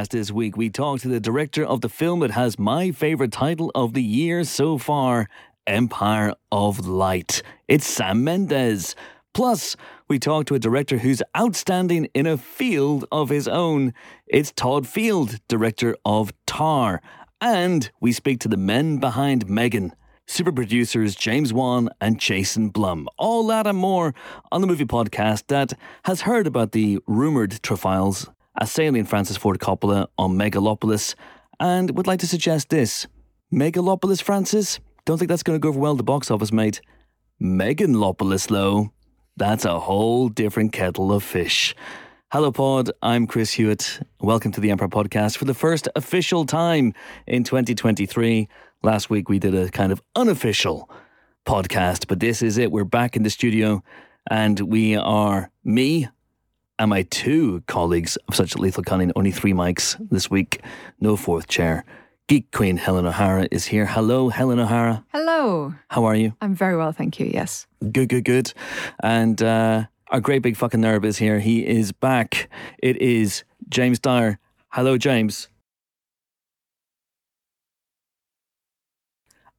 podcast this week, we talk to the director of the film that has my favorite title of the year so far Empire of Light. It's Sam Mendes. Plus, we talk to a director who's outstanding in a field of his own. It's Todd Field, director of Tár. And we speak to the men behind M3GAN super producers James Wan and Jason Blum. All that and more on the movie podcast that has heard about the rumoured Traffiles, assailing Francis Ford Coppola on Megalopolis, and would like to suggest this. Megalopolis, Francis? Don't think that's going to go over well at the box office, mate. Meganlopolis, though, that's a whole different kettle of fish. Hello, Pod. I'm Chris Hewitt. Welcome to the Empire Podcast for the first official time in 2023. Last week we did a kind of unofficial podcast, but this is it. We're back in the studio and we are me and my two colleagues of such lethal cunning, only three mics this week, no fourth chair. Geek Queen Helen O'Hara is here. Hello, Helen O'Hara. Hello. How are you? I'm very well, thank you. Yes. Good, good, good. And uh, our great big fucking nerd is here. He is back. It is James Dyer. Hello, James.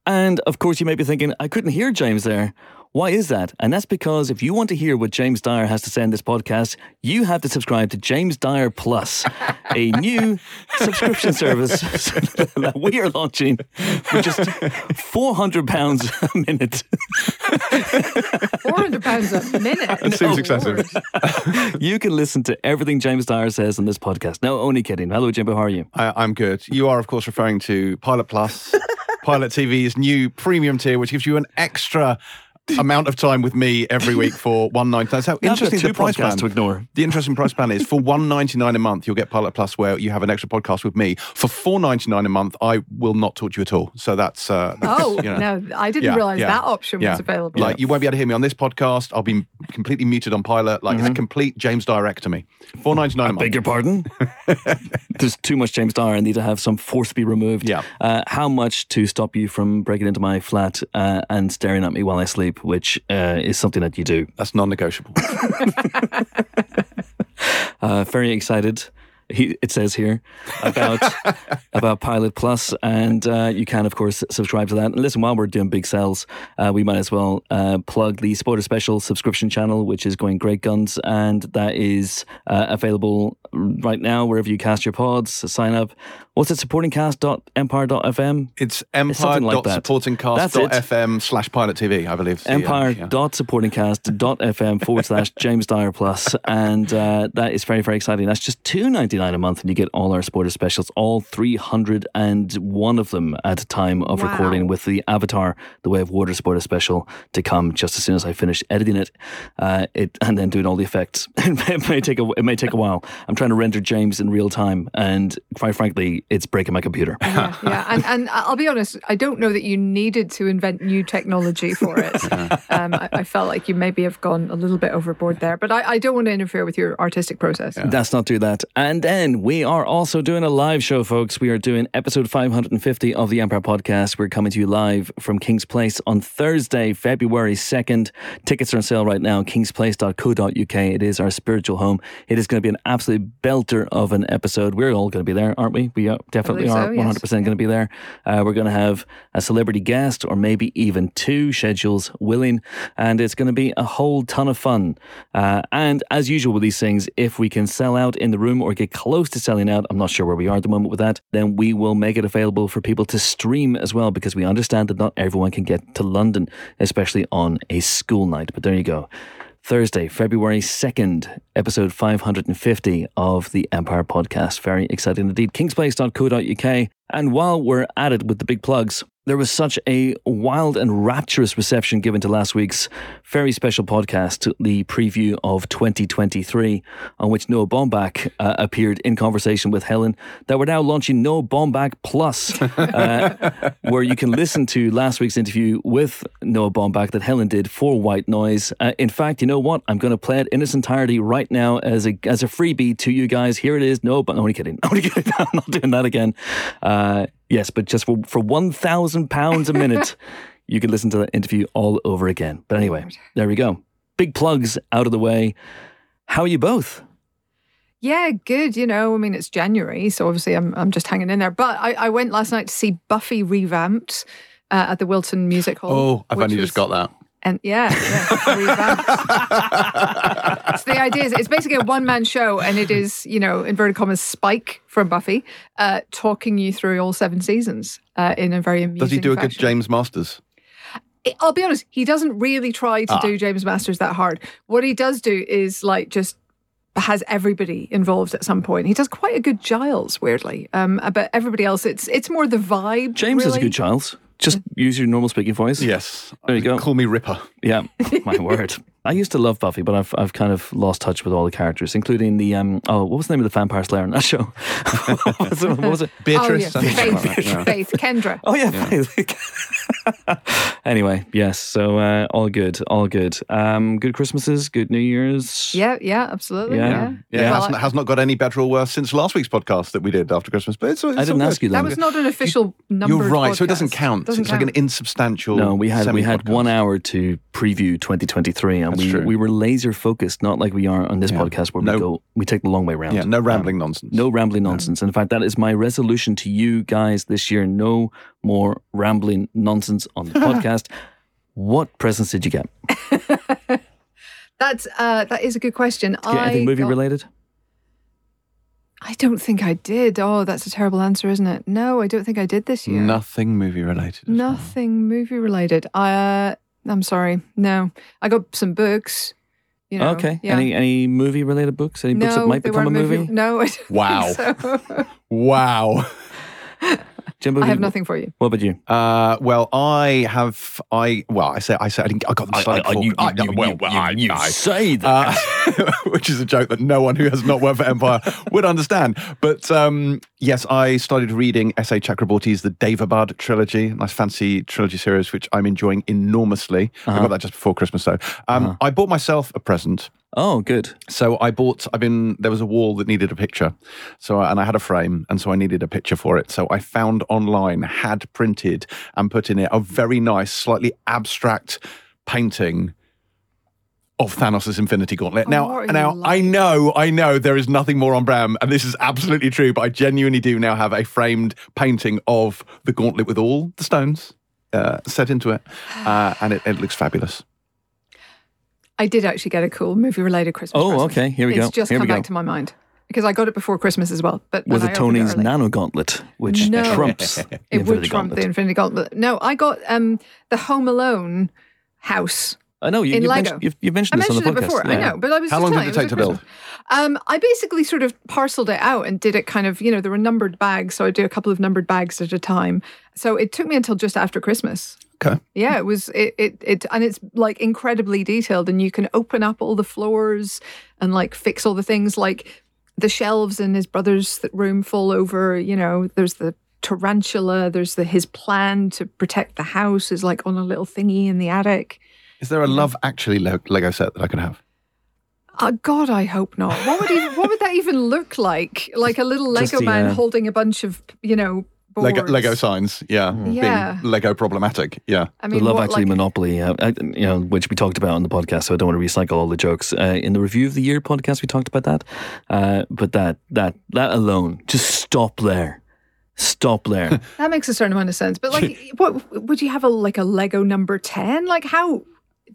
And of course, you may be thinking, I couldn't hear James there. Why is that? And that's because if you want to hear what James Dyer has to say in this podcast, you have to subscribe to James Dyer Plus, a new subscription service that we are launching for just £400 a minute. £400 a minute? That seems excessive. you can listen to everything James Dyer says in this podcast. No, only kidding. Hello, Jimbo. How are you? I, I'm good. You are, of course, referring to Pilot Plus, Pilot TV's new premium tier, which gives you an extra amount of time with me every week for one ninety nine. So Now interesting two the price plan to ignore. The interesting price plan is for one ninety nine a month, you'll get Pilot Plus, where you have an extra podcast with me. For four ninety nine a month, I will not talk to you at all. So that's, uh, that's Oh, you know. no, I didn't Yeah, realise yeah, that option yeah. was available. Like you won't be able to hear me on this podcast. I'll be completely muted on Pilot. Like it's a complete James directomy. Four ninety nine a month. Beg your pardon? There's too much James Dyer. I need to have some force be removed. Yeah. Uh, how much to stop you from breaking into my flat uh, and staring at me while I sleep, which uh, is something that you do. That's non-negotiable. Uh, very excited. He, it says here about about Pilot Plus, and uh, you can of course subscribe to that. And listen, while we're doing big sales, uh, we might as well uh, plug the Spoiler Special subscription channel, which is going great guns, and that is uh, available right now wherever you cast your pods. Sign up. What's it? Supportingcast.empire.fm. It's something like that. That's it. empire.supportingcast.fm slash pilot TV, I believe. is the, uh, yeah. empire.supportingcast.fm forward slash James Dyer Plus. And uh, that is very, very exciting. That's just two ninety nine a month, and you get all our supporter specials, all 301 of them at a time of Wow. recording, with the Avatar, The Way of Water supporter special to come just as soon as I finish editing it, uh, it and then doing all the effects. it, may take a, it may take a while. I'm trying to render James in real time, and quite frankly, it's breaking my computer. yeah, yeah. And, and I'll be honest, I don't know that you needed to invent new technology for it. um, I, I felt like you maybe have gone a little bit overboard there, but I, I don't want to interfere with your artistic process. Let's not do that. And then we are also doing a live show, folks. We are doing episode 550 of the Empire Podcast. We're coming to you live from King's Place on Thursday, February 2nd. Tickets are on sale right now, kingsplace.co.uk. It is our spiritual home. It is going to be an absolute belter of an episode. We're all going to be there, aren't we? We definitely so, are 100% going to be there. Uh, we're going to have a celebrity guest or maybe even two schedules willing. And it's going to be a whole ton of fun. Uh, and as usual with these things, if we can sell out in the room or get close to selling out, I'm not sure where we are at the moment with that, then we will make it available for people to stream as well because we understand that not everyone can get to London, especially on a school night. But there you go. Thursday, February 2nd, episode 550 of the Empire Podcast. Very exciting indeed. Kingsplace.co.uk. And while we're at it with the big plugs, there was such a wild and rapturous reception given to last week's very special podcast, the preview of 2023, on which Noah Baumbach uh, appeared in conversation with Helen, that we're now launching Noah Baumbach Plus, uh, where you can listen to last week's interview with Noah Baumbach that Helen did for White Noise. Uh, in fact, you know what? I'm going to play it in its entirety right now as a as a freebie to you guys. Here it is. No, but only kidding. Only kidding. I'm not doing that again. Yes, but just for for one thousand pounds a minute, you can listen to that interview all over again. But anyway, there we go. Big plugs out of the way. How are you both? Yeah, good. You know, I mean, it's January, so obviously I'm I'm just hanging in there. But I, I went last night to see Buffy revamped uh, at the Wilton Music Hall. Oh, I've only was- just got that. And yeah, yeah revamped. so the idea is it's basically a one man show, and it is you know inverted commas Spike from Buffy uh, talking you through all seven seasons uh, in a very amusing. Does he do a good. James Marsters? I- I'll be honest, he doesn't really try Ah. to do James Marsters that hard. What he does do is like just has everybody involved at some point. He does quite a good Giles, weirdly. Um, but everybody else, it's it's more the vibe. James is a good child. Just use your normal speaking voice. Yes. There you go. Call me Ripper. Yeah, my word. I used to love Buffy, but I've I've kind of lost touch with all the characters, including the um oh what was the name of the vampire slayer in that show? what, was it, what was it? Oh, yeah. Beatrice. I Faith, yeah. Faith, Kendra. Oh yeah. anyway, yes. So uh, all good, all good. Um, good Christmases, good New Year's. Yeah, yeah, absolutely. Yeah. Yeah, Yeah, it Well, hasn't, has not got any better or worse since last week's podcast that we did after Christmas. But it's, it's I didn't ask good. you that that. was not an official number. You're right. So it doesn't count. Doesn't it's like an insubstantial. No, we had we had semi-podcast. one hour to preview 2023, and That's we true. we were laser focused, not like we are on this Yeah. podcast where No- we go we take the long way round. Yeah, no Um, rambling nonsense. No rambling nonsense. In fact, that is my resolution to you guys this year. No more rambling nonsense on the podcast. What presents did you get? That's uh, that is a good question. Did you get I anything movie got- related? I don't think I did. Oh, that's a terrible answer, isn't it? No, I don't think I did this year. Nothing movie related. as well. Nothing movie related. Uh, I'm sorry. No, I got some books. You know, okay. Yeah. Any any movie related books? Any no, books that might become a weren't movie? No, I don't Wow. think so. Wow. Jimbo, I have you- nothing for you. What about you? Uh, well, I have. I well, I said I said I didn't. I got them slightly before. you, I- you, well, you, well, you, I- you say that. uh, which is a joke that no one who has not worked for Empire would understand. But um, yes, I started reading S.A. Chakraborty's The Daevabad trilogy, nice fancy trilogy series, which I'm enjoying enormously. I got that just before Christmas, though. Um, I bought myself a present. Oh, good. So I bought. I've been. There was a wall that needed a picture, so and I had a frame, and so I needed a picture for it. So I found online, had printed and put in it a very nice, slightly abstract painting of Thanos' Infinity Gauntlet. Oh, now, now you I know, I know there is nothing more on Bram, and this is absolutely true. But I genuinely do now have a framed painting of the Gauntlet with all the stones uh, set into it, uh, and it, it looks fabulous. I did actually get a cool movie related Christmas. Oh, present. okay. Here we it's go. just Here come we go. back to my mind because I got it before Christmas as well. But Was then it I Tony's early. nano gauntlet, which No. trumps the It would Infinity trump Gauntlet? the Infinity Gauntlet. No, I got um, the Home Alone house. I know you, in you've, Lego. mentioned, you've, you've mentioned this on mentioned the it podcast. before. I know, but I was How just long telling did you, it take was to build? Um, I basically sort of parceled it out and did it kind of, you know, there were numbered bags, so I do a couple of numbered bags at a time. So it took me until just after Christmas. Okay. Yeah, it was it it, it and it's like incredibly detailed, and you can open up all the floors and like fix all the things like the shelves in his brother's room fall over. You know, there's the tarantula. There's the his plan to protect the house is like on a little thingy in the attic. Is there a Love Actually Lego set that I can have? Oh God, I hope not. What would even, what would that even look like? Like a little Lego the, man uh, holding a bunch of you know boards. Lego, Lego signs, yeah. Yeah. Being Lego problematic, yeah. I The mean, Love what, Actually like, Monopoly, uh, I, you know, which we talked about on the podcast, so I don't want to recycle all the jokes. Uh, in the review of the year podcast, we talked about that. Uh, but that that that alone, just stop there, stop there. That makes a certain amount of sense. But like, what would you have a like a Lego number ten? Like, how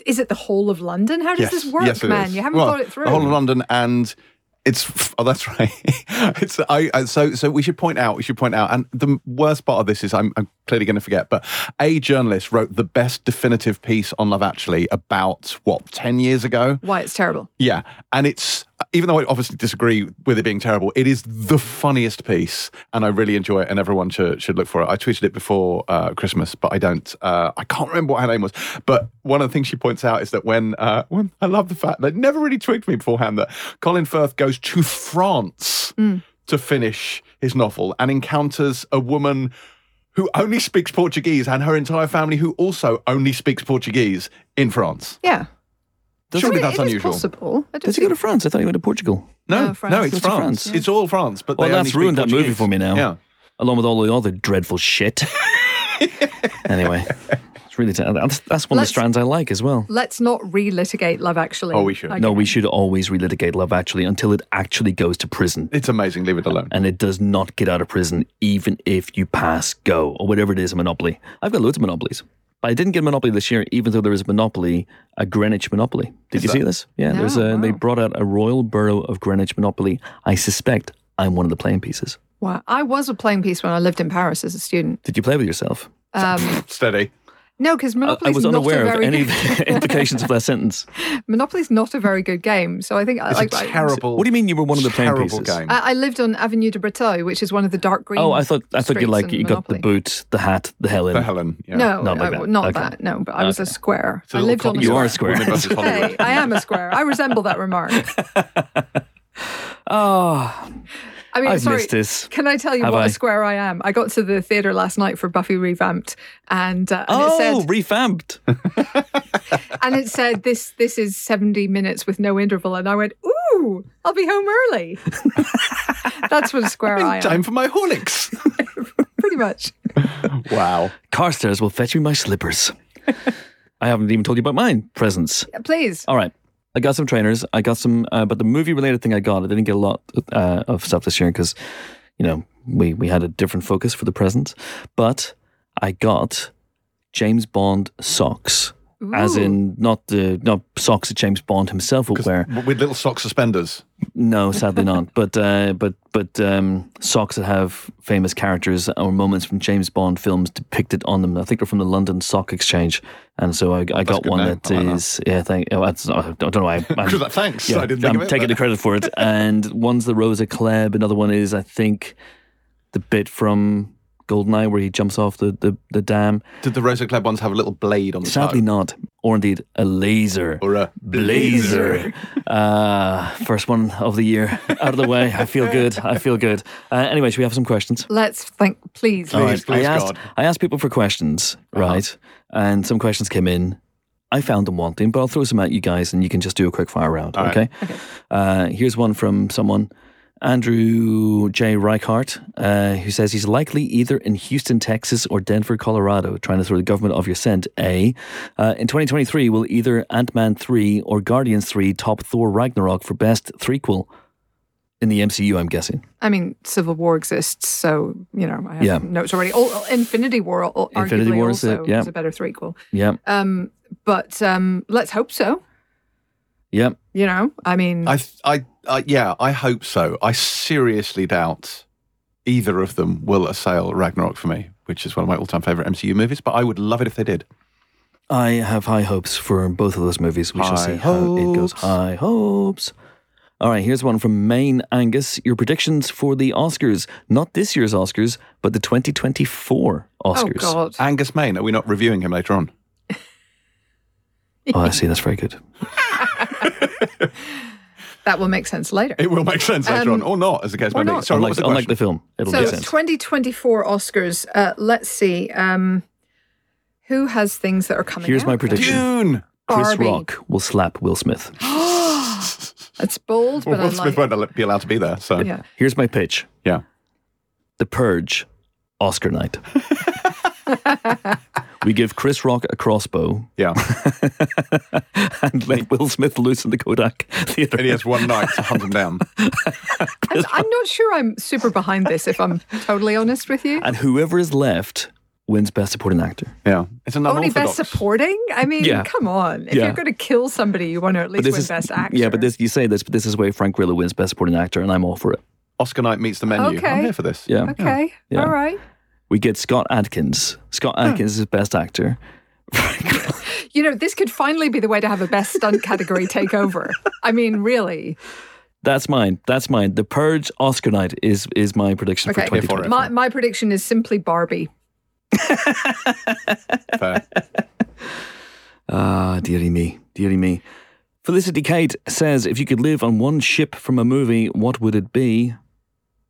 is it the whole of London? How does yes. this work, yes, man? is. You haven't well, thought it through. The whole of London and it's oh that's right. it's I, I so so we should point out we should point out and the worst part of this is I'm, I'm clearly going to forget but a journalist wrote the best definitive piece on Love Actually about what ten years ago. Why it's terrible. Yeah, and it's even though I obviously disagree with it being terrible, it is the funniest piece, and I really enjoy it, and everyone should should look for it. I tweeted it before uh, Christmas, but I don't. Uh, I can't remember what her name was. But one of the things she points out is that when uh, when I love the fact that never really twigged me beforehand that Colin Firth goes to France to finish his novel and encounters a woman. Who only speaks Portuguese and her entire family who also only speaks Portuguese in France. Yeah. Surely It- that's it is unusual. possible. I don't Does he go to France? I thought he went to Portugal, No, No, France. no, it's It's France. France. It's all France. But Well, they that's speak ruined that movie for me now. Yeah, along with all the other dreadful shit. anyway, It's really ter- that's, that's one of the strands I like as well. Let's not relitigate Love Actually. Oh, we should. again. No, we should always relitigate Love Actually until it actually goes to prison. It's amazing. Leave it alone. And it does not get out of prison, even if you pass go or whatever it is, a monopoly. I've got loads of monopolies. But I didn't get a monopoly this year, even though there is a monopoly, a Greenwich monopoly. Did you see this? Yeah, No, there's a, they brought out a Royal Borough of Greenwich monopoly. I suspect I'm one of the playing pieces. Wow. I was a playing piece when I lived in Paris as a student. Did you play with yourself? Um, Steady. No, because Monopoly I was not a unaware of very any good, implications of that sentence. Monopoly's not a very good game. So I think I It's like a I- terrible. What do you mean you were one of the playing terrible pieces? game? I, I lived on Avenue de Breteuil, which is one of the dark green. Oh, I thought I thought you like in you got the boot, the hat, the Helen. the Helen. Yeah. No, Not like I- that. not Okay. that. No, but I was a square. It's a I little lived on a copy You square. are a square. Women versus Hey, I am a square. I resemble that remark. Oh, I mean, I've sorry. missed this. Can I tell you Have what I? a square I am? I got to the theatre last night for Buffy Revamped, and, uh, and Oh, it said, revamped. and it said this this is seventy minutes with no interval, and I went, ooh, I'll be home early. That's what a square I am, Time for my Horlicks. pretty much. wow. Carstairs will fetch me my slippers. I haven't even told you about mine presents. Please, All right. I got some trainers. I got some, uh, but the movie related thing I got, I didn't get a lot uh, of stuff this year because, you know, we, we had a different focus for the present. But I got James Bond socks, as in not the not socks that James Bond himself would wear. With little sock suspenders. No, sadly not. But uh, but but um, socks that have famous characters or moments from James Bond films depicted on them. I think they're from the London Sock Exchange, and so I, I got one name. that I like that. is yeah. Thank. Oh, that's, I don't know why. I'm, Thanks. yeah, I didn't think I'm of it. taking the credit for it. And one's the Rosa Klebb. Another one is I think the bit from Goldeneye where he jumps off the the, the dam. Did the Rosa Klebb ones have a little blade on the Sadly toe? not, or indeed a laser. Or a Blazer. Uh, first one of the year out of the way. I feel good. I feel good. Uh, anyway, should we have some questions? let's think. Please, All Please, please, I asked, God. I asked people for questions, right? And some questions came in. I found them wanting, but I'll throw some at you guys and you can just do a quick fire round, All right. okay? Uh, here's one from someone, Andrew J. Reichart, uh, who says he's likely either in Houston, Texas or Denver, Colorado, trying to throw the government off your scent. A. Uh, in 2023, will either Ant Man 3 or Guardians 3 top Thor Ragnarok for best threequel in the MCU, I'm guessing? I mean, Civil War exists, so you know I have Yeah. notes already. Oh, Infinity War, al- Infinity arguably War is also it, yeah. is a better threequel. Yeah. Um, but um, let's hope so. Yeah. You know, I mean, I, I, I, yeah, I hope so. I seriously doubt either of them will assail Ragnarok for me, which is one of my all-time favorite MCU movies. But I would love it if they did. I have high hopes for both of those movies. We shall High see how it goes. High hopes. All right, here's one from Maine Angus. Your predictions for the Oscars, not this year's Oscars, but the 2024 Oscars. oh Oscars. god, Angus Main, are we not reviewing him later on? Oh, I see. That's very good. that will make sense later. It will make sense later Um, on, or not, as the case may or be. not. Sorry, what unlike, was the unlike the film, it'll So make sense. 2024 Oscars. Uh, let's see. Um, who has things that are coming? Here's out my then? prediction. Dune. Chris Barbie. Rock will slap Will Smith. It's bold, Well, but Will I'm Smith like, won't be allowed to be there. So yeah. Here's my pitch yeah. The Purge, Oscar night. we give Chris Rock a crossbow Yeah. and let Will Smith loose in the Kodak Theatre. and he has one night to hunt him down. I'm, I'm not sure I'm super behind this. If I'm totally honest with you, And whoever is left wins Best Supporting Actor. Yeah. It's an only unorthodox. best supporting. I mean, Yeah. come on. If Yeah. you're going to kill somebody, you want to at least win best actor. Yeah, but this you say this, but this is where Frank Grillo wins Best Supporting Actor, and I'm all for it. Oscar night meets the menu. Okay. I'm here for this. Yeah. Okay. Yeah. All right. We get Scott Adkins. Scott Adkins is Best Actor. You know, this could finally be the way to have a best stunt category take over. I mean, really. That's mine. That's mine. The Purge Oscar night is is my prediction Okay. for Here for 2020. My, my prediction is simply Barbie. Fair. Ah, dearie me, dearie me. Felicity Kate says, if you could live on one ship from a movie, what would it be?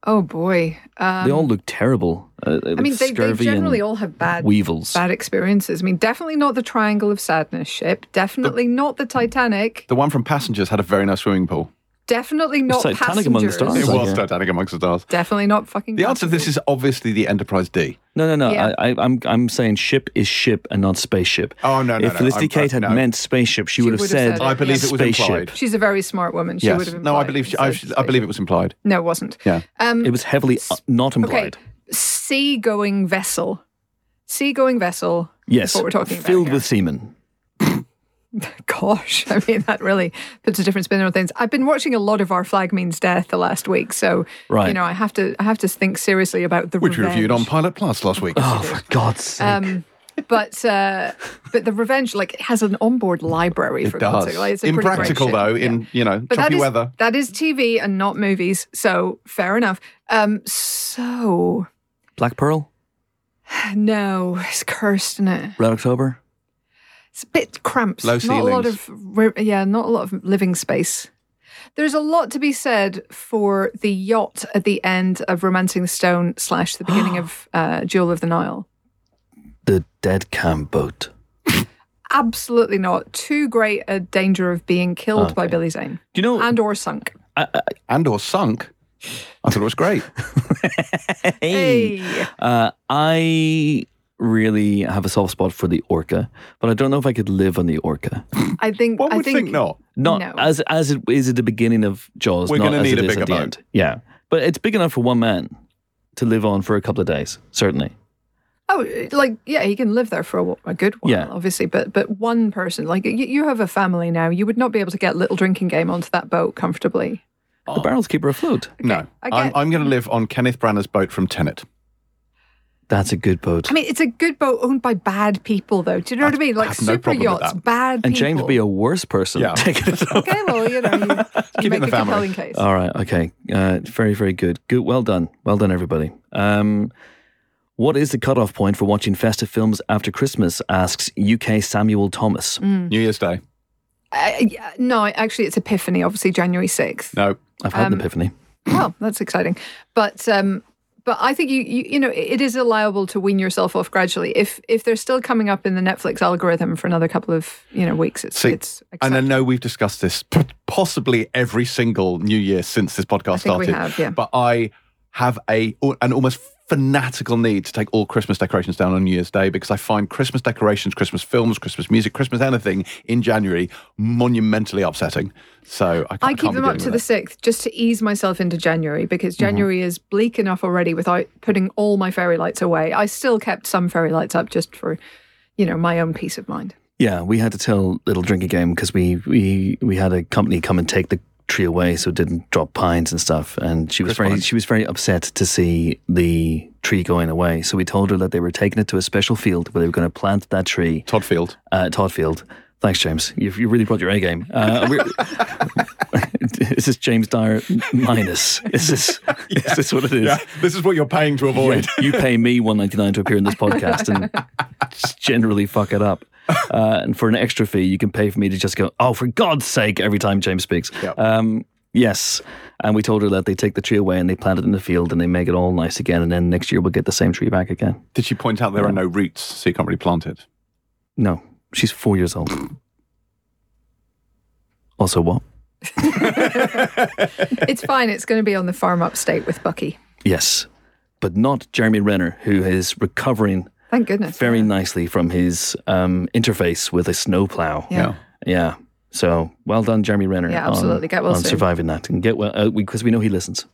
Oh boy. Um, They all look terrible. Uh, I mean, they, they generally all have bad weevils. bad experiences. I mean, definitely not the Triangle of Sadness ship. Definitely not the Titanic. The one from Passengers had a very nice swimming pool. Definitely not Titanic among the stars. It was yeah. Titanic amongst the stars. Definitely not fucking. The answer to this is obviously the Enterprise D. No, no, no. Yeah. I, I, I'm I'm saying ship is ship and not spaceship. Oh, no, no, If no, Felicity I'm- Kate had no. meant spaceship, she, She would have have said, said I believe yeah. it was spaceship. implied. She's a very smart woman. She would yes. have. No, I believe she, it, I, I believe it was implied. No, it wasn't. Yeah. Um, It was heavily uh, not okay. implied. Seagoing vessel. Seagoing vessel. Yes, what we're talking about filled here. with semen. Gosh, I mean that really puts a different spin on things. I've been watching a lot of Our Flag Means Death the last week, so Right. you know I have to I have to think seriously about the Which we reviewed on. Pilot Plus last week. Oh, for God's sake! Um, but uh, but the revenge like it has an onboard library it for God's does. sake. Like, it's a Impractical ship. though, Yeah. in you know But that choppy is weather. that is TV and not movies, so fair enough. Um, so Black Pearl, no, it's cursed, isn't it? Red October. It's a bit cramped. Low not a lot ceilings. of yeah, not a lot of living space. There's a lot to be said for the yacht at the end of *Romancing the Stone* slash the beginning of uh, *Jewel of the Nile*. The Dead Calm boat. Absolutely not. Too great a danger of being killed by Billy Zane Do you know? and or sunk. I, I, And or sunk. I thought it was great. hey, Hey, Uh, I really have a soft spot for the orca, but I don't know if I could live on the orca. I think One I would think, think not. Not No. as as it is at the beginning of Jaws. We're gonna need a is bigger boat. end. Yeah, but it's big enough for one man to live on for a couple of days. Certainly. Oh, like yeah, he can live there for a, a good while, Yeah. obviously. But but one person, like you, you have a family now, you would not be able to get little drinking game onto that boat comfortably. The barrels keep her afloat. No, I I'm, I'm going to live on Kenneth Branagh's boat from Tenet. That's a good boat. I mean, it's a good boat owned by bad people, though. Do you know what I mean? Like have no super problem with yachts, that. bad and people. James would be a worse person Yeah. taking it up. okay. Well, you know, you, you Keep it make in the a family. compelling case. All right. Okay. Uh, very, very good. Good. Well done. Well done, everybody. Um, what is the cutoff point for watching festive films after Christmas? Asks UK Samuel Thomas. Mm. New Year's Day. Uh, yeah, no, actually, it's Epiphany, obviously January sixth. No. I've had Um, an epiphany. Well, that's exciting, but um, but I think you, you you know it is allowable to wean yourself off gradually. If if they're still coming up in the Netflix algorithm for another couple of you know weeks, it's See, it's. And I know we've discussed this possibly every single New Year since this podcast I think we started. have, yeah. But I have a an almost fanatical need to take all Christmas decorations down on New Year's Day because I find Christmas decorations, Christmas films, Christmas music, Christmas anything in January monumentally upsetting. So I, can't, I can't keep be them up to the it. sixth just to ease myself into January because Mm-hmm. January is bleak enough already without putting all my fairy lights away. I still kept some fairy lights up just for, you know, my own peace of mind. Yeah, we had to tell Little Drinking Game because we, we we had a company come and take the tree away so it didn't drop pines and stuff. And she was Chris very Pine. she was very upset to see the tree going away. So we told her that they were taking it to a special field where they were going to plant that tree Todd Field. uh, Todd Field. Thanks, James. You've, you really brought your A game. Uh, we're- is this James Dyer minus? Is this is this what it is? Yeah, this is what you're paying to avoid. you pay me one ninety nine to appear in this podcast and just generally fuck it up. Uh, and for an extra fee, you can pay for me to just go, oh, for God's sake, every time James speaks. Yep. Um, yes. And we told her that they take the tree away and they plant it in the field and they make it all nice again. And then next year we'll get the same tree back again. Did she point out there are no roots, so you can't really plant it? No, she's four years old. Also, what? it's fine. It's going to be on the farm upstate with Bucky. Yes. But not Jeremy Renner, who is recovering Thank goodness. very nicely from his um, interface with a snowplow. Yeah. Yeah. So well done, Jeremy Renner. Yeah, on- absolutely. Get well on soon. surviving that and get well uh, because we know he listens.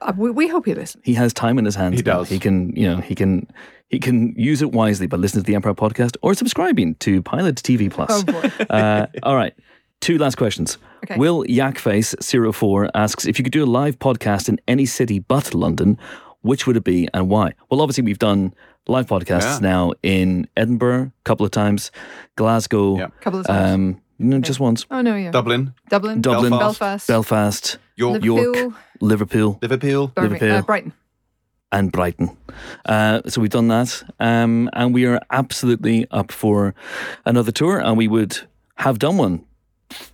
Uh, we, we hope he listens. He has time in his hands. He does. He can, you know, he can, he can use it wisely by listening to the Empire podcast or subscribing to Pilot TV Plus. Oh boy. uh, all right. Two last questions. Okay. Will Yakface04 asks if you could do a live podcast in any city but London, which would it be and why? Well, obviously we've done live podcasts Yeah. now in Edinburgh a couple of times, Glasgow, Yeah. couple of times. um, no, just once, oh no, yeah. Dublin, Dublin, Dublin, Belfast, Belfast, York, Liverpool, York, Liverpool, Liverpool. Birmingham, Liverpool. uh, Brighton. and Brighton. Uh, so we've done that, um, and we are absolutely up for another tour, and we would have done one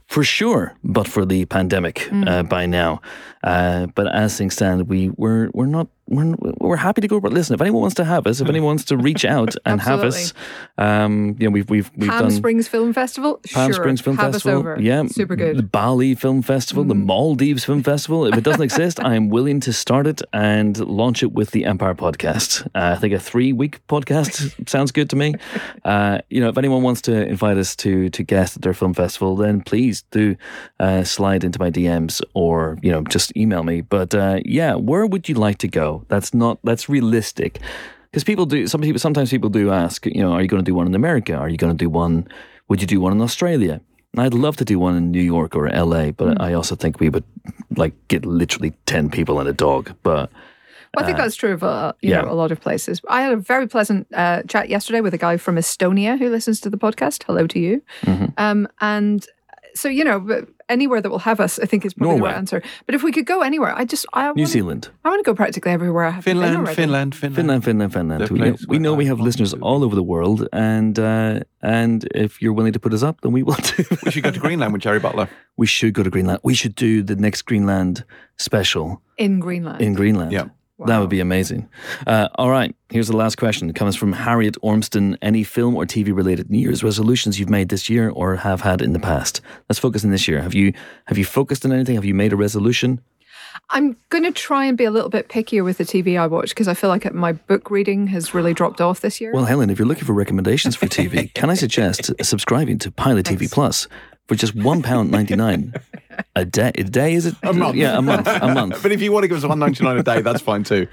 for sure, but for the pandemic uh, by now. Uh, but as things stand, we we're we're not we're, we're happy to go. But listen, if anyone wants to have us, if anyone wants to reach out and have us, um, you know, we've we've we've Palm done Springs Film Festival. Palm sure, Springs Film have Festival. Yeah, super good. Mm. Bali Film Festival, the Maldives Film Festival. If it doesn't exist, I am willing to start it and launch it with the Empire Podcast. Uh, I think a three-week podcast sounds good to me. Uh, you know, if anyone wants to invite us to to guest at their film festival, then please do uh, slide into my DMs or you know just email me. But uh, yeah, where would you like to go? That's not that's realistic. Because people do, some people, sometimes people do ask, you know, are you going to do one in America? Are you going to do one? Would you do one in Australia? And I'd love to do one in New York or LA, but I also think we would like get literally ten people and a dog. But Well, I think that's true of uh, you yeah. know a lot of places. I had a very pleasant uh, chat yesterday with a guy from Estonia who listens to the podcast. Hello to you. Mm-hmm. Um, and so you know, anywhere that will have us, I think is probably Norway. the right answer. But if we could go anywhere, I just I New wanna, Zealand, I want to go practically everywhere. I have Finland, already. Finland, Finland, Finland, Finland, Finland. The We know, we, know we have listeners to all over the world, and uh, and if you're willing to put us up, then we will do. We should go to Greenland with Jerry Butler. we should go to Greenland. We should do the next Greenland special in Greenland. in Greenland. Yeah. That would be amazing. Uh, all right, here's the last question. It comes from Harriet Ormston. Any film or TV related New Year's resolutions you've made this year or have had in the past? Let's focus on this year. Have you have you focused on anything? Have you made a resolution? I'm going to try and be a little bit pickier with the TV I watch because I feel like my book reading has really dropped off this year. Well, Helen, if you're looking for recommendations for TV, can I suggest subscribing to Pilot TV Plus for just one pound ninety nine a day? A day is it? A month. Yeah, a month. A month. But if you want to give us one ninety nine a day, that's fine too.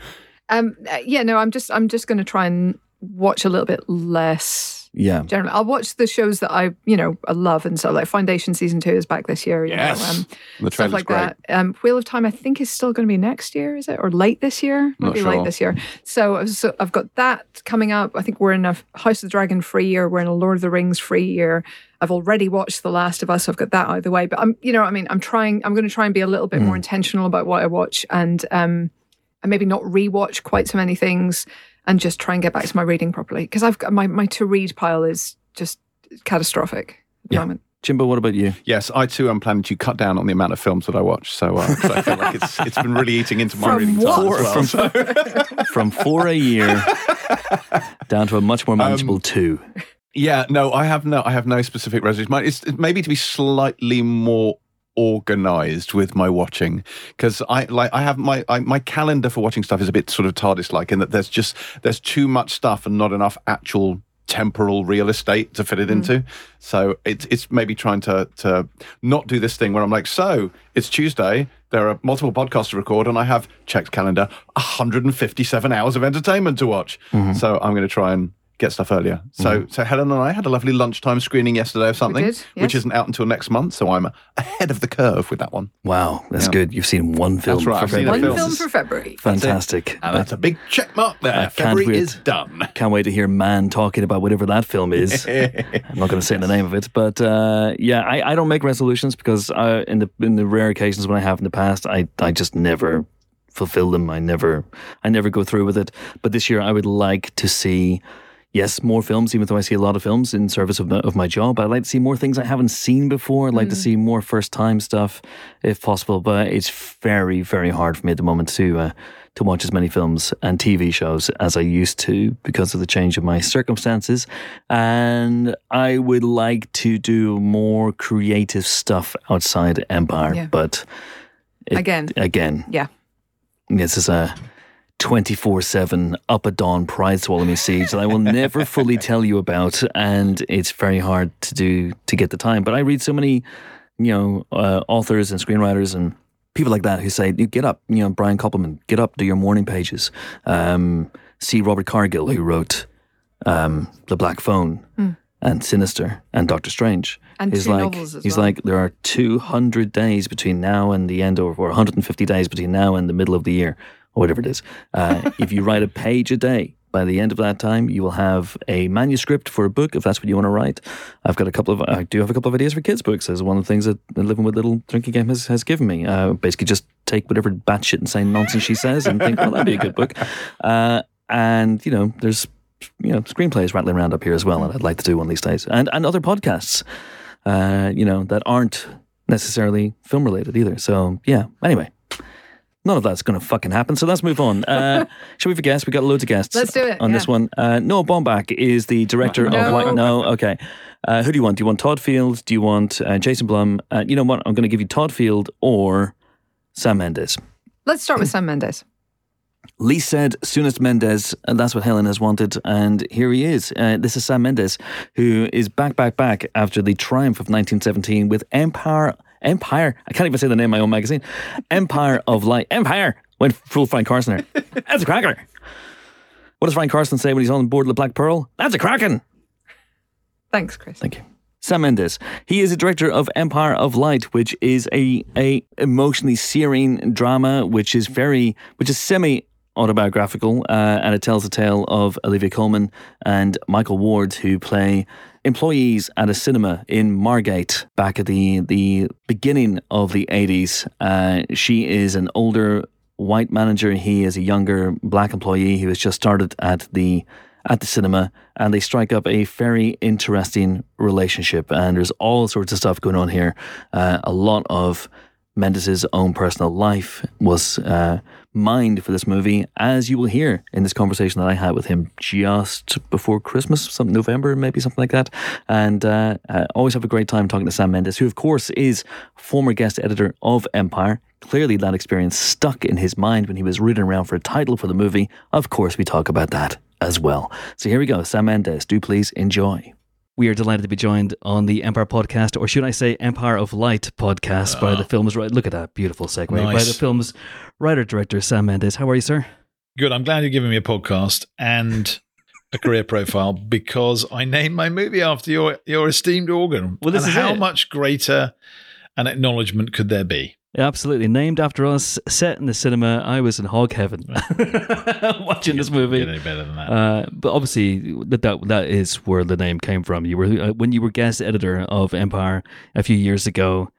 um, uh, yeah, no, I'm just I'm just going to try and watch a little bit less. Yeah. Generally, I'll watch the shows that I, you know, I love, and so like Foundation season two is back this year. You Yes. know, um, The stuff trailer's like great. that. Um, Wheel of Time, I think, is still going to be next year, is it, or late this year? Not Maybe sure. late this year. So, I've- so I've got that coming up. I think we're in a House of the Dragon free year. We're in a Lord of the Rings free year. I've already watched The Last of Us. So I've got that out of the way. But I'm, you know, I mean, I'm trying. I'm going to try and be a little bit Hmm. more intentional about what I watch, and um, and maybe not rewatch quite so many things, and just try and get back to my reading properly because I've got my my to read pile is just catastrophic at the Yeah. moment. Jimbo, what about you? Yes, I too am planning to cut down on the amount of films that I watch. So, uh, I feel like it's it's been really eating into my From reading what? time as well. From- From four a year down to a much more manageable two. Yeah, no, I have no, I have no specific resolution. Mine it's it's maybe to be slightly more organized with my watching because I like I have my I, my calendar for watching stuff is a bit sort of TARDIS like in that there's just there's too much stuff and not enough actual temporal real estate to fit it hmm. into. So it's it's maybe trying to to not do this thing where I'm like, so it's Tuesday. There are multiple podcasts to record, and I have checked calendar 157 hours of entertainment to watch. Mm-hmm. So I'm going to try and get stuff earlier. So so Helen and I had a lovely lunchtime screening yesterday of something, did, which isn't out until next month. So I'm ahead of the curve with that one. Wow, that's Yeah. good. You've seen one film. That's right, for I've seen a One film. film for February. Fantastic. And that's a big check mark there. I can't February wait. is done. Can't wait to hear Man talking about whatever that film is. I'm not going to say the name of it, but uh, yeah, I, I don't make resolutions because uh, in the in the rare occasions when I have in the past, I I just never fulfill them. I never I never go through with it. But this year, I would like to see. Yes, more films, even though I see a lot of films in service of, my- of my job. I'd like to see more things I haven't seen before. I'd like to see more first time stuff if possible. But it's very, very hard for me at the moment to uh, to watch as many films and TV shows as I used to because of the change of my circumstances. And I would like to do more creative stuff outside Empire. Yeah. But it- Again. again, Yeah. this is a 24 7 up at dawn pride swallow me siege that I will never fully tell you about. And it's very hard to do to get the time. But I read so many, you know, uh, authors and screenwriters and people like that who say, "You get up, you know, Brian Koppelman, get up, do your morning pages. Um, see Robert Cargill, who wrote um, The Black Phone. And Sinister and Doctor Strange. And he's two like, novels as he's well. like, there are 200 days between now and the end, or, or 150 days between now and the middle of the year, or whatever it is. Uh, if you write a page a day, by the end of that time, you will have a manuscript for a book, if that's what you want to write. I've got a couple of, I do have a couple of ideas for kids' books, as one of the things that Living with Little Drinking Game has, has given me. Uh, basically, just take whatever batshit insane nonsense she says and think, well, that'd be a good book. Uh, and, you know, there's you know screenplays rattling around up here as well, and I'd like to do one these days, and and other podcasts, uh, you know that aren't necessarily film related either. So yeah. Anyway. None of that's going to fucking happen. So let's move on. Uh, shall we have a guest? We've got loads of guests. Let's do it, on this one. Uh, Noah Baumbach is the director No. of. White no, okay. Uh, who do you want? Do you want Todd Field? Do you want uh, Jason Blum? Uh, you know what? I'm going to give you Todd Field or Sam Mendes. Let's start with Sam Mendes. Lee said soonest Mendes, and that's what Helen has wanted. And here he is. Uh, this is Sam Mendes, who is back, back, back after the triumph of 1917 with Empire. Empire. I can't even say the name of my own magazine. Empire of Light. Empire. Went full Frank Carson there. That's a cracker. What does Frank Carson say when he's on board the Black Pearl? That's a kraken. Thanks, Chris. Thank you. Sam Mendes. He is a director of Empire of Light, which is a a emotionally searing drama, which is very, which is semi autobiographical, uh, and it tells the tale of Olivia Colman and Michael Ward, who play employees at a cinema in Margate back at the the beginning of the eighties. Uh, she is an older white manager. He is a younger black employee who has just started at the at the cinema and they strike up a very interesting relationship. And there's all sorts of stuff going on here. Uh, a lot of Mendes's own personal life was uh, mined for this movie, as you will hear in this conversation that I had with him just before Christmas, some November, maybe something like that. And uh, I always have a great time talking to Sam Mendes, who, of course, is former guest editor of Empire. Clearly, that experience stuck in his mind when he was rooting around for a title for the movie. Of course, we talk about that as well. So here we go. Sam Mendes, do please enjoy. We are delighted to be joined on the Empire podcast, or should I say Empire of Light podcast, by the film's right. Look at that beautiful segue by the film's writer director Sam Mendes. How are you, sir? Good. I'm glad you're giving me a podcast and a career profile because I named my movie after your your esteemed organ. Well, this and is how it. much greater an acknowledgement could there be? Absolutely, named after us, set in the cinema. I was in hog heaven watching this movie. Get any better than that? Uh, but obviously, that, that that is where the name came from. You were uh, when you were guest editor of Empire a few years ago.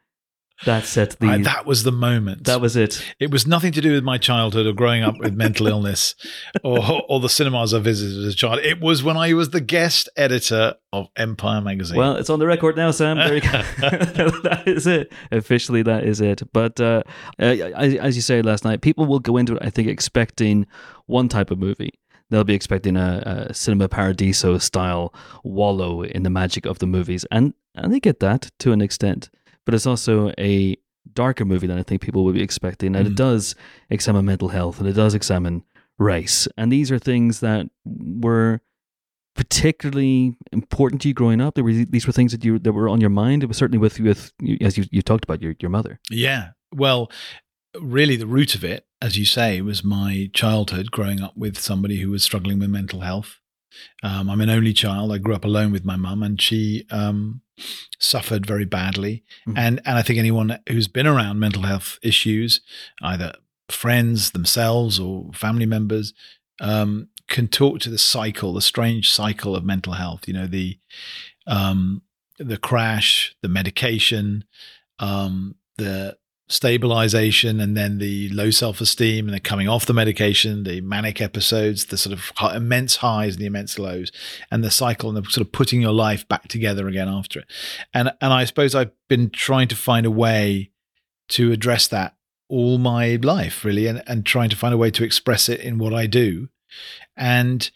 That set the Right, that was the moment. that was it. it was nothing to do with my childhood or growing up with mental illness or or the cinemas I visited as a child. It was when I was the guest editor of Empire magazine. Well, it's on the record now, Sam. There you go. that is it. Officially, that is it. But uh, uh, as, as you say last night, people will go into it, I think, expecting one type of movie. They'll be expecting a, a cinema paradiso style wallow in the magic of the movies, and and they get that to an extent. But it's also a darker movie than I think people would be expecting, and it Mm. does examine mental health and it does examine race, and these are things that were particularly important to you growing up? There were these were things that you that were on your mind. It was certainly with with you- as you you talked about your your mother. Yeah. Well, really, the root of it, as you say, was my childhood growing up with somebody who was struggling with mental health. Um, I'm an only child. I grew up alone with my mum, and she um, suffered very badly. Mhm. And and I think anyone who's been around mental health issues, either friends themselves or family members, um, can talk to the cycle, the strange cycle of mental health. You know, the um, the crash, the medication, um, the stabilization, and then the low self esteem, and the coming off the medication, the manic episodes, the sort of immense highs and the immense lows, and the cycle, and the sort of putting your life back together again after it. And and I suppose I've been trying to find a way to address that all my life, really, and, and trying to find a way to express it in what I do. And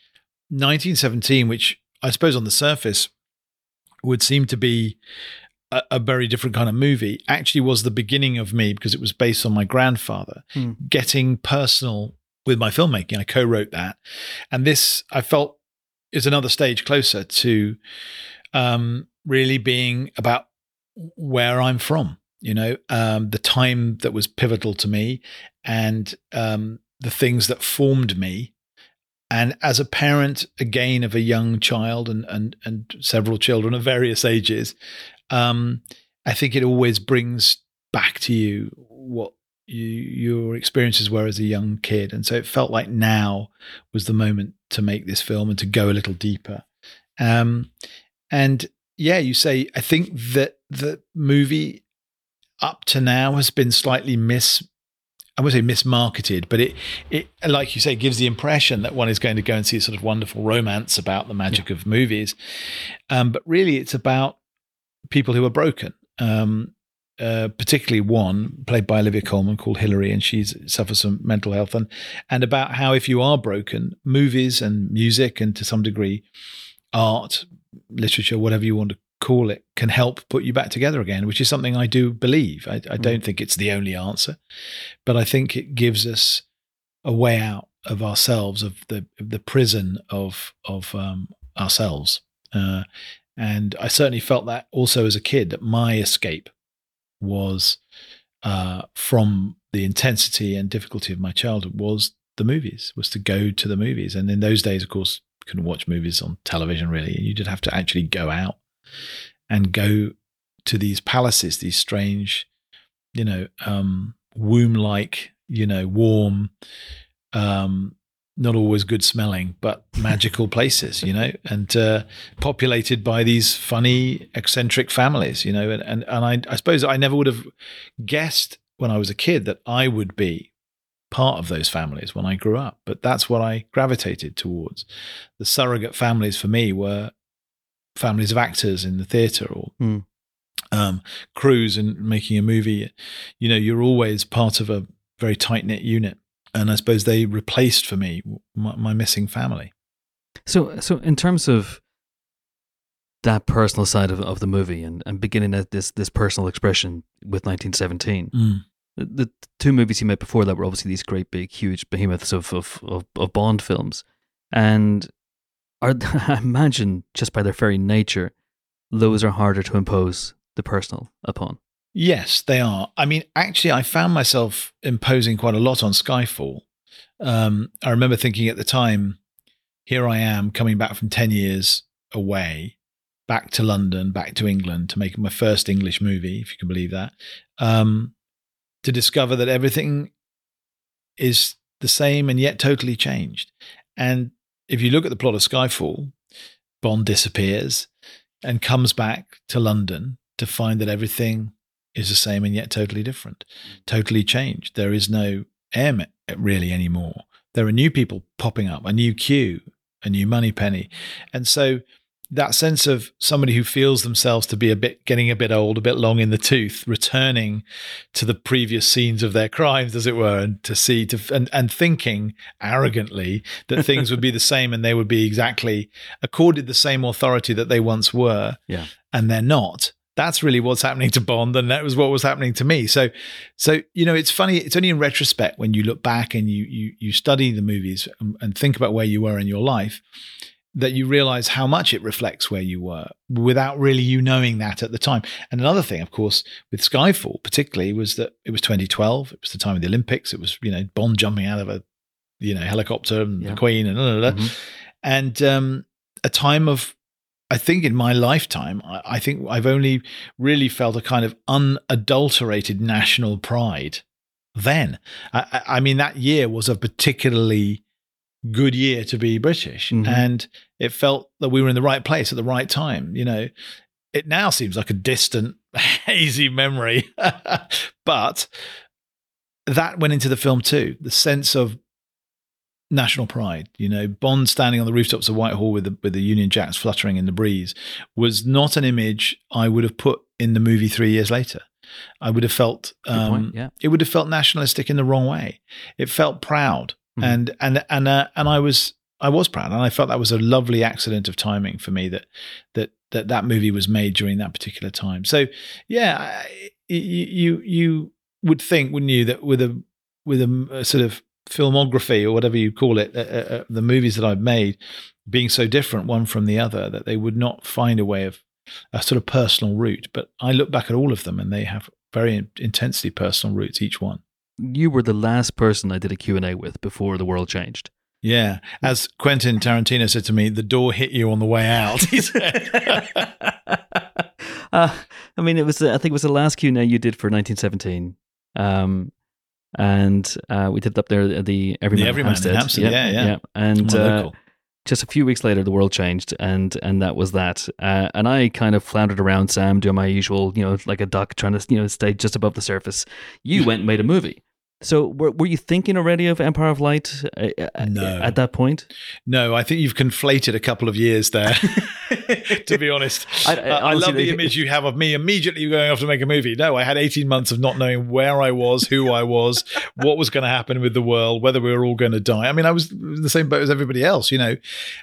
1917, which I suppose on the surface would seem to be a, a very different kind of movie, actually was the beginning of me because it was based on my grandfather Hmm. getting personal with my filmmaking. I co wrote that. And this, I felt, is another stage closer to um, really being about where I'm from, you know, um, the time that was pivotal to me and um, the things that formed me. And as a parent, again, of a young child and, and, and several children of various ages, um, I think it always brings back to you what you, your experiences were as a young kid. And so it felt like now was the moment to make this film and to go a little deeper. Um, and yeah, you say, I think that the movie up to now has been slightly mis I would say mismarketed, but it it like you say gives the impression that one is going to go and see a sort of wonderful romance about the magic of movies, um, but really it's about people who are broken, um, uh, particularly one played by Olivia Colman called Hillary, and she suffers from mental health, and and about how if you are broken, movies and music, and to some degree, art, literature, whatever you want to call it, can help put you back together again, which is something I do believe. I, I Mm. don't think it's the only answer, but I think it gives us a way out of ourselves, of the of the prison of of um, ourselves. Uh, and I certainly felt that also as a kid that my escape was uh, from the intensity and difficulty of my childhood was the movies, was to go to the movies. And in those days, of course, you couldn't watch movies on television really. And you did have to actually go out and go to these palaces, these strange, you know, um, womb-like, you know, warm, um, not always good smelling, but magical places, you know, and uh, populated by these funny, eccentric families, you know, and and, and I, I suppose I never would have guessed when I was a kid that I would be part of those families when I grew up, but that's what I gravitated towards. The surrogate families for me were families of actors in the theatre or Hmm. um, crews and making a movie. You know, you're always part of a very tight knit unit and I suppose they replaced for me my, my missing family. So, so in terms of that personal side of, of the movie and, and beginning at this this personal expression with 1917, Mm. the, the two movies he made before that were obviously these great big huge behemoths of of, of, of Bond films, and are I imagine just by their very nature, those are harder to impose the personal upon. Yes, they are. I mean, actually, I found myself imposing quite a lot on Skyfall. Um, I remember thinking at the time, here I am coming back from 10 years away, back to London, back to England to make my first English movie, if you can believe that, um, to discover that everything is the same and yet totally changed. And if you look at the plot of Skyfall, Bond disappears and comes back to London to find that everything is the same and yet totally different, mm. totally changed. There is no M really anymore. There are new people popping up, a new Q, a new Moneypenny. And so that sense of somebody who feels themselves to be a bit getting a bit old, a bit long in the tooth, returning to the previous scenes of their crimes, as it were, and to see to and, and thinking arrogantly that things would be the same and they would be exactly accorded the same authority that they once were. Yeah. And they're not. That's really what's happening to Bond, and that was what was happening to me. So, so you know, it's funny. It's only in retrospect when you look back and you you you study the movies and, and think about where you were in your life that you realize how much it reflects where you were without really you knowing that at the time. And another thing, of course, with Skyfall particularly was that it was 2012. It was the time of the Olympics. It was you know Bond jumping out of a you know helicopter and Yeah. the Queen and blah, blah, blah. Mhm. and um, a time of. I think in my lifetime, I, I think I've only really felt a kind of unadulterated national pride. Then, I, I mean, that year was a particularly good year to be British, Mhm. and it felt that we were in the right place at the right time. You know, it now seems like a distant, hazy memory, but that went into the film too. The sense of national pride, you know, Bond standing on the rooftops of Whitehall with the with the Union Jacks fluttering in the breeze was not an image I would have put in the movie three years later. I would have felt um, point. Yeah. it would have felt nationalistic in the wrong way. It felt proud, Mhm. and and and uh, and I was I was proud, and I felt that was a lovely accident of timing for me that that that that movie was made during that particular time. So yeah, I, you you you would think, wouldn't you, that with a with a, a sort of filmography or whatever you call it, uh, uh, uh, the movies that I've made being so different one from the other, that they would not find a way of a sort of personal route. But I look back at all of them, and they have very intensely personal roots, each one. You were the last person I did a Q&A with before the world changed. Yeah. As Quentin Tarantino said to me, the door hit you on the way out. He said. uh, I mean, it was. I think it was the last Q&A you did for 1917, um, and uh, we did it up there at the Everyman, The Everyman Hampstead. Hampstead, yeah, yeah. yeah. And uh, just a few weeks later, the world changed, and and that was that. Uh, and I kind of floundered around Sam, doing my usual, you know, like a duck, trying to you know stay just above the surface. You went and made a movie. So were, were you thinking already of Empire of Light uh, uh, No. at that point? No, I think you've conflated a couple of years there. to be honest. I- I, I I love the image you have of me immediately going off to make a movie. No, I had 18 months of not knowing where I was, who I was, what was going to happen with the world, whether we were all going to die. I mean, I was in the same boat as everybody else, you know.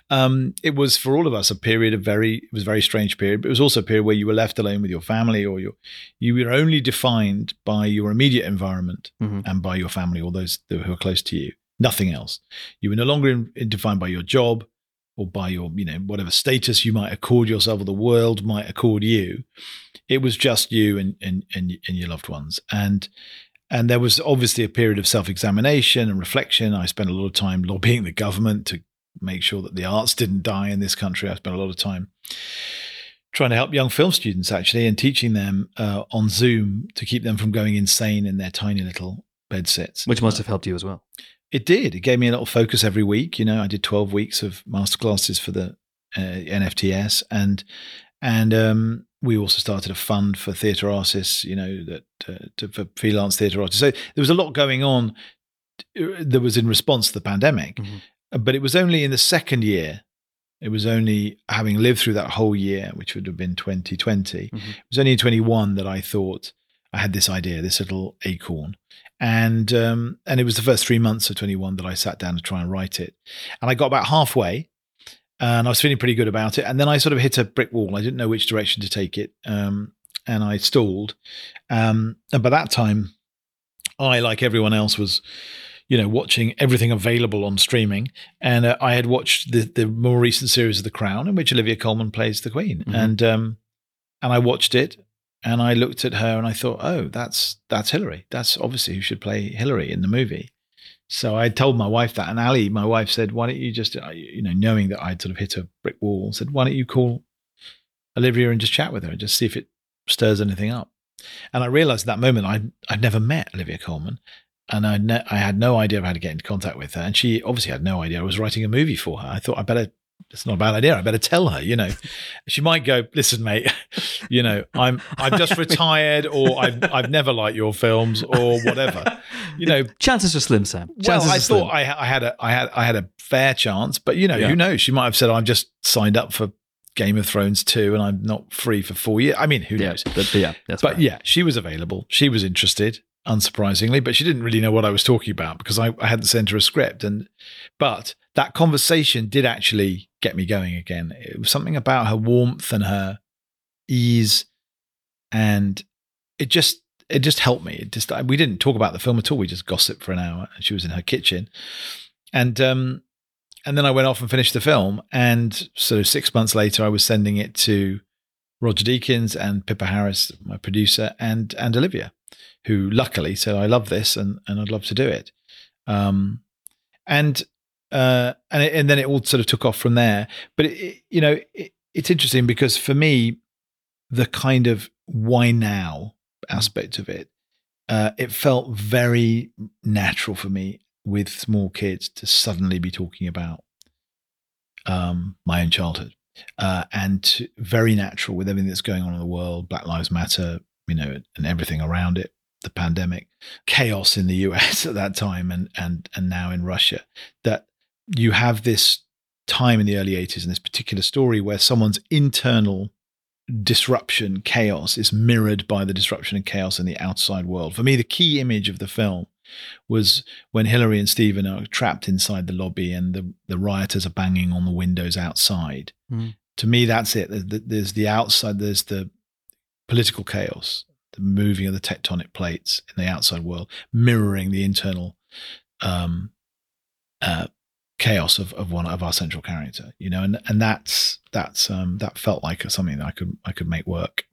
Um, it was for all of us a period of very, it was a very strange period, but it was also a period where you were left alone with your family or your, you were only defined by your immediate environment Mhm. and by your family or those who are close to you, nothing else. You were no longer in, in- defined by your job or by your, you know, whatever status you might accord yourself or the world might accord you. It was just you and and and, and your loved ones. And and there was obviously a period of self-examination and reflection. I spent a lot of time lobbying the government to make sure that the arts didn't die in this country. I spent a lot of time trying to help young film students actually and teaching them uh, on Zoom to keep them from going insane in their tiny little bed sits. Which must have helped you as well. It did. It gave me a little focus every week. You know, I did twelve weeks of masterclasses for the uh, NFTS, and and um, we also started a fund for theatre artists. You know, that uh, to, for freelance theatre artists. So there was a lot going on. uh, That was in response to the pandemic, Mhm. but it was only in the second year. It was only having lived through that whole year, which would have been 2020. Mhm. It was only in 21 that I thought I had this idea, this little acorn, and um, and it was the first three months of 21 that I sat down to try and write it, and I got about halfway, and I was feeling pretty good about it, and then I sort of hit a brick wall. I didn't know which direction to take it, um, and I stalled, um, and by that time, I like everyone else was. You know, watching everything available on streaming, and uh, I had watched the the more recent series of The Crown, in which Olivia Colman plays the Queen, Mhm. and um, and I watched it, and I looked at her and I thought, oh, that's that's Hillary. That's obviously who should play Hillary in the movie. So I told my wife that, and Ali, my wife, said, "Why don't you just, uh, you know, knowing that I'd sort of hit a brick wall, said, why don't you call Olivia and just chat with her and just see if it stirs anything up." And I realized at that moment I I'd never met Olivia Colman, and I ne- I had no idea how to get into contact with her, and she obviously had no idea I was writing a movie for her. I thought I better. It's not a bad idea. I better tell her. You know, she might go, "Listen, mate, you know, I'm I'm just retired, or I've I've never liked your films, or whatever." You know, Chances are slim, Sam. well, Chances I are slim. thought I, I had a I had I had a fair chance, but you know, Yeah. who knows? She might have said, "I've just signed up for Game of Thrones two, and I'm not free for four years." I mean, who yeah, knows? but, but yeah, that's But fair. yeah, she was available. She was interested, unsurprisingly, but she didn't really know what I was talking about because I, I hadn't sent her a script. And but that conversation did actually get me going again. It was something about her warmth and her ease, and it just it just helped me. It just we didn't talk about the film at all. We just gossiped for an hour, and she was in her kitchen, and um, and then I went off and finished the film. And so six months later, I was sending it to Roger Deakins and Pippa Harris, my producer, and and Olivia, who luckily said, "I love this and and I'd love to do it." Um, and uh, and it, and then it all sort of took off from there. But it, you know, it, it's interesting because for me, the kind of why now aspect of it, uh, it felt very natural for me with small kids to suddenly be talking about um, my own childhood uh, and to- very natural with everything that's going on in the world, Black Lives Matter, you know, and everything around it, the pandemic, chaos in the US at that time, and and and now in Russia. That you have this time in the early 80s and this particular story where someone's internal disruption, chaos is mirrored by the disruption and chaos in the outside world. For me, the key image of the film was when Hillary and Stephen are trapped inside the lobby and the, the rioters are banging on the windows outside. Mhm. To me, that's it. There's the outside, there's the political chaos, the moving of the tectonic plates in the outside world, mirroring the internal um, uh, chaos of, of one of our central character, you know, and and that's that's um, that felt like something that I could I could make work.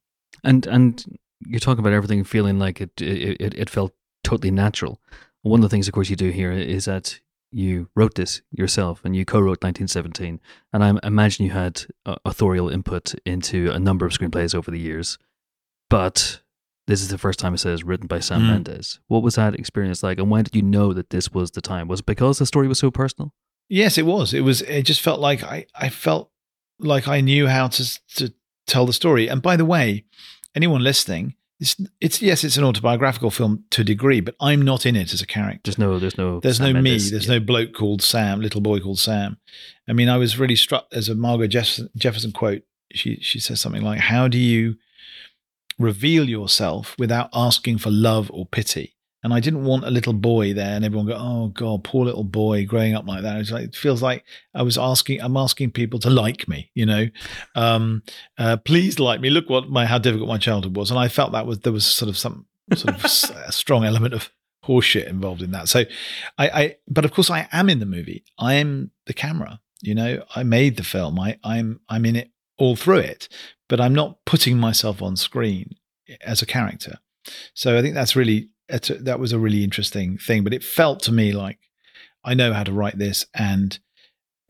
And and you're talking about everything feeling like it it, it felt totally natural. One of the things, of course, you do here is that you wrote this yourself and you co-wrote 1917, and I imagine you had uh, authorial input into a number of screenplays over the years, but. This is the first time it says written by Sam Mm. Mendes. What was that experience like, and when did you know that this was the time? Was it because the story was so personal? Yes, it was. It was. It just felt like I I felt like I knew how to to tell the story. And by the way, anyone listening, it's it's yes, it's an autobiographical film to a degree, but I'm not in it as a character. There's no, there's no, There's Sam no me. Mendes. There's Yeah. no bloke called Sam, little boy called Sam. I mean, I was really struck. There's a Margaret Jefferson, Jefferson quote. She she says something like, "How do you reveal yourself without asking for love or pity?" And I didn't want a little boy there, and everyone go, "Oh God, poor little boy growing up like that." It's like it feels like I was asking. I'm asking people to like me. You know, um, uh, please like me. Look what my how difficult my childhood was, and I felt that was there was sort of some sort of a strong element of horseshit involved in that. So, I, I, but of course, I am in the movie. I am the camera. You know, I made the film. I, I'm, I'm in it all through it, but I'm not putting myself on screen as a character. So I think that's really that was a really interesting thing. But it felt to me like I know how to write this, and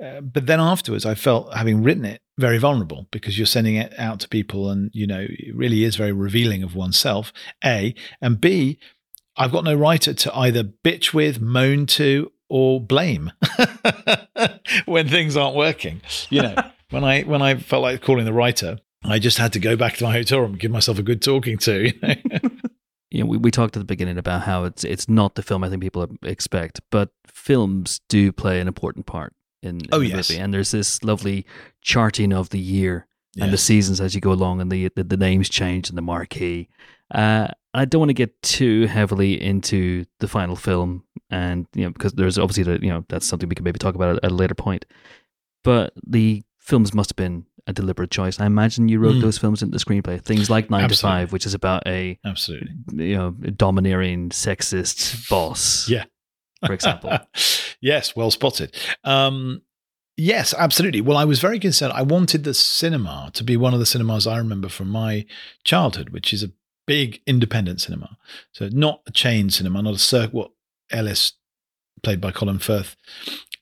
uh, but then afterwards, I felt having written it very vulnerable because you're sending it out to people, and you know it really is very revealing of oneself. A and B, I've got no writer to either bitch with, moan to, or blame when things aren't working. You know, when I when I felt like calling the writer, I just had to go back to my hotel room and give myself a good talking to. You know? you know, we, we talked at the beginning about how it's it's not the film I think people expect, but films do play an important part in, in Oh, the yes. movie. And there's this lovely charting of the year and the seasons as you go along, and the the, the names change and the marquee. Uh, I don't want to get too heavily into the final film, and you know, because there's obviously the, you know that's something we can maybe talk about at, at a later point. But the films must have been a deliberate choice. I imagine you wrote Mm. those films into the screenplay. Things like Nine to Five, which is about a Absolutely. you know domineering sexist boss. Yeah. for example. yes, well spotted. Um, yes, absolutely. Well, I was very concerned. I wanted the cinema to be one of the cinemas I remember from my childhood, which is a big independent cinema. So not a chain cinema, not a circ. What Ellis, played by Colin Firth,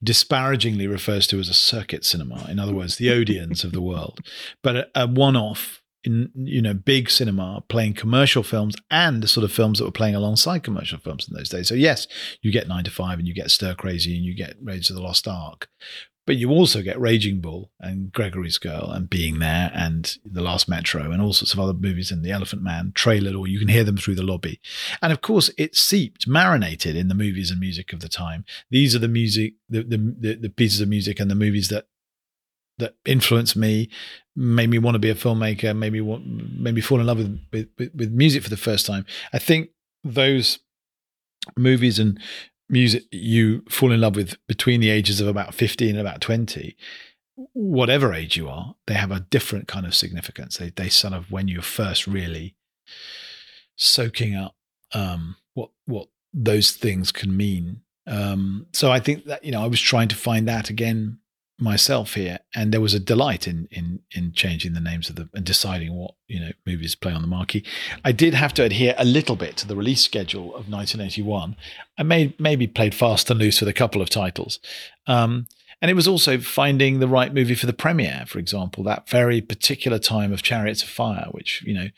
disparagingly refers to as a circuit cinema. In other words, the Odeons of the world, but a, a one-off in you know big cinema playing commercial films and the sort of films that were playing alongside commercial films in those days. So yes, you get Nine to Five and you get Stir Crazy and you get Raiders of the Lost Ark, but you also get Raging Bull and Gregory's Girl and Being There and The Last Metro and all sorts of other movies and The Elephant Man trailered or you can hear them through the lobby. And of course, it seeped, marinated in the movies and music of the time. These are the music, the the, the, pieces of music and the movies that that influenced me, made me want to be a filmmaker, made me want, made me fall in love with with with music for the first time. I think those movies and music you fall in love with between the ages of about 15 and about 20 whatever age you are they have a different kind of significance. They they sort of when you're first really soaking up um what what those things can mean. Um so i think that you know i was trying to find that again myself here and there was a delight in in in changing the names of the and deciding what you know movies play on the marquee. I did have to adhere a little bit to the release schedule of 1981 i may maybe played fast and loose with a couple of titles. Um and it was also finding the right movie for the premiere for example that very particular time of chariots of fire which you know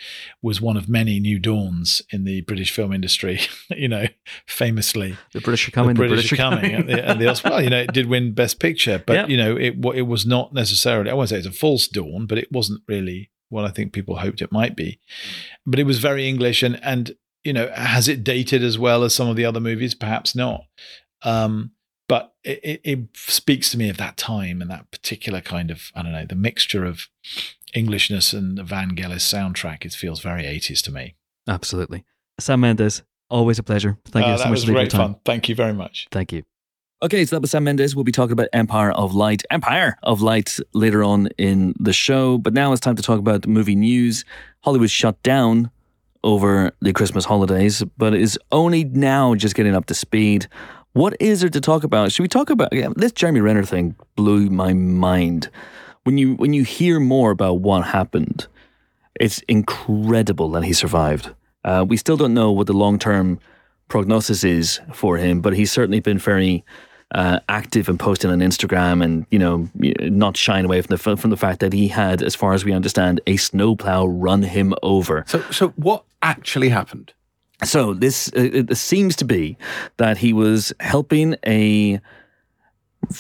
was one of many new dawns in the british film industry you know famously The British are coming. the British, are coming. and the, and the Oscar, well, you know, it did win Best Picture, but Yeah. you know, it it was not necessarily. I won't say it's a false dawn, but it wasn't really what I think people hoped it might be. But it was very English, and and you know, has it dated as well as some of the other movies? Perhaps not. Um, but it, it, it speaks to me of that time and that particular kind of I don't know the mixture of Englishness and the Van Vangelis soundtrack. It feels very eighties to me. Absolutely. Sam Mendes, always a pleasure. Thank you Uh, so that much was for taking your great time. fun. Thank you very much. Thank you. Okay, so that was Sam Mendes. We'll be talking about Empire of Light, Empire of Light later on in the show. But now it's time to talk about movie news. Hollywood shut down over the Christmas holidays, but is only now just getting up to speed. What is there to talk about? Should we talk about yeah, this Jeremy Renner thing? Blew my mind. When you when you hear more about what happened, it's incredible that he survived. Uh, we still don't know what the long term prognosis is for him, but he's certainly been very uh, active and posting on Instagram, and you know, not shying away from the from the fact that he had, as far as we understand, a snowplow run him over. So, so what actually happened? So this uh, it seems to be that he was helping a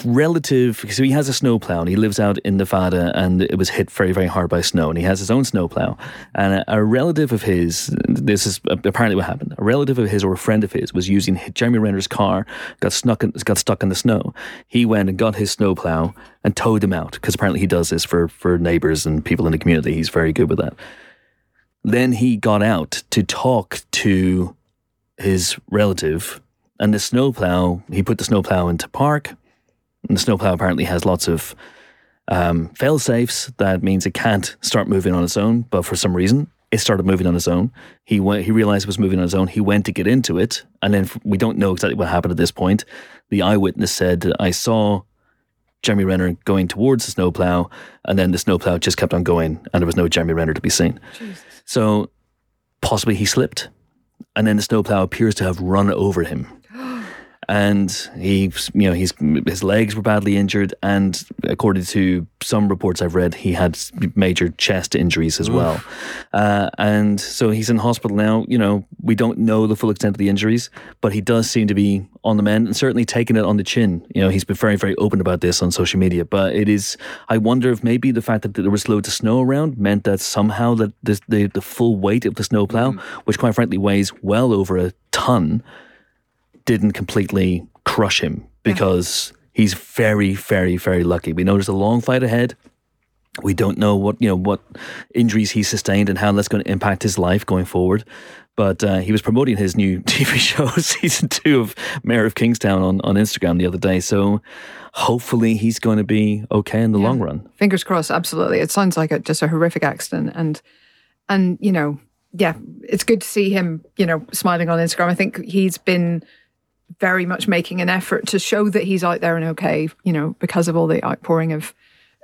relative so he has a snowplow and he lives out in Nevada and it was hit very very hard by snow and he has his own snowplow. And a, a relative of his this is apparently what happened. A relative of his or a friend of his was using Jeremy Renner's car got stuck in, got stuck in the snow. He went and got his snowplow and towed him out because apparently he does this for for neighbors and people in the community. He's very good with that then he got out to talk to his relative and the snowplow he put the snowplow into park and the snowplow apparently has lots of um, fail safes. That means it can't start moving on its own. But for some reason, it started moving on its own. He went, he realized it was moving on its own. He went to get into it, and then we don't know exactly what happened at this point. The eyewitness said, "I saw Jeremy Renner going towards the snowplow, and then the snowplow just kept on going, and there was no Jeremy Renner to be seen. Jesus. So possibly he slipped, and then the snowplow appears to have run over him." And he, you know, he's his legs were badly injured, and according to some reports I've read, he had major chest injuries as well. Uh, and so he's in hospital now. You know, we don't know the full extent of the injuries, but he does seem to be on the mend and certainly taking it on the chin. You know, he's been very, very open about this on social media. But it is, I wonder if maybe the fact that there was loads of snow around meant that somehow that the the, the full weight of the snowplow, which quite frankly weighs well over a ton didn't completely crush him because he's very, very, very lucky. We know there's a long fight ahead. We don't know what you know what injuries he sustained and how that's going to impact his life going forward. But uh, he was promoting his new TV show, season two of Mayor of Kingstown, on, on Instagram the other day. So hopefully he's going to be okay in the Yeah. long run. Fingers crossed. Absolutely. It sounds like a, just a horrific accident, and and you know, yeah, it's good to see him, you know, smiling on Instagram. I think he's been very much making an effort to show that he's out there and okay, you know, because of all the outpouring of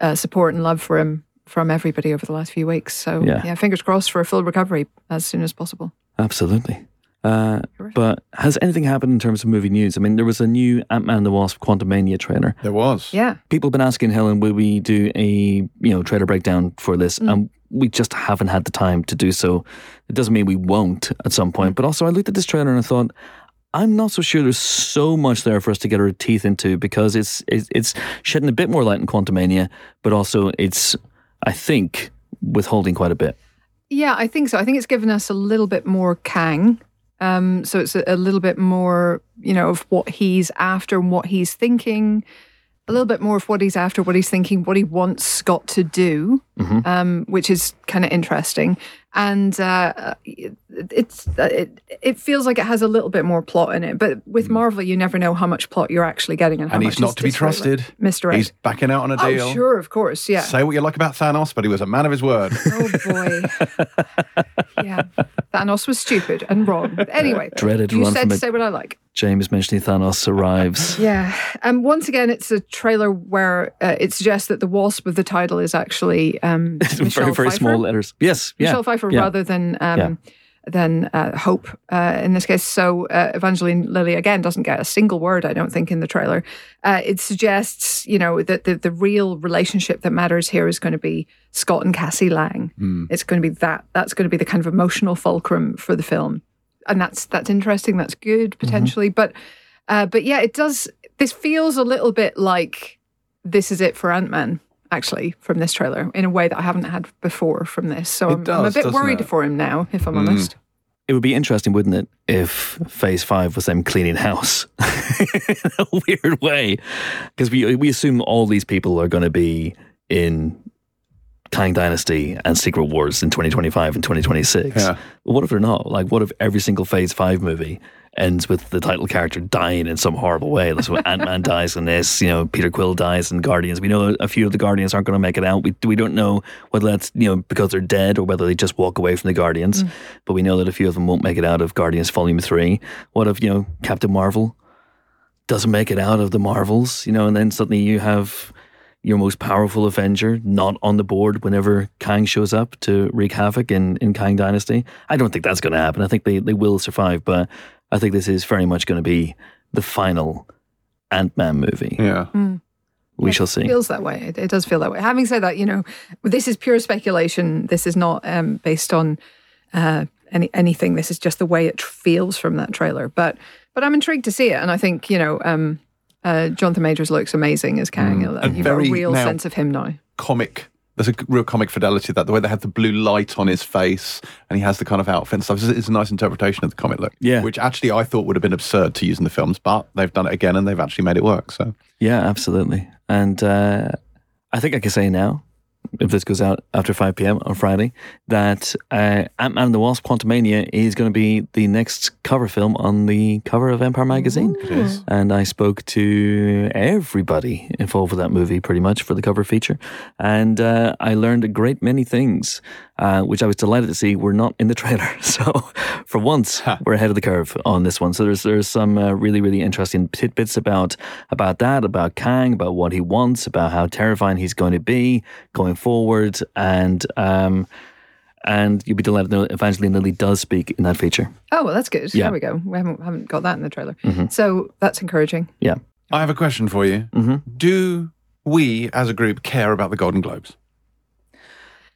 uh, support and love for him from everybody over the last few weeks. So Yeah. yeah, fingers crossed for a full recovery as soon as possible. Absolutely. Uh, but has anything happened in terms of movie news? I mean, there was a new Ant Man and the Wasp Quantumania trailer. There was. Yeah. people have been asking Helen, will we do a you know trailer breakdown for this? And we just haven't had the time to do so. It doesn't mean we won't at some point. But also, I looked at this trailer and I thought, I'm not so sure there's so much there for us to get our teeth into because it's it's, it's shedding a bit more light in Quantumania, but also it's I think withholding quite a bit. Yeah, I think so. I think it's given us a little bit more Kang. Um, so it's a, a little bit more, you know, of what he's after and what he's thinking. A little bit more of what he's after, what he's thinking, what he wants Scott to do, um, which is kind of interesting. And uh, it- it's it, it feels like it has a little bit more plot in it. But with Marvel, you never know how much plot you're actually getting and how And he's not to be trusted. misdirect. He's backing out on a deal. oh, sure, of course, yeah. Say what you like about Thanos, but he was a man of his word. Oh boy. yeah. Thanos was stupid and wrong. Anyway, Dreaded you said from to it. say what I like. James mentioning Thanos arrives. Yeah. Um, once again, it's a trailer where uh, it suggests that the wasp of the title is actually um, very very Pfeiffer. small letters. Yes, yeah, Michelle Pfeiffer yeah. rather than um, Yeah. than uh, Hope uh, in this case. So uh, Evangeline Lilly again doesn't get a single word, I don't think, in the trailer. Uh, it suggests, you know, that the the real relationship that matters here is going to be Scott and Cassie Lang. It's going to be that. That's going to be the kind of emotional fulcrum for the film, and that's that's interesting. That's good potentially, but uh, but yeah, it does. This feels a little bit like this is it for Ant Man. Actually, from this trailer, in a way that I haven't had before from this, so I'm, I'm a bit worried it? for him now, if I'm honest. It would be interesting, wouldn't it, if Phase Five was them cleaning house in a weird way? Because we we assume all these people are going to be in Kang Dynasty and Secret Wars in 2025 and 2026. Yeah. But what if they're not? Like, what if every single Phase Five movie ends with the title character dying in some horrible way? That's what Ant Man dies in this. You know, Peter Quill dies in Guardians. We know a few of the Guardians aren't going to make it out. We we don't know whether that's you know because they're dead or whether they just walk away from the Guardians. Mm. But we know that a few of them won't make it out of Guardians Volume Three. What if you know Captain Marvel doesn't make it out of the Marvels? You know, and then suddenly you have your most powerful Avenger not on the board whenever Kang shows up to wreak havoc in, in Kang Dynasty. I don't think that's going to happen. I think they, they will survive, but I think this is very much going to be the final Ant Man movie. Yeah. We shall see. It feels that way. It, it does feel that way. Having said that, you know, this is pure speculation. This is not um, based on uh, any anything. This is just the way it feels from that trailer. But but I'm intrigued to see it, and I think you know, um, Uh, Jonathan Majors looks amazing as Kang. Mm. You've got a real now- sense of him now. comic. There's a real comic fidelity to that. The way they have the blue light on his face, and he has the kind of outfit and stuff. It's, it's a nice interpretation of the comic look. Yeah. which actually I thought would have been absurd to use in the films, but they've done it again, and they've actually made it work. So Yeah, absolutely. And uh, I think I can say now, if this goes out after 5 p.m. on Friday, that uh, Ant Man and the Wasp Quantumania is going to be the next cover film on the cover of Empire magazine. is. And I spoke to everybody involved with that movie pretty much for the cover feature. And uh, I learned a great many things, uh, which I was delighted to see were not in the trailer. So for once, we're ahead of the curve on this one. So there's there's some uh, really, really interesting tidbits about, about that, about Kang, about what he wants, about how terrifying he's going to be going forward. And, um, and you'll be delighted to know that Evangeline Lilly does speak in that feature. Oh well, that's good. Yeah. There we go. We haven't haven't got that in the trailer, Mm-hmm. so that's encouraging. Yeah. I have a question for you. Mhm. Do we, as a group, care about the Golden Globes?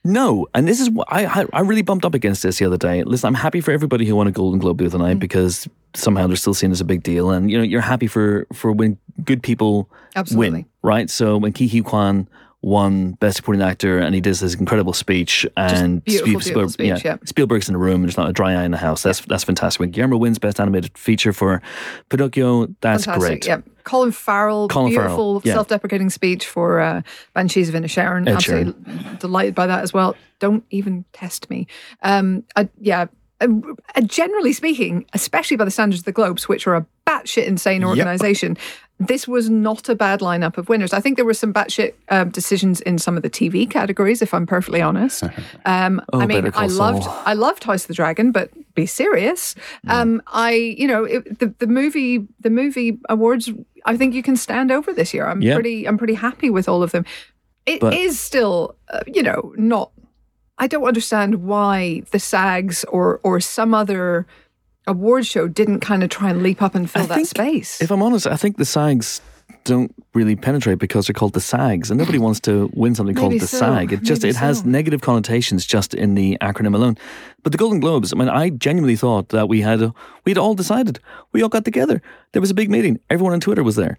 No, and this is what I, I I really bumped up against this the other day. Listen, I'm happy for everybody who won a Golden Globe the other night because somehow they're still seen as a big deal, and you know you're happy for for when good people Absolutely. win, right? So when Ke Huy Quan won Best Supporting Actor, and he does this incredible speech, and beautiful, beautiful speech, yeah. Spielberg's in the room, and there's not a dry eye in the house. That's that's fantastic. When Guillermo wins Best Animated Feature for Pinocchio, that's Fantastic. great. Yeah. Colin Farrell, Colin Farrell, beautiful yeah. self-deprecating speech for uh, Banshees of Inisherin. Absolutely delighted by that as well. Don't even test me. Um, I, yeah. Uh, uh, generally speaking, especially by the standards of the Globes, which are a batshit insane organization, this was not a bad lineup of winners. I think there were some batshit um, decisions in some of the TV categories, if I'm perfectly honest. Um, Oh, I mean, I loved Saul. I loved House of the Dragon, but be serious. Um, I you know it, the the movie the movie awards. I think you can stand over this year. I'm Yeah. pretty I'm pretty happy with all of them. It is But- still uh, you know not. I don't understand why the SAGs or or some other award show didn't kind of try and leap up and fill I that think space. If I'm honest, I think the SAGs don't really penetrate because they're called the SAGs, and nobody wants to win something called Maybe the so. SAG. It just Maybe it has so. negative connotations just in the acronym alone. But the Golden Globes, I mean, I genuinely thought that we had we had all decided. We all got together. There was a big meeting. Everyone on Twitter was there,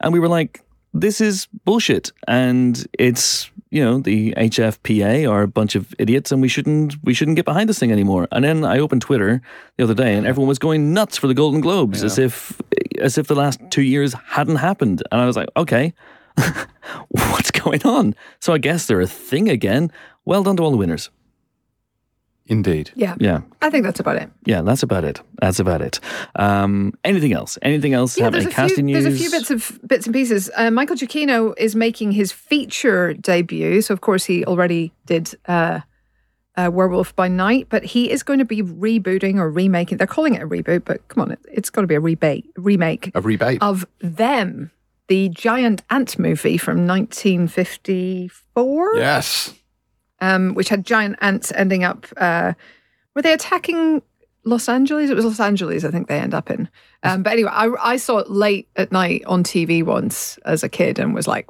and we were like, "This is bullshit," and it's. You know the HFPA are a bunch of idiots, and we shouldn't we shouldn't get behind this thing anymore. And then I opened Twitter the other day, and everyone was going nuts for the Golden Globes, as if as if the last two years hadn't happened. And I was like, okay, what's going on? So I guess they're a thing again. Well done to all the winners. Indeed. yeah, Yeah, I think that's about it. yeah, that's about it. That's about it. Um, anything else? Anything else Yeah, happening? there's a, Casting few, news. there's a few bits of bits and pieces. Uh, Michael Giacchino is making his feature debut. So, of course, he already did uh, uh, Werewolf by Night, but he is going to be rebooting or remaking. They're calling it a reboot, but come on, it, it's got to be a rebate, remake A rebate. of Them, the giant ant movie from 1954 yes. Um, which had giant ants ending up. Uh, were they attacking Los Angeles? It was Los Angeles, I think they end up in. Um, but anyway, I, I saw it late at night on TV once as a kid and was like,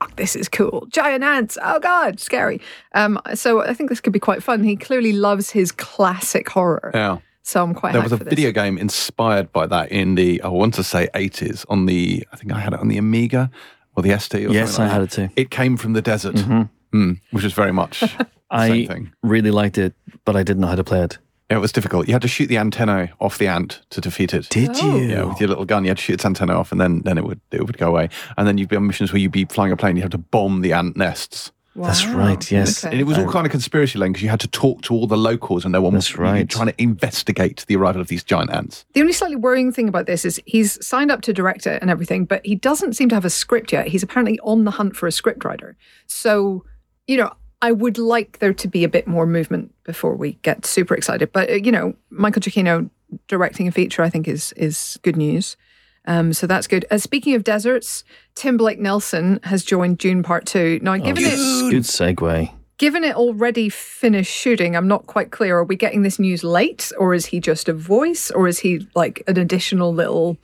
Fuck, this is cool. Giant ants. Oh, God, scary. Um, so I think this could be quite fun. He clearly loves his classic horror. Yeah. So I'm quite There was a for this. video game inspired by that in the, I want to say 80s, on the, I think I had it on the Amiga or the ST or Yes, something I like had that. it too. It came from the desert, Mhm. Mm, which is very much the I same thing. really liked it, but I didn't know how to play it. Yeah, it was difficult. You had to shoot the antenna off the ant to defeat it. Did Oh. you? Yeah, with your little gun, you had to shoot its antenna off, and then then it would it would go away. And then you'd be on missions where you'd be flying a plane. You have to bomb the ant nests. That's right, yes. Okay. And it was all kind of conspiracy land because you had to talk to all the locals, and no one was That's really right. trying to investigate the arrival of these giant ants. The only slightly worrying thing about this is he's signed up to direct it and everything, but he doesn't seem to have a script yet. He's apparently on the hunt for a scriptwriter. So, you know, I would like there to be a bit more movement before we get super excited. But uh, you know, Michael Giacchino directing a feature, I think, is is good news. Um, so that's good. Uh, speaking of deserts, Tim Blake Nelson has joined Dune Part Two. Now, given it Good segue. given it already finished shooting, I'm not quite clear. Are we getting this news late, or is he just a voice, or is he like an additional little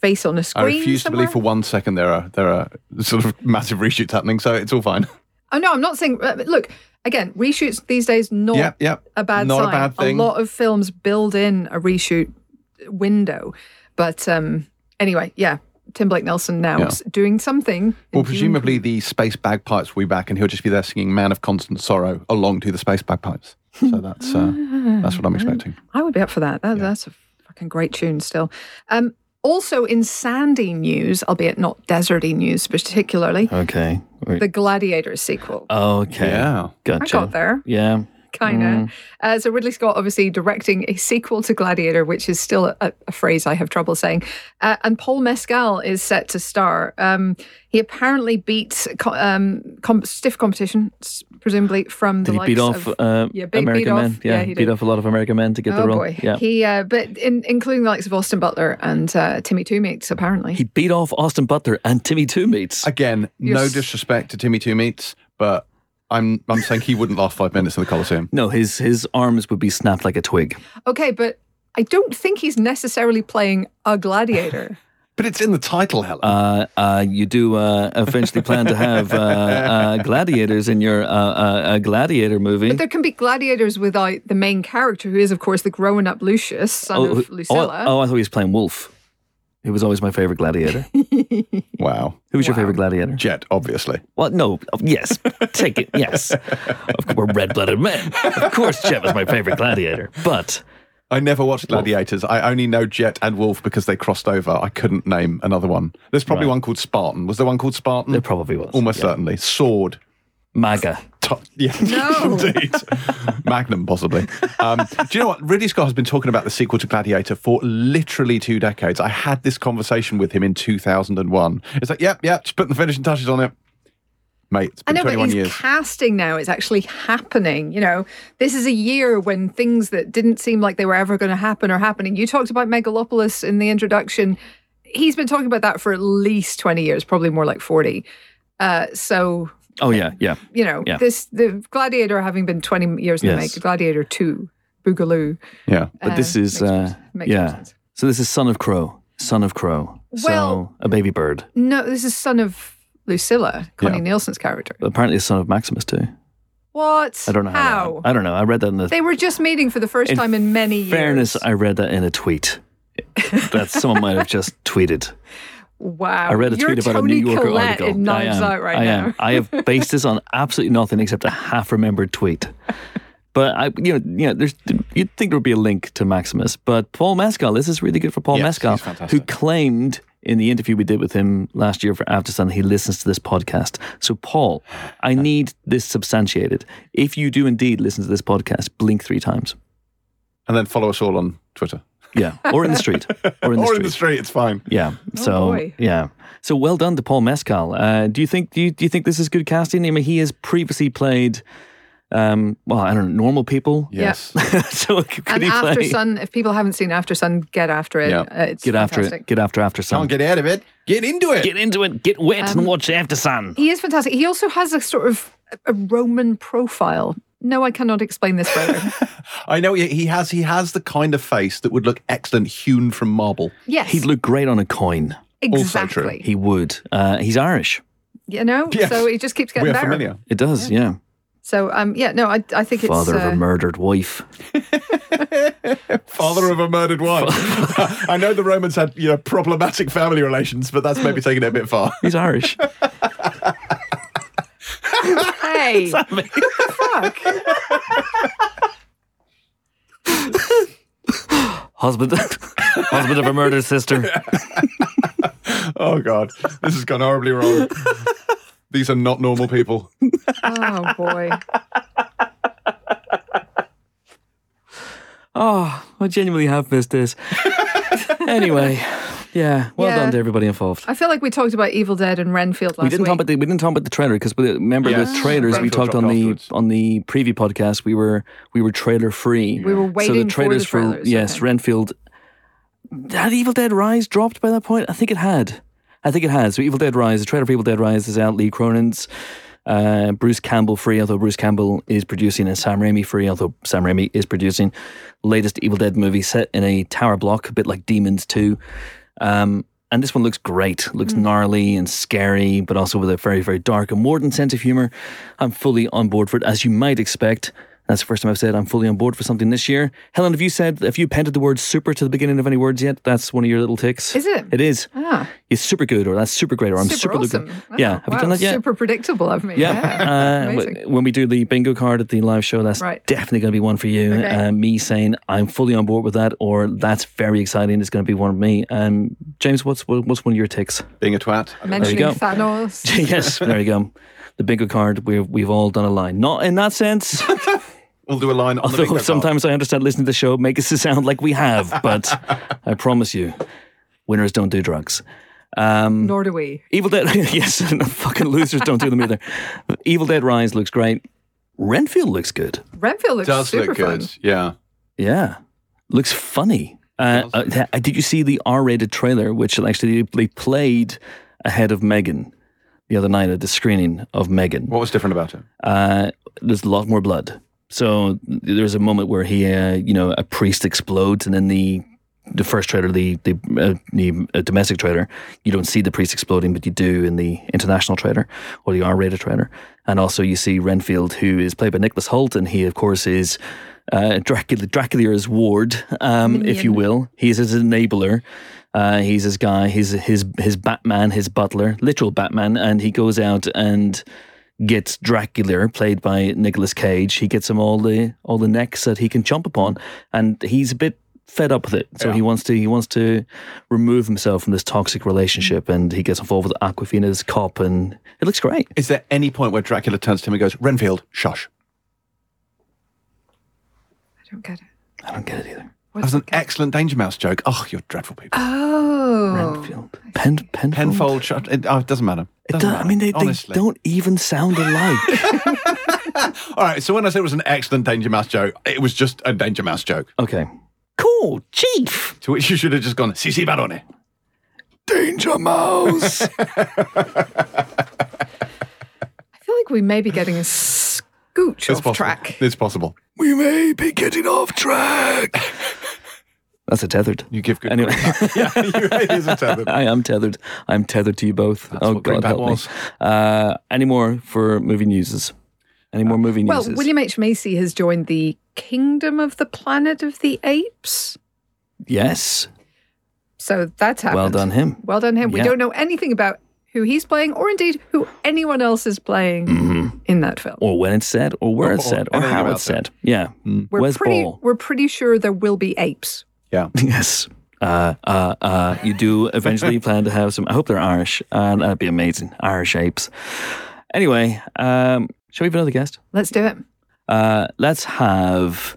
face on a screen? I refuse to believe for one second there are there are sort of massive reshoots happening, so it's all fine. Oh no, I'm not saying. uh, Look, again, reshoots these days not Yep, yep. a bad Not a sign. bad thing. A lot of films build in a reshoot window, but um, anyway, yeah. Tim Blake Nelson now Yeah. doing something. Well, Dune. presumably the space bagpipes will be back, and he'll just be there singing "Man of Constant Sorrow" along to the space bagpipes. So that's uh, that's what I'm expecting. I would be up for that. that That's a fucking great tune still. Um, also in sandy news, albeit not deserty news particularly, Okay. Wait. the Gladiator sequel. Oh, okay. Yeah. I Gotcha. got there. Yeah. Kind of. Uh, so Ridley Scott obviously directing a sequel to Gladiator, which is still a, a phrase I have trouble saying. Uh, and Paul Mescal is set to star. Um, he apparently beat co- um, com- stiff competition, presumably from the Did he likes beat off of. uh, yeah, beat- American beat off- men? yeah, Yeah, he beat did. off a lot of American men to get the Oh role. boy! Yeah. He, uh, but in, including the likes of Austin Butler and uh, Timmy Two Meats, apparently. He beat off Austin Butler and Timmy Two Meats. Again, You're no s- disrespect to Timmy Two Meats, but I'm I'm saying he wouldn't last five minutes in the Coliseum. no, his his arms would be snapped like a twig. okay, but I don't think he's necessarily playing a gladiator. But it's in the title, Helen. Uh, uh, you do uh, eventually plan to have uh, uh, gladiators in your uh, gladiator movie. But there can be gladiators without the main character, who is, of course, the grown up Lucius, son oh, of Lucilla. oh, oh, I thought he was playing Wolf. He was always my favorite gladiator. wow. Who was your favorite gladiator? Jet, obviously. Well, no, oh, yes, take it, yes. Of course, we're red-blooded men. Of course, Jet was my favorite gladiator. But I never watched Gladiators. I only know Jet and Wolf because they crossed over. I couldn't name another one. There's probably Right. one called Spartan. Was there one called Spartan? there probably was Almost yeah. certainly. Sword. MAGA. Yeah, No. indeed. Magnum, possibly. Um, do you know what? Ridley Scott has been talking about the sequel to Gladiator for literally two decades. I had this conversation with him in 2001. It's like, yep, yep, just putting the finishing touches on it. Mate, it's I been know, but 21 his years. casting now It's actually happening. You know, this is a year when things that didn't seem like they were ever going to happen are happening. You talked about Megalopolis in the introduction. He's been talking about that for at least 20 years, probably more like 40. Uh, so, Oh yeah, yeah. you know, Yeah. this the Gladiator having been 20 years in the Yes. make, Gladiator 2, Boogaloo. Yeah. But uh, this is makes uh, sense- makes yeah. sense. So this is Son of Crowe. Son of Crowe. So Well- a baby bird. No, this is son of Lucilla, Connie Yeah. Nielsen's character. Apparently, the son of Maximus too. What? I don't know how. How? I don't know. I read that in the They were just meeting for the first In time in many years. fairness. I read that in a tweet that someone might have just tweeted. Wow. I read a You're tweet about Tony a New Yorker Collette article. in I am. Out right I now. am. I have based this on absolutely nothing except a half remembered tweet. But I, you know, you know, there's you'd think there would be a link to Maximus, but Paul Mescal. This is really good for Paul Yes, Mescal, who claimed in the interview we did with him last year for Aftersun he listens to this podcast. So, Paul, I need this substantiated. If you do indeed listen to this podcast, blink three times. And then follow us all on Twitter. Yeah, or in the street, or in the or street. in the street, it's fine. Yeah. So Oh, boy. yeah. So well done to Paul Mescal. Uh, do you think do you, do you think this is good casting? I mean, he has previously played, um, well, I don't know, normal people. Yes. so could and he After play? Sun, if people haven't seen Aftersun, get after it. Yeah. Uh, it's Get after fantastic. it. Get after after sun. Can't get out of it. Get into it. Get into it. Get wet Um, and watch Aftersun. He is fantastic. He also has a sort of a Roman profile. No, I cannot explain this further. I know he he has he has the kind of face that would look excellent hewn from marble. yes, He'd look great on a coin. Also true. exactly. He would. Uh, he's Irish. You know, Yes. so he just keeps getting We're better. familiar. It does. Yeah. So, um, yeah, no, I, I think it's Father of uh, a murdered wife. Father of a murdered wife. I know the Romans had you know problematic family relations, but that's maybe taking it a bit far. He's Irish. Hey, fuck. husband, husband of a murdered sister. Oh God, this has gone horribly wrong. These are not normal people. Oh boy. Oh, I genuinely have missed this. anyway, yeah, well Yeah. done to everybody involved. I feel like we talked about Evil Dead and Renfield last We didn't week. talk about the we didn't talk about the trailer because remember Yes. the trailers we talked on the afterwards. on the preview podcast we were we were trailer free. We were so waiting the for the trailers trailers, yes okay. Renfield had Evil Dead Rise dropped by that point. I think it had. I think it has. So Evil Dead Rise, the trailer for Evil Dead Rise is out. Lee Cronin's. Uh, Bruce Campbell free, although Bruce Campbell is producing, and Sam Raimi free, although Sam Raimi is producing. Latest Evil Dead movie set in a tower block, a bit like Demons 2. Um, and this one looks great. Looks gnarly and scary, but also with a very, very dark and mordant sense of humor. I'm fully on board for it, as you might expect. That's the first time I've said I'm fully on board for something this year. Helen, have you said, have you appended the word super to the beginning of any words yet? That's one of your little ticks. Is it? It is. Ah, It's super good, or that's super great, or I'm super, super looking- awesome. Ah, Yeah, have wow, you done that yet? Super predictable of me. Yeah. Yeah. Uh, when we do the bingo card at the live show, that's Right. definitely going to be one for you. Okay. Uh, me saying I'm fully on board with that, or that's very exciting is going to be one of me. Um, James, what's what's one of your ticks? Being a twat. Mentioning there you go. Thanos. yes, there you go. The bingo card. We've we've all done a line. Not in that sense. We'll do a line on the Although bingo card. sometimes I understand listening to the show makes us sound like we have, but I promise you, winners don't do drugs. Um, Nor do we. Evil Dead, yes, fucking losers don't do them either. Evil Dead Rise looks great. Renfield looks good. Renfield looks does super look good. fun. Yeah. Yeah, looks funny. Uh, uh, did you see the R-rated trailer, which actually they played ahead of M3GAN the other night at the screening of M3GAN? What was different about it? uh, there's a lot more blood. So there's a moment where he, uh, you know, a priest explodes, and then the the first trailer, the the, uh, the uh, domestic trailer, you don't see the priest exploding, but you do in the international trailer or the R-rated trailer. And also you see Renfield, who is played by Nicholas Hoult, and he of course is. Uh, Dracula, Dracula's ward, um, if you will. He's his enabler. Uh, he's his guy. He's his his Batman, his butler, literal Batman, and he goes out and gets Dracula, played by Nicolas Cage. He gets him all the all the necks that he can jump upon, and he's a bit fed up with it. So Yeah. he wants to he wants to remove himself from this toxic relationship, and he gets involved with Awkwafina's cop, and it looks great. Is there any point where Dracula turns to him and goes, Renfield, shush? I don't get it. I don't get it either. That was an excellent Danger Mouse joke. Oh, you're dreadful people. Oh. Renfield, oh, Pen, Penfold. Penfold, shut. It, oh, it doesn't matter. It Doesn't do- I matter, mean, they, they honestly. don't even sound alike. All right, so when I said it was an excellent Danger Mouse joke, it was just a Danger Mouse joke. okay. Cool, Chief. To which you should have just gone, si, si, barone. Danger Mouse. I feel like we may be getting a scooch It's off possible. track. It's possible. we may be getting off track. That's a tethered. You give good Anyway. yeah, you, it is a tether. I am tethered. I'm tethered to you both. oh what God, help was. me. Uh, any more for movie newses? Any more movie news? Well. William H. Macy has joined the Kingdom of the Planet of the Apes. yes. So that's happened. Well done, him. Well done, him. We don't know anything about who he's playing or indeed who anyone else is playing Mm-hmm. in that film. Or when it's said, or where it's Or said, or how about it's said. Yeah. We're Wes pretty Ball. we're pretty sure there will be apes. Yeah. Yes. Uh, uh, uh, you do eventually plan to have some. I hope they're Irish, and that'd be amazing. Irish apes. Anyway, um, shall we have another guest? Let's do it. Uh, let's have.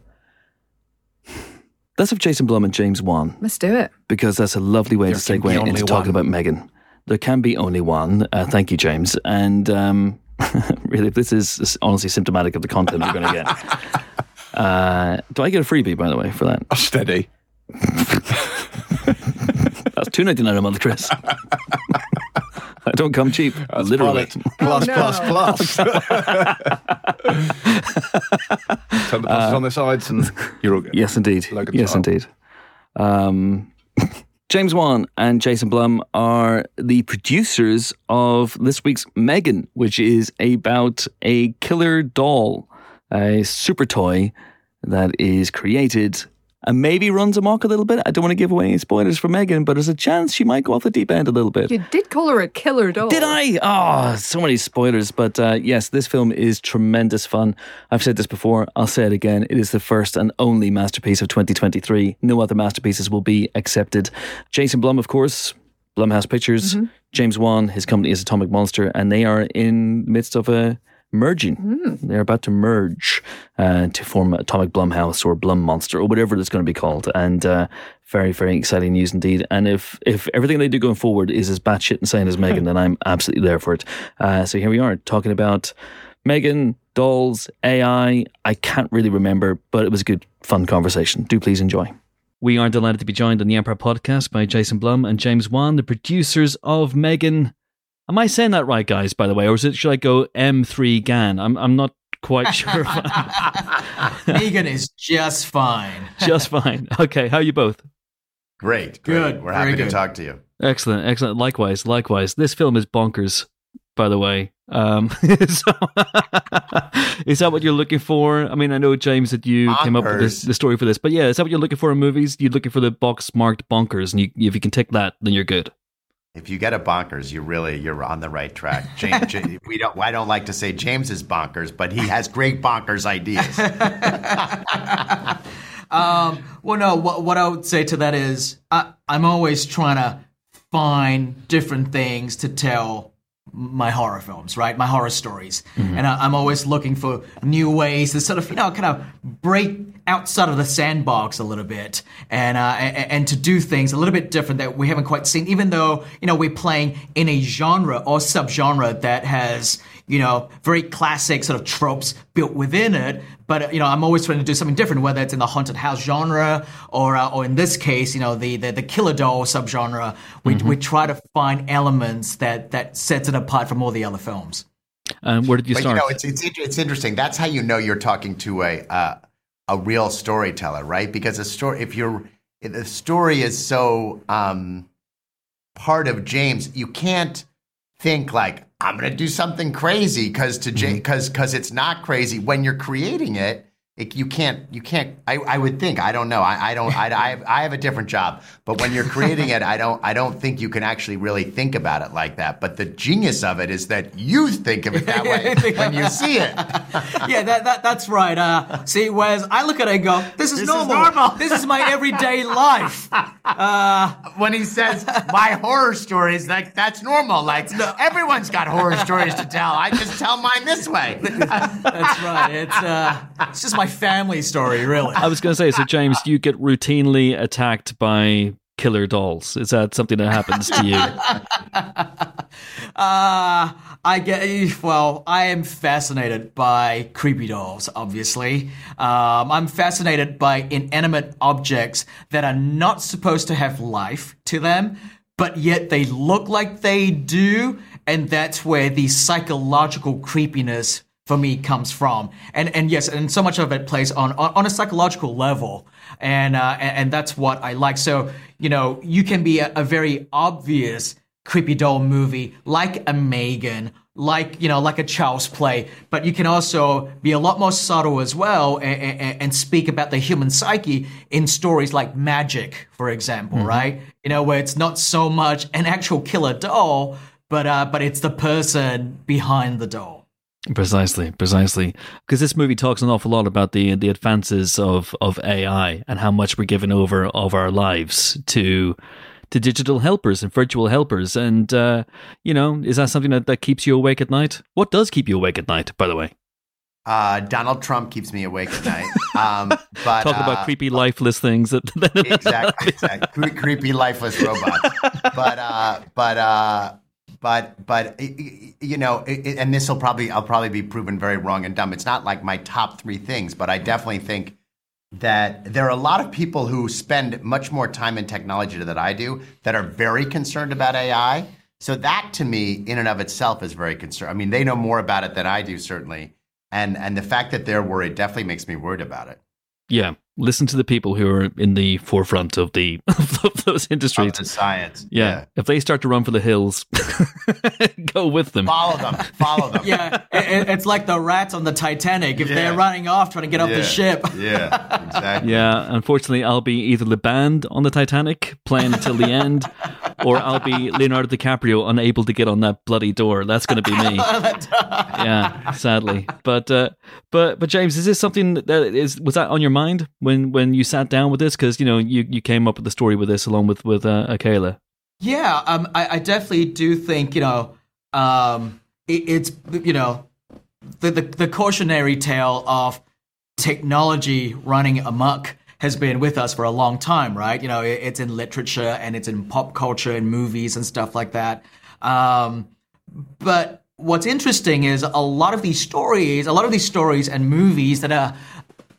Let's have Jason Blum and James Wan. Let's do it. because that's a lovely way There to can segue only into talking about Megan. There can be only one. Uh, thank you, James. And um, really, this is this is honestly symptomatic of the content we're going to get. Uh, do I get a freebie, by the way, for that? Oh, steady. That's two ninety nine a month, Chris. I don't come cheap, literally. Plus, Oh, plus, no. plus. Turn the pluses on their sides and you're all good. Yes, indeed. Logan yes, style. indeed. Um, James Wan and Jason Blum are the producers of this week's Megan, which is about a killer doll, a super toy that is created and maybe runs amok a little bit. I don't want to give away any spoilers for Megan, but there's a chance she might go off the deep end a little bit. You did call her a killer doll. Did I? Oh, so many spoilers. But uh, yes, this film is tremendous fun. I've said this before. I'll say it again. It is the first and only masterpiece of 2023. No other masterpieces will be accepted. Jason Blum, of course, Blumhouse Pictures. James Wan, his company is Atomic Monster, and they are in the midst of a merging. They're about to merge uh, to form Atomic Blumhouse or Blum Monster or whatever it's going to be called. And uh, very, very exciting news indeed. And if if everything they do going forward is as batshit insane as Megan, then I'm absolutely there for it. Uh, so here we are talking about Megan, dolls, AI. I can't really remember, but it was a good, fun conversation. Do please enjoy. We are delighted to be joined on the Empire podcast by Jason Blum and James Wan, the producers of Megan. Am I saying that right, guys? By the way, or is it should I go M3 Gan? I'm I'm not quite sure. if Megan is just fine. Just fine. Okay, how are you both? Great, great. Good, We're very happy to talk to you. Excellent, excellent. Likewise, likewise. This film is bonkers. by the way. Um, so is that what you're looking for? I mean, I know James that you came up with this, the story for this, but yeah, is that what you're looking for in movies? You're looking for the box marked bonkers, and you, if you can tick that, then you're good. If you get a bonkers, you really you're on the right track. James, we don't. I don't like to say James is bonkers, but he has great bonkers ideas. Um, well, no, what, what I would say to that is I, I'm always trying to find different things to tell my horror films, right? My horror stories. And I, I'm always looking for new ways to sort of, you know, kind of break outside of the sandbox a little bit and, uh, and, and to do things a little bit different that we haven't quite seen, even though, you know, we're playing in a genre or subgenre that has, you know, very classic sort of tropes built within it. But uh, you know, I'm always trying to do something different, whether it's in the haunted house genre or, uh, or in this case, you know, the the, the killer doll subgenre. We we try to find elements that that sets it apart from all the other films. Um, where did you But start? you know, it's it's it's interesting. That's how you know you're talking to a uh, a real storyteller, right? Because a story, if you're if the story is so um, part of James, you can't think like I'm going to do something crazy because to because mm-hmm. because it's not crazy when you're creating it. It, you can't you can't I, I would think I don't know I, I don't I, I, have, I have a different job but when you're creating it I don't I don't think you can actually really think about it like that but the genius of it is that you think of it that way when you see it yeah, that, that that's right. Uh, see, whereas I look at it and go, "This is This is normal. normal." this is my everyday life." when he says my horror stories, like that's normal. Like everyone's got horror stories to tell. I just tell mine this way. That's right. It's uh, it's just my family story, really. I was going to say, so James, you get routinely attacked by killer dolls? Is that something that happens to you? Uh, I get well. I am fascinated by creepy dolls. Obviously, um, I'm fascinated by inanimate objects that are not supposed to have life to them, but yet they look like they do, and that's where the psychological creepiness for me comes from. And and yes, and so much of it plays on on, on a psychological level, and uh, and, and that's what I like. So you know, you can be a, a very obvious creepy doll movie like a Megan, like you know, like a Child's Play, but you can also be a lot more subtle as well and, and, and speak about the human psyche in stories like Magic, for example, right? You know, where it's not so much an actual killer doll, but uh, but it's the person behind the doll. Precisely, precisely. Because this movie talks an awful lot about the the advances of, of AI and how much we're giving over of our lives to to digital helpers and virtual helpers. And uh, you know, is that something that, that keeps you awake at night? What does keep you awake at night, by the way? Uh, Donald Trump keeps me awake at night. Um, but Talk about uh, creepy, lifeless things. That, exactly, exactly. Cre- creepy, lifeless robots. but uh, but uh, but but you know, and this will probably I'll probably be proven very wrong and dumb. It's not like my top three things, but I definitely think that there are a lot of people who spend much more time in technology than I do that are very concerned about AI. So that to me, in and of itself, is very concerned. I mean, they know more about it than I do, certainly. And and the fact that they're worried definitely makes me worried about it. yeah, listen to the people who are in the forefront of the of those industries. Of the science. yeah. if they start to run for the hills, go with them. Follow them. Follow them. Yeah, it, it's like the rats on the Titanic. If Yeah. they're running off trying to get off Yeah. the ship. Yeah, exactly. Yeah, unfortunately, I'll be either the band on the Titanic playing until the end, or I'll be Leonardo DiCaprio unable to get on that bloody door. That's going to be me. yeah, sadly. But uh, but but James, is this something that is was that on your mind when when you sat down with this? Because you know you you came up with the story with this along with with uh, Akela. Yeah, um, I, I definitely do think you know, um, it, it's you know, the, the the cautionary tale of technology running amok has been with us for a long time, right? You know, it, it's in literature and it's in pop culture and movies and stuff like that. Um, but what's interesting is a lot of these stories, a lot of these stories and movies that are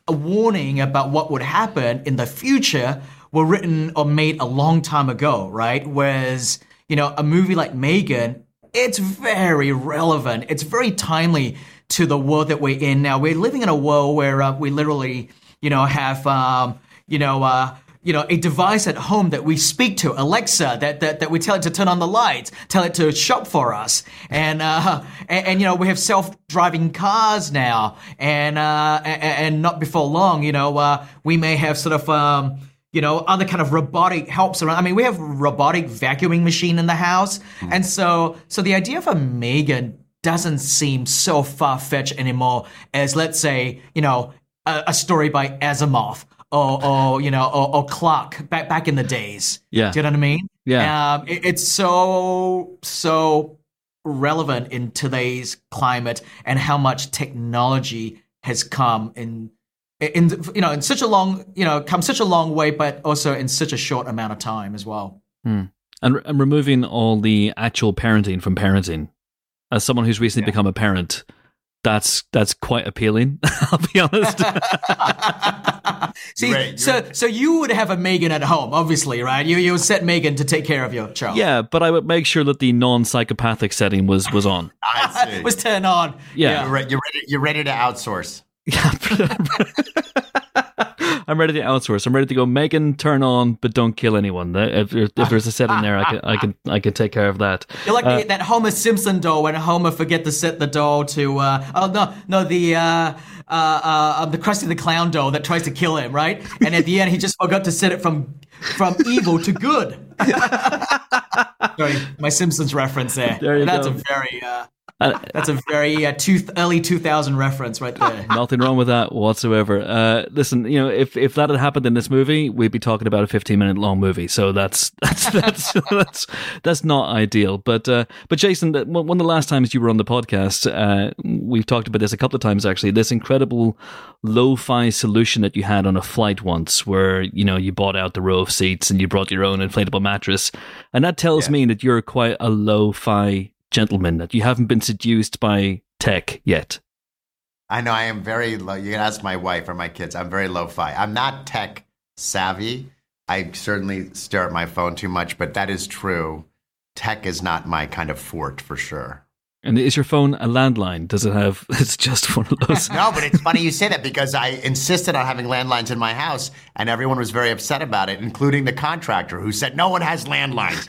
a warning about what would happen in the future were written or made a long time ago, right? Whereas, you know, a movie like Megan, it's very relevant. It's very timely to the world that we're in now. We're living in a world where uh, we literally, you know, have, um, you know, uh, you know, a device at home that we speak to, Alexa, that, that, that we tell it to turn on the lights, tell it to shop for us. And, uh, and, and, you know, we have self-driving cars now. And, uh, and, and not before long, you know, uh, we may have sort of, um, you know, other kind of robotic helps around. I mean, we have robotic vacuuming machine in the house. And so, so the idea of a Megan doesn't seem so far-fetched anymore as, let's say, you know, a, a story by Asimov or, or you know, or, or, Clarke back back in the days. Yeah, do you know what I mean? Yeah, um, it, it's so so relevant in today's climate and how much technology has come in in you know in such a long you know come such a long way, but also in such a short amount of time as well. Hmm. And, and removing all the actual parenting from parenting, as someone who's recently yeah. become a parent, that's that's quite appealing. I'll be honest. See, right, so right. so you would have a Megan at home, obviously, right? You you would set Megan to take care of your child. Yeah, but I would make sure that the non-psychopathic setting was was on. I see. was turned on. Yeah, yeah. You're, re- you're ready. You're ready to outsource. Yeah. I'm ready to outsource. I'm ready to go. Megan, turn on, but don't kill anyone. If, if, if there's a set in there, I can, I can, I can take care of that. You're like uh, the, that Homer Simpson doll when Homer forget to set the doll to. Uh, oh no, no, the uh, uh, uh, the Krusty the Clown doll that tries to kill him, right? And at the end, he just forgot to set it from from evil to good. Sorry, my Simpsons reference there. there That's go. a very. Uh, That's a very uh, two, early 2000 reference right there. Nothing wrong with that whatsoever. Uh, listen, you know, if, if that had happened in this movie, we'd be talking about a 15 minute long movie. So that's that's that's that's, that's not ideal. But uh, but Jason, one of the last times you were on the podcast, uh, we've talked about this a couple of times actually. This incredible lo-fi solution that you had on a flight once, where you know you bought out the row of seats and you brought your own inflatable mattress, and that tells yeah. me that you're quite a lo-fi gentleman, that you haven't been seduced by tech yet. I know I am very low. You can ask my wife or my kids. I'm very low fi. I'm not tech savvy. I certainly stare at my phone too much, but that is true. Tech is not my kind of fort for sure. And is your phone a landline? Does it have? It's just one of those. no, but it's funny you say that because I insisted on having landlines in my house, and everyone was very upset about it, including the contractor who said no one has landlines.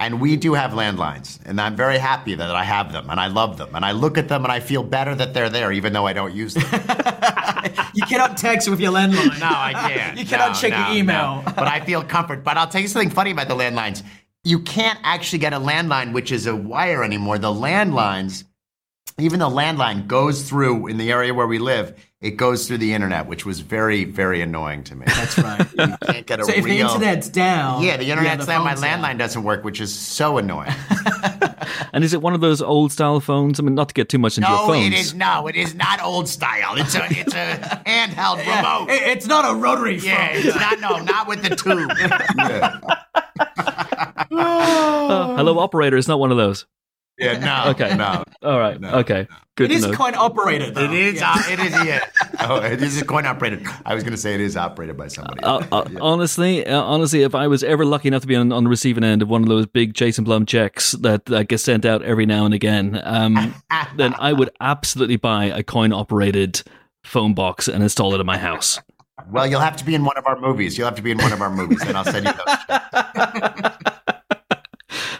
and we do have landlines, and I'm very happy that I have them, and I love them, and I look at them and I feel better that they're there, even though I don't use them. you cannot text with your landline. No, I can't. you cannot no, check no, your email. No. But I feel comfort. But I'll tell you something funny about the landlines you can't actually get a landline, which is a wire anymore. The landlines, even the landline goes through in the area where we live, it goes through the internet, which was very, very annoying to me. That's right. you can't get a so real, if the internet's down, yeah, the internet's yeah, the down. My landline down. doesn't work, which is so annoying. and is it one of those old style phones? I mean, not to get too much into no, your phones. No, it is no, it is not old style. It's a it's a handheld remote. It's not a rotary phone. Yeah, it's not no, not with the tube. yeah. Uh, hello, operator. It's not one of those. Yeah, no. Okay. No. All right. No, okay. Good. It is coin operated. Though. It is. Yeah. Uh, it is. Yeah. oh, it is coin operated. I was going to say it is operated by somebody. Uh, uh, yeah. Honestly, uh, honestly, if I was ever lucky enough to be on, on the receiving end of one of those big Jason Blum checks that, that get sent out every now and again, um, then I would absolutely buy a coin operated phone box and install it in my house. Well, you'll have to be in one of our movies. You'll have to be in one of our movies, and I'll send you those.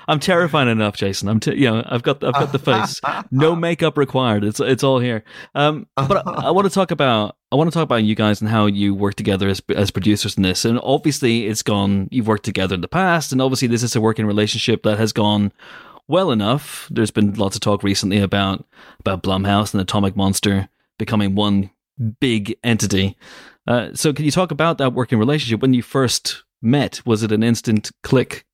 I'm terrifying enough, Jason. I'm, t- you know, I've got, I've got the face. No makeup required. It's, it's all here. Um, but I, I want to talk about, I want to talk about you guys and how you work together as, as producers in this. And obviously, it's gone. You've worked together in the past, and obviously, this is a working relationship that has gone well enough. There's been lots of talk recently about about Blumhouse and Atomic Monster becoming one big entity. Uh, so, can you talk about that working relationship when you first met? Was it an instant click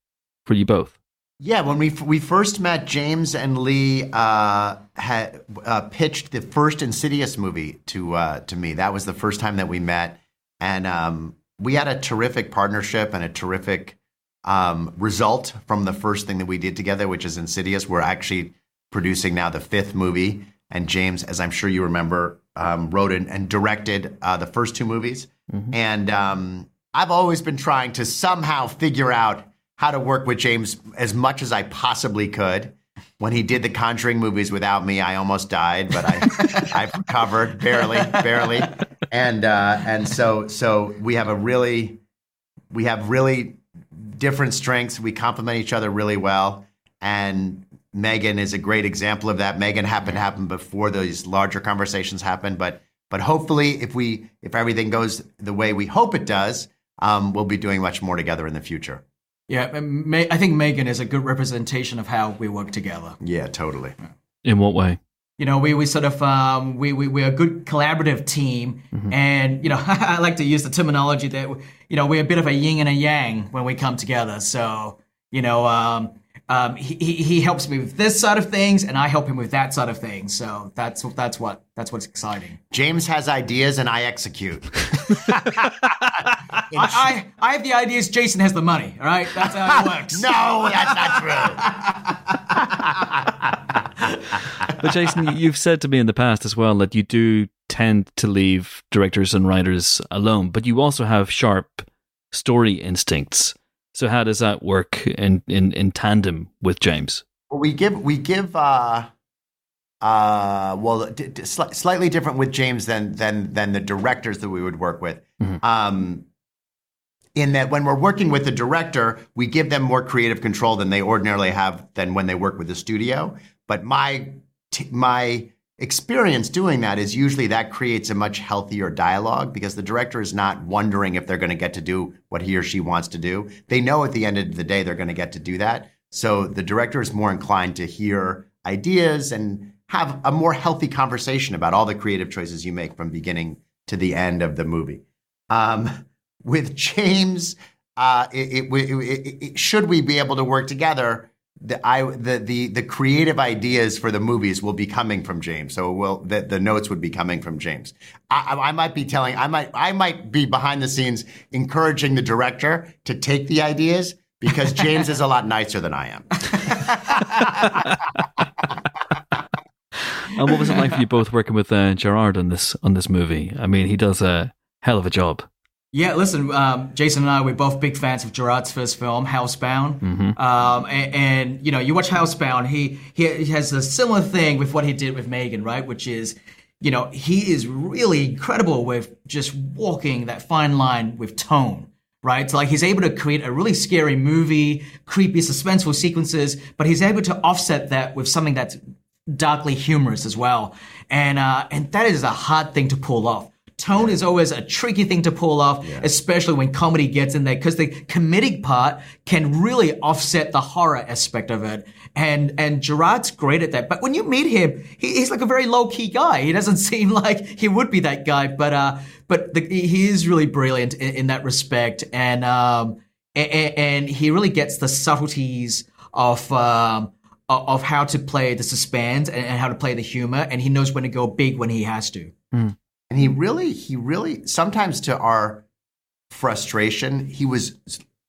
for you both? Yeah, when we we first met, James and Leigh uh, had uh, pitched the first Insidious movie to uh, to me. That was the first time that we met, and um, we had a terrific partnership and a terrific um, result from the first thing that we did together, which is Insidious. We're actually producing now the fifth movie, and James, as I'm sure you remember, um, wrote and directed uh, the first two movies. Mm-hmm. And um, I've always been trying to somehow figure out how to work with James as much as I possibly could. When he did the Conjuring movies without me, I almost died, but I I've recovered barely, barely. And uh, and so so we have a really we have really different strengths. We complement each other really well. And Megan is a great example of that. Megan happened to happen before those larger conversations happened, but but hopefully, if we if everything goes the way we hope it does, um, we'll be doing much more together in the future. Yeah, Ma- I think Megan is a good representation of how we work together. Yeah, totally. In what way? You know, we, we sort of um, we, we we're a good collaborative team, and you know, I like to use the terminology that you know we're a bit of a yin and a yang when we come together. So you know, um, um, he he he helps me with this side of things, and I help him with that side of things. So that's that's what that's what's exciting. James has ideas and I execute. I, I I have the ideas. Jason has the money. All right, that's how it works. no, that's not true. But Jason, you've said to me in the past as well that you do tend to leave directors and writers alone, but you also have sharp story instincts. So how does that work in, in, in tandem with James? Well, we give we give uh uh well d- d- sli- slightly different with James than than than the directors that we would work with. Um in that when we're working with the director we give them more creative control than they ordinarily have than when they work with the studio. But my t- my experience doing that is usually that creates a much healthier dialogue because the director is not wondering if they're going to get to do what he or she wants to do. They know at the end of the day they're going to get to do that. So the director is more inclined to hear ideas and have a more healthy conversation about all the creative choices you make from beginning to the end of the movie. Um, with James, uh, it, it, it, should we be able to work together? The, I, the, the, the creative ideas for the movies will be coming from James. So will the, the notes would be coming from James. I, I might be telling, I might, I might be behind the scenes encouraging the director to take the ideas because James is a lot nicer than I am. And what was it like for you both working with uh, Gerard on this on this movie? I mean, he does a hell of a job. Yeah, listen, um, Jason and I, we're both big fans of Gerard's first film, Housebound. Um, and, and, you know, you watch Housebound, he, he he has a similar thing with what he did with Megan, right? Which is, you know, he is really incredible with just walking that fine line with tone. Right, so like he's able to create a really scary movie, creepy, suspenseful sequences, but he's able to offset that with something that's darkly humorous as well. And uh, and that is a hard thing to pull off. Tone is always a tricky thing to pull off, especially when comedy gets in there, because the comedic part can really offset the horror aspect of it. And and Gerard's great at that. But when you meet him, he, he's like a very low key guy. He doesn't seem like he would be that guy, but uh, but the, he is really brilliant in, in that respect. And um, and, and he really gets the subtleties of um, of how to play the suspense and, and how to play the humor, and he knows when to go big when he has to. And he really, he really, sometimes to our frustration, he was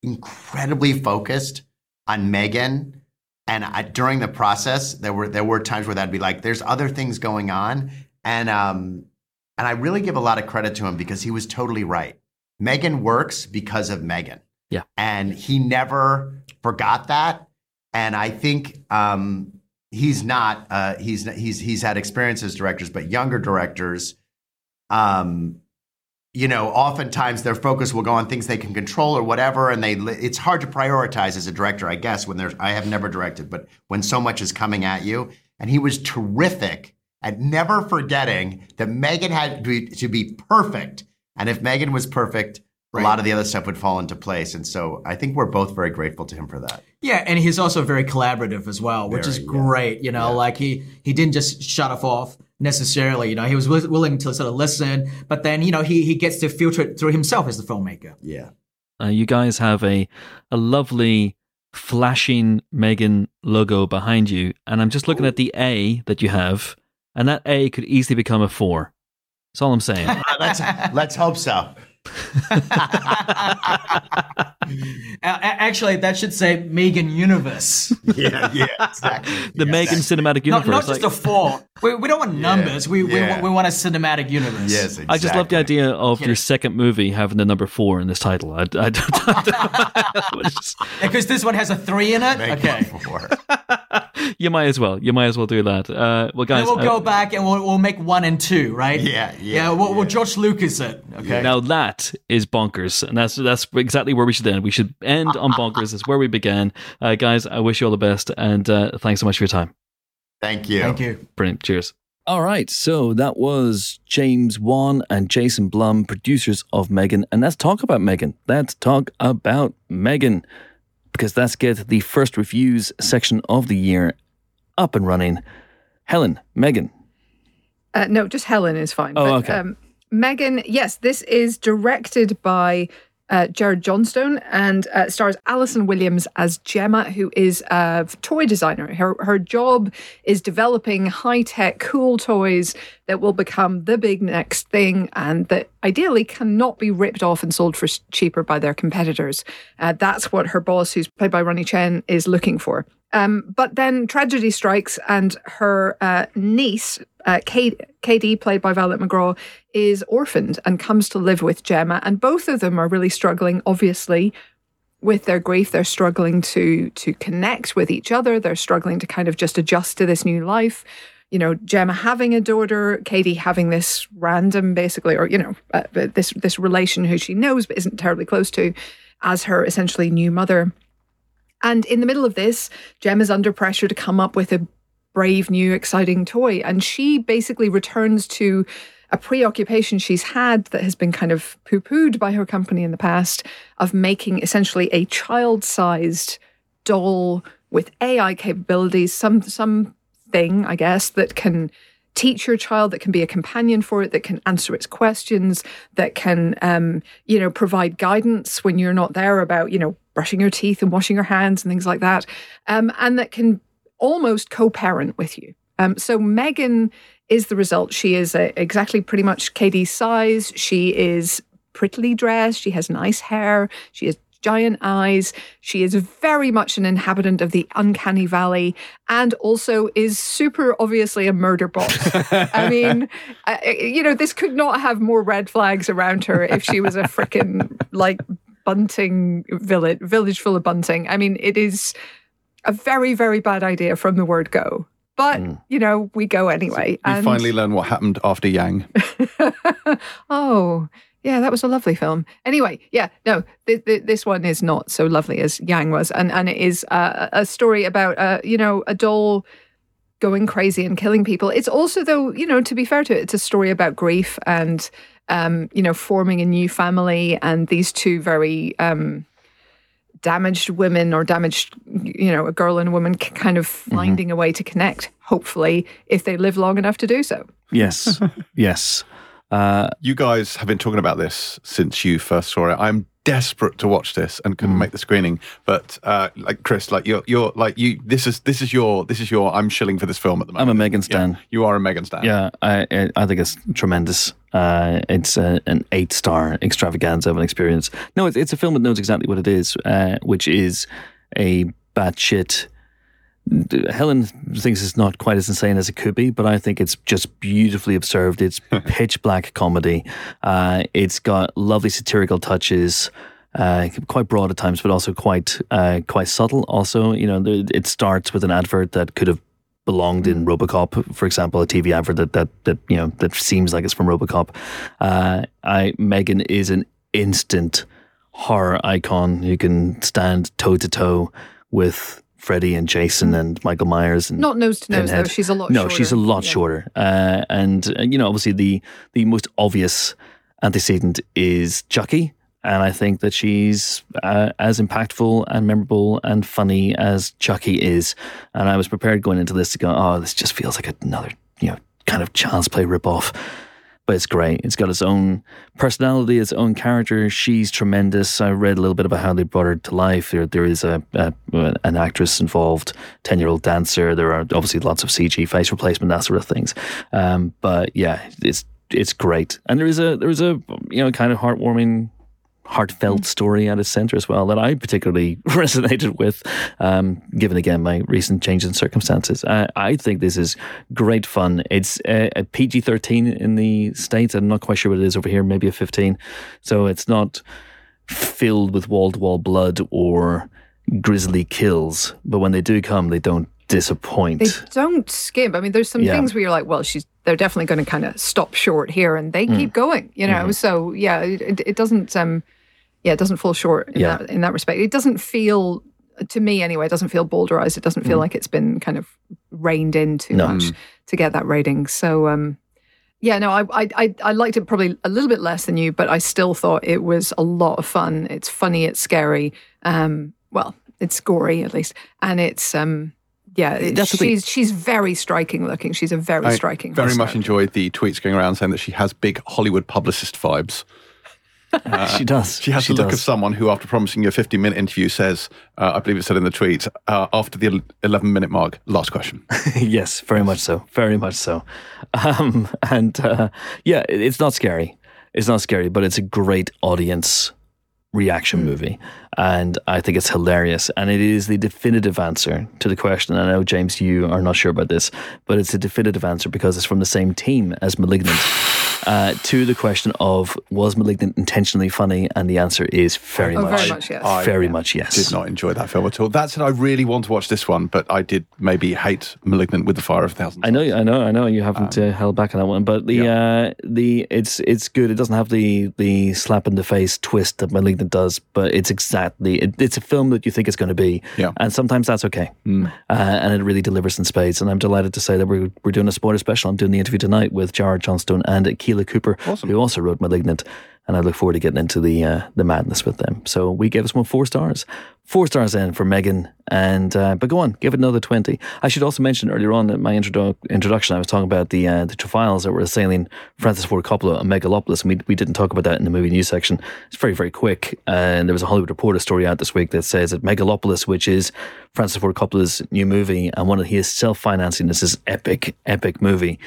incredibly focused on Megan. And I, during the process, there were there were times where that'd be like, "There's other things going on," and um, and I really give a lot of credit to him because he was totally right. Megan works because of Megan. Yeah. and he never forgot that. And I think um, he's not. Uh, he's he's he's had experience as directors, but younger directors um, you know, oftentimes their focus will go on things they can control or whatever, and they it's hard to prioritize as a director, I guess. When there's, I have never directed, but when so much is coming at you, and he was terrific at never forgetting that Megan had to be, to be perfect, and if Megan was perfect, a lot of the other stuff would fall into place. And so I think we're both very grateful to him for that. Yeah, and he's also very collaborative as well, which is yeah. great. You know, like he he didn't just shut us off necessarily. You know, he was wi- willing to sort of listen, but then you know he he gets to filter it through himself as the filmmaker. Yeah. Uh, you guys have a a lovely flashing Megan logo behind you, and I'm just looking at the A that you have, and that A could easily become a four. That's all I'm saying. let's let's hope so. A- a- actually, that should say Megan Universe, Yeah, yeah, exactly. the Megan cinematic universe. not just like- a four. We, we don't want numbers. We, we yeah. want- we want a cinematic universe. Yes, exactly. I just love the idea of Get your second movie having the number four in this title. I, I don't. it's just- because this one has a three in it. Make okay. one you might as well. You might as well do that. Uh, well, guys, Then we'll uh, go back and we'll, we'll make one and two, right? Yeah, yeah, Yeah, we'll, we'll yeah. George Lucas it. Okay. Now that that is bonkers, and that's that's exactly where we should end. We should end on bonkers. It's where we began, uh, guys. I wish you all the best, and uh, thanks so much for your time. Thank you. Thank you. Brilliant. Cheers. All right, so that was James Wan and Jason Blum, producers of Megan, and let's talk about Megan. Let's talk about Megan, because let's get the first reviews section of the year up and running. Helen, Megan, Uh, no, just Helen is fine. Oh, but, okay. Um, Megan, yes, this is directed by uh, Jared Johnstone and uh, stars Allison Williams as Gemma, who is a toy designer. Her her job is developing high tech, cool toys that will become the big next thing, and that ideally cannot be ripped off and sold for cheaper by their competitors. Uh, that's what her boss, who's played by Ronny Chieng, is looking for. Um, but then tragedy strikes, and her uh, niece, uh, Cady, played by Violet McGraw, is orphaned and comes to live with Gemma. And both of them are really struggling, obviously, with their grief. They're struggling to to connect with each other. They're struggling to kind of just adjust to this new life. You know, Gemma having a daughter, Cady having this random, basically, or you know, uh, this this relation who she knows but isn't terribly close to, as her essentially new mother. And in the middle of this, Jem is under pressure to come up with a brave, new, exciting toy. And she basically returns to a preoccupation she's had that has been kind of poo pooed by her company in the past of making essentially a child sized doll with AI capabilities, some some thing, I guess, that can teach your child, that can be a companion for it, that can answer its questions, that can, um, you know, provide guidance when you're not there about, you know, brushing your teeth and washing your hands and things like that, um, and that can almost co-parent with you. Um, so Megan is the result. She is a, exactly pretty much Cady's size. She is prettily dressed. She has nice hair. She has giant eyes. She is very much an inhabitant of the uncanny valley and also is super obviously a murder bot. I mean, uh, you know, this could not have more red flags around her if she was a freaking like bunting village, village full of bunting. I mean, it is a very, very bad idea from the word go. But, you know, we go anyway. We finally learn what happened after Yang. oh, yeah, that was a lovely film. Anyway, yeah, no, th- th- this one is not so lovely as Yang was, and and it is uh, a story about uh, you know a doll going crazy and killing people. It's also though you know to be fair to it, it's a story about grief and um, you know forming a new family and these two very um, damaged women or damaged you know a girl and a woman kind of finding a way to connect. Hopefully, if they live long enough to do so. Yes, yes. Uh, You guys have been talking about this since you first saw it. I'm desperate to watch this and couldn't make the screening. But uh, like Chris, like you're, you're like you. This is this is your this is your. I'm shilling for this film at the moment. I'm a Megan Yeah, stan. you are a Megan stan. Yeah, I I- I think it's tremendous. Uh, it's a, an eight star extravaganza of an experience. No, it's, it's a film that knows exactly what it is, uh, which is a batshit. Helen thinks it's not quite as insane as it could be, but I think it's just beautifully observed. It's pitch black comedy. Uh, it's got lovely satirical touches. Uh, quite broad at times, but also quite uh, quite subtle. Also, you know, it starts with an advert that could have belonged in RoboCop, for example, a TV advert that that that you know that seems like it's from RoboCop. Uh, I Megan is an instant horror icon who can stand toe to toe with Freddy and Jason and Michael Myers and Not nose to nose though. Pinhead. She's a lot. no, shorter. she's a lot Yeah. shorter. Uh, and uh, you know, obviously the the most obvious antecedent is Chucky, and I think that she's uh, as impactful and memorable and funny as Chucky is. And I was prepared going into this to go, oh, this just feels like another you know kind of child's play ripoff. But it's great. It's got its own personality, its own character. She's tremendous. I read a little bit about how they brought her to life. There, there is a, a an actress involved, ten year old dancer. There are obviously lots of CG face replacement, that sort of things. Um, but yeah, it's it's great. And there is a there is a you know kind of heartwarming heartfelt story at its center as well that I particularly resonated with, um, given again my recent change in circumstances. I, I think this is great fun. It's a, a PG 13 in the States. I'm not quite sure what it is over here, maybe a 15. So it's not filled with wall to wall blood or grisly kills. But when they do come, they don't disappoint. They don't skimp. I mean, there's some Yeah. things where you're like, well, she's they're definitely going to kind of stop short here, and they keep going. You know, so yeah, it, it doesn't. Um, yeah, it doesn't fall short in Yeah. that in that respect. It doesn't feel to me anyway. It doesn't feel bowdlerized. It doesn't feel like it's been kind of reined in too No. much to get that rating. So um, yeah, no, I, I I liked it probably a little bit less than you, but I still thought it was a lot of fun. It's funny, it's scary. Um, well, it's gory at least, and it's um. Yeah, it- she's she's very striking looking. She's a very I striking. very much enjoyed the tweets going around saying that she has big Hollywood publicist vibes. She does. She has the look of someone who, after promising you a 50 minute interview, says, uh, I believe it said in the tweet, uh, after the 11 minute mark, last question. yes, very much so. Very much so. Um, and uh, yeah, it's not scary. It's not scary, but it's a great audience reaction movie. And I think it's hilarious. And it is the definitive answer to the question. I know, James, you are not sure about this, but it's a definitive answer because it's from the same team as Malignant. Uh, to the question of was Malignant intentionally funny? And the answer is very Oh, much. very much, yes. I Very much yes. Did not enjoy that film at all. That said, I really want to watch this one, but I did maybe hate Malignant with the Fire of a Thousand. I know, I know, I know. You haven't uh, held back on that one, but the uh, the it's it's good. It doesn't have the the slap in the face twist that *Malignant* does, but it's exactly it, it's a film that you think it's going to be. Yeah. and sometimes that's okay, uh, and it really delivers in spades. And I'm delighted to say that we're we're doing a spoiler special. I'm doing the interview tonight with Jared Johnstone and Keela Cooper, who also wrote *Malignant*. And I look forward to getting into the uh, the madness with them. So we gave this one four stars, four stars in for Megan. And uh, but go on, give it another twenty. I should also mention earlier on in my introdu- introduction, I was talking about the uh, the trials that were assailing Francis Ford Coppola and Megalopolis, and we we didn't talk about that in the movie news section. It's very very quick. and there was a Hollywood Reporter story out this week that says that Megalopolis, which is Francis Ford Coppola's new movie and one of his self financing, this is epic epic movie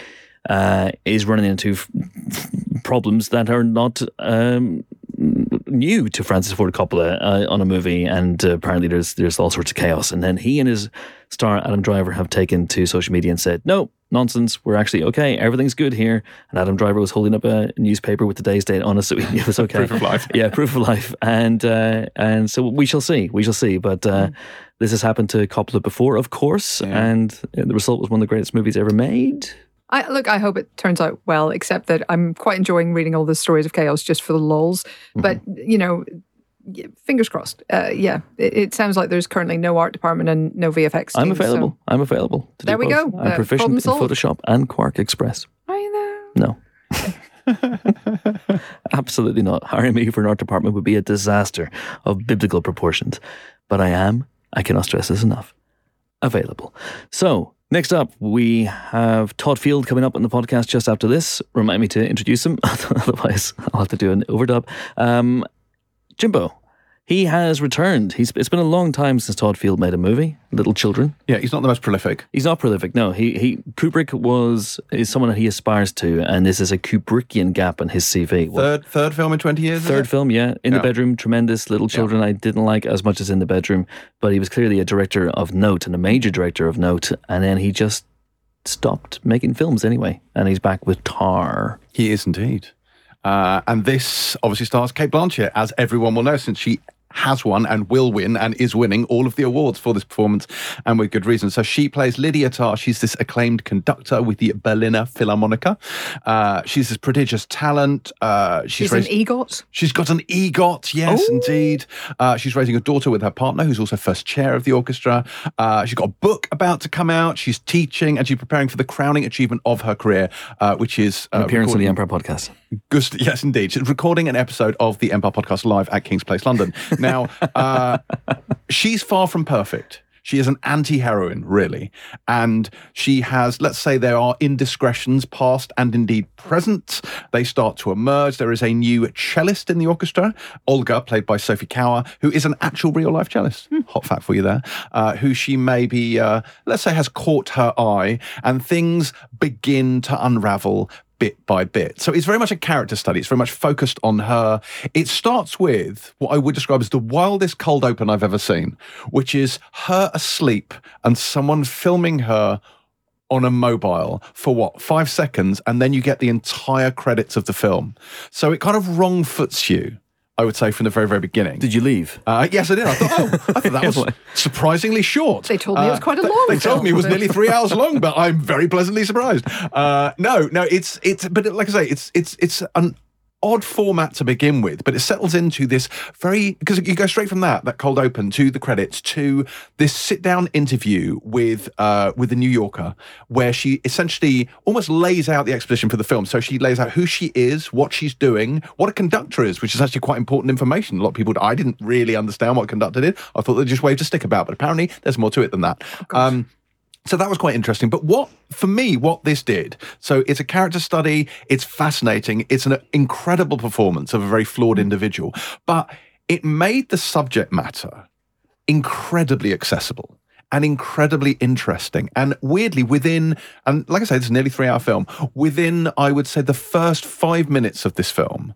uh, is running into f- problems that are not um, new to Francis Ford Coppola uh, on a movie, and uh, apparently there's there's all sorts of chaos. And then he and his star Adam Driver have taken to social media and said, "No, nonsense. We're actually okay. Everything's good here." And Adam Driver was holding up a newspaper with the day's date on it, so it was okay. Proof of life. yeah, proof of life. And uh, and so we shall see. We shall see. But uh, this has happened to Coppola before, of course, and uh, the result was one of the greatest movies ever made. I look. I hope it turns out well. Except that I'm quite enjoying reading all the stories of chaos just for the lulls. But you know, fingers crossed. Uh, yeah, it, it sounds like there's currently no art department and no VFX. I'm team, so- available. I'm available. There we both. go. I'm Uh, proficient in. Photoshop and QuarkXPress. Are you there? No. Absolutely not. Hiring me for an art department would be a disaster of biblical proportions. But I am, I cannot stress this enough, available. So, next up, we have Todd Field coming up on the podcast just after this. Remind me to introduce him, otherwise, I'll have to do an overdub. Um, Jimbo, he has returned. He's, it's been a long time since Todd Field made a movie, Little Children. Yeah, he's not the most prolific. He's not prolific. No, he he Kubrick was is someone that he aspires to, and this is a Kubrickian gap in his CV. Well, Third third film in 20 years? Third film, yeah, in the bedroom, tremendous. Little children, I didn't like as much as in the bedroom, but he was clearly a director of note and a major director of note, and then he just stopped making films anyway, and he's back with Tár. He is indeed. Uh, and this obviously stars Cate Blanchett, as everyone will know, since she has won and will win and is winning all of the awards for this performance, and with good reason. So she plays Lydia Tár. She's this acclaimed conductor with the Berliner Philharmoniker. Uh, she's this prodigious talent. Uh, she's She's an EGOT. She's got an EGOT, yes, indeed. Uh, she's raising a daughter with her partner, who's also first chair of the orchestra. Uh, she's got a book about to come out. She's teaching and she's preparing for the crowning achievement of her career, uh, which is uh, Appearance on the recording- Empire podcast. Gust- yes, indeed. She's recording an episode of the Empire Podcast live at King's Place, London. Now, uh, she's far from perfect. She is an anti heroine, really. And she has, let's say, there are indiscretions, past and indeed present. They start to emerge. There is a new cellist in the orchestra, Olga, played by Sophie Kauer, who is an actual real life cellist. Hot fact for you there. Uh, who she maybe, uh, let's say, has caught her eye, and things begin to unravel bit by bit. So it's very much a character study. It's very much focused on her. It starts with what I would describe as the wildest cold open I've ever seen, which is her asleep and someone filming her on a mobile for what, five seconds, and then you get the entire credits of the film. So it kind of wrong foots you I would say from the very very beginning. Did you leave? Uh, yes, I did. I thought, oh, I thought that was surprisingly short. They told me it was quite a they- long They told me it was nearly three hours long, but I'm very pleasantly surprised. Uh, no, no, it's it's, but like I say, it's it's it's an odd format to begin with, but it settles into this very because you go straight from that that cold open to the credits to this sit down interview with uh, with the New Yorker, where she essentially almost lays out the exposition for the film. So she lays out who she is, what she's doing, what a conductor is, which is actually quite important information. A lot of people I didn't really understand what a conductor did. I thought they just waved a stick about, but apparently there's more to it than that. um, so that was quite interesting. But what, for me, what this did, so it's a character study, it's fascinating, it's an incredible performance of a very flawed mm. individual, but it made the subject matter incredibly accessible and incredibly interesting. And weirdly, within, and like I say, it's a nearly three hour film, within, I would say, the first five minutes of this film,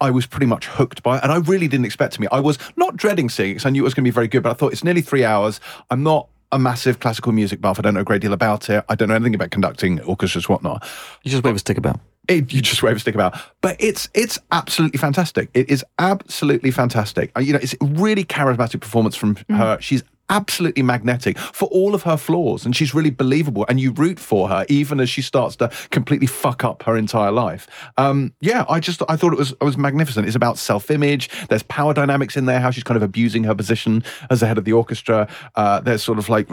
I was pretty much hooked by it. And I really didn't expect to me. I was not dreading seeing it because I knew it was going to be very good, but I thought it's nearly three hours. I'm not a massive classical music buff. I don't know a great deal about it. I don't know anything about conducting orchestras, whatnot. You just wave a stick about. It, you just wave a stick about, but it's it's absolutely fantastic. It is absolutely fantastic. Uh, You know, it's a really charismatic performance from her. She's absolutely magnetic for all of her flaws, and she's really believable. And you root for her even as she starts to completely fuck up her entire life. Um, yeah, I just I thought it was it was magnificent. It's about self image. There's power dynamics in there. How she's kind of abusing her position as the head of the orchestra. Uh, there's sort of like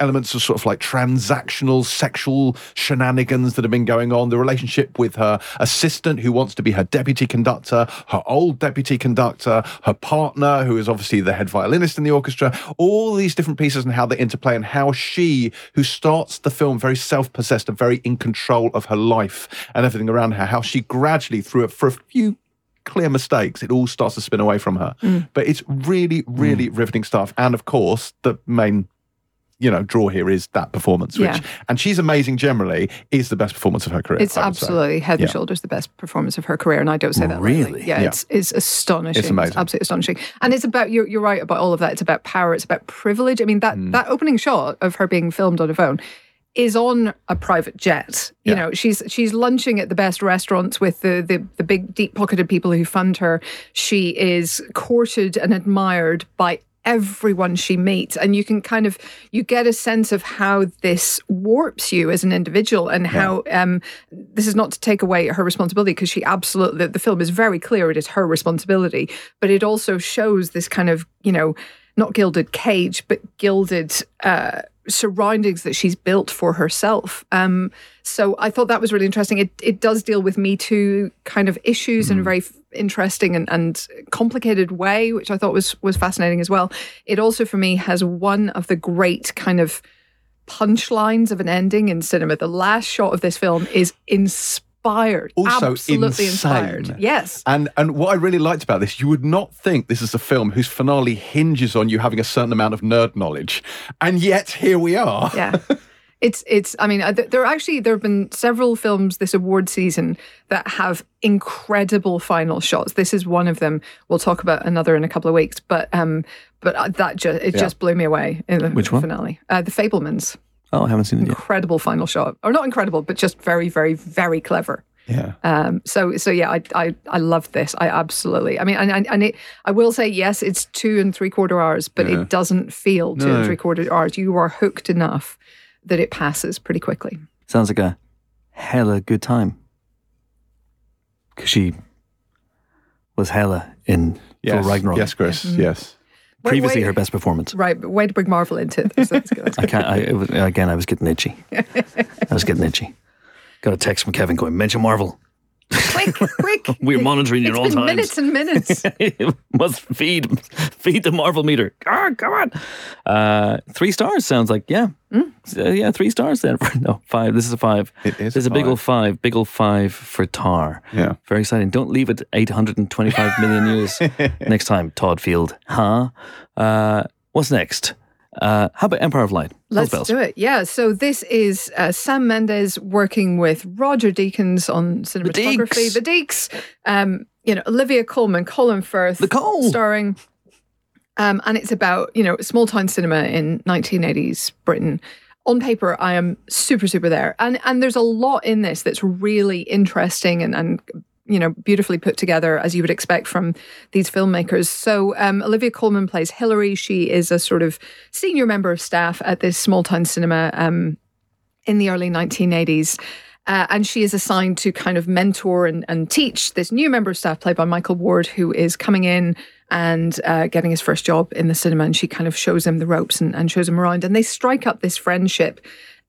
elements of sort of like transactional sexual shenanigans that have been going on, the relationship with her assistant who wants to be her deputy conductor, her old deputy conductor, her partner who is obviously the head violinist in the orchestra, all these different pieces and how they interplay and how she, who starts the film very self-possessed and very in control of her life and everything around her, how she gradually through it for a few clear mistakes, it all starts to spin away from her. Mm. But it's really, really mm. riveting stuff. And of course, the main you know draw here is that performance which Yeah. and she's amazing generally is the best performance of her career It's I would say. absolutely head Yeah. and shoulders the best performance of her career, and I don't say that lightly. Really? Yeah, Yeah. it's it's astonishing. It's amazing. absolutely astonishing. And it's about you're you're right about all of that. It's about power. It's about privilege. I mean that Mm. that opening shot of her being filmed on a phone is on a private jet. You Yeah. know, she's she's lunching at the best restaurants with the the, the big deep pocketed people who fund her. She is courted and admired by everyone she meets and you can kind of you get a sense of how this warps you as an individual and how um this is not to take away her responsibility because she absolutely the, the film is very clear it is her responsibility but it also shows this kind of you know not gilded cage but gilded uh surroundings that she's built for herself. Um so i thought that was really interesting. It it does deal with me too kind of issues in a very f- interesting and, and complicated way which i thought was was fascinating as well. It also for me has one of the great kind of punchlines of an ending in cinema. The last shot of this film is inspired. Also absolutely insane. inspired. Yes. and and what I really liked about this, you would not think this is a film whose finale hinges on you having a certain amount of nerd knowledge, and yet here we are. Yeah. It's it's. I mean, uh, there are actually there have been several films this award season that have incredible final shots. This is one of them. We'll talk about another in a couple of weeks. But um, but uh, that just it Yeah. just blew me away in the Which one? finale. Uh, the Fabelmans. Oh, I haven't seen it yet. Incredible final shot, or not incredible, but just very very very clever. Yeah. Um, so so yeah, I I I love this. I absolutely. I mean, and and, and it, I will say yes, it's two and three quarter hours, but it doesn't feel two No. and three quarter hours. You are hooked enough that it passes pretty quickly. Sounds like a hella good time. Because she was hella in Yes. Thor Ragnarok. Yes, Chris. Yes. Previously, wait. her best performance. Right, but way to bring Marvel into it. That's, that's good. That's I can't. I, it was, again, I was getting itchy. I was getting itchy. Got a text from Kevin going, mention Marvel. quick, quick! We're monitoring you at all times. minutes and minutes. must feed feed the Marvel meter. Ah, come on. Uh, three stars sounds like yeah, Hmm? Uh, yeah, three stars then. no, five. This is a five. It is This is a big old five. Big old five for Tár. Yeah. very exciting. Don't leave it 825 million years. next time, Todd Field. Huh? Uh, what's next? Uh, how about Empire of Light? Let's Bells. do it. Yeah. So this is uh, Sam Mendes working with Roger Deakins on cinematography. Deeks. The Deeks. Um, you know, Olivia Colman, Colin Firth, The Cole. starring. Um, and it's about you know small town cinema in 1980s Britain. On paper, I am super super there, and and there's a lot in this that's really interesting and and you know, beautifully put together as you would expect from these filmmakers. So um, Olivia Colman plays Hillary. She is a sort of senior member of staff at this small town cinema um, in the early 1980s. Uh, and she is assigned to kind of mentor and, and teach this new member of staff, played by Michael Ward, who is coming in and uh, getting his first job in the cinema. And she kind of shows him the ropes and, and shows him around. And they strike up this friendship.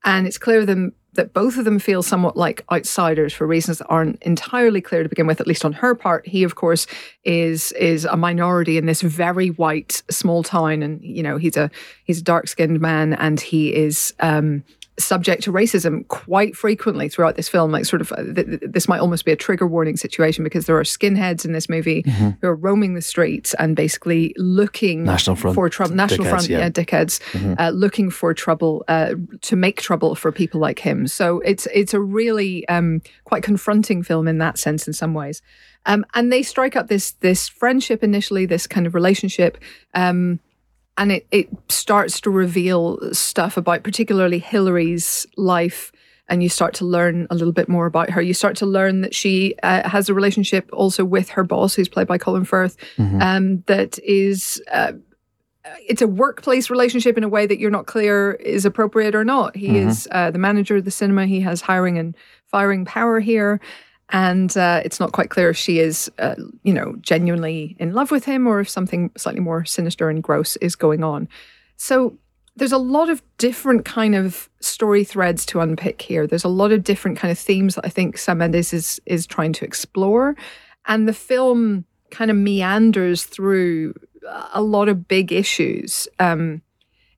And it's clear them that both of them feel somewhat like outsiders for reasons that aren't entirely clear to begin with, at least on her part. He, of course, is is a minority in this very white small town, and you know he's a he's a dark skinned man, and he is um, subject to racism quite frequently throughout this film. Like, sort of, uh, th- th- this might almost be a trigger warning situation because there are skinheads in this movie Mm-hmm. who are roaming the streets and basically looking National Front for trouble. National dickheads, Front, yeah. yeah, dickheads, uh, looking for trouble uh, to make trouble for people like him. So it's it's a really um, quite confronting film in that sense, in some ways. Um, and they strike up this this friendship initially, this kind of relationship. Um, and it, it starts to reveal stuff about particularly Hillary's life and you start to learn a little bit more about her. You start to learn that she uh, has a relationship also with her boss who's played by colin firth um, that is uh, it's a workplace relationship in a way that you're not clear is appropriate or not. He is uh, the manager of the cinema. He has hiring and firing power here and uh, it's not quite clear if she is, uh, you know, genuinely in love with him or if something slightly more sinister and gross is going on. So there's a lot of different kind of story threads to unpick here. There's a lot of different kind of themes that I think Sam Mendes is is trying to explore, and the film kind of meanders through a lot of big issues um,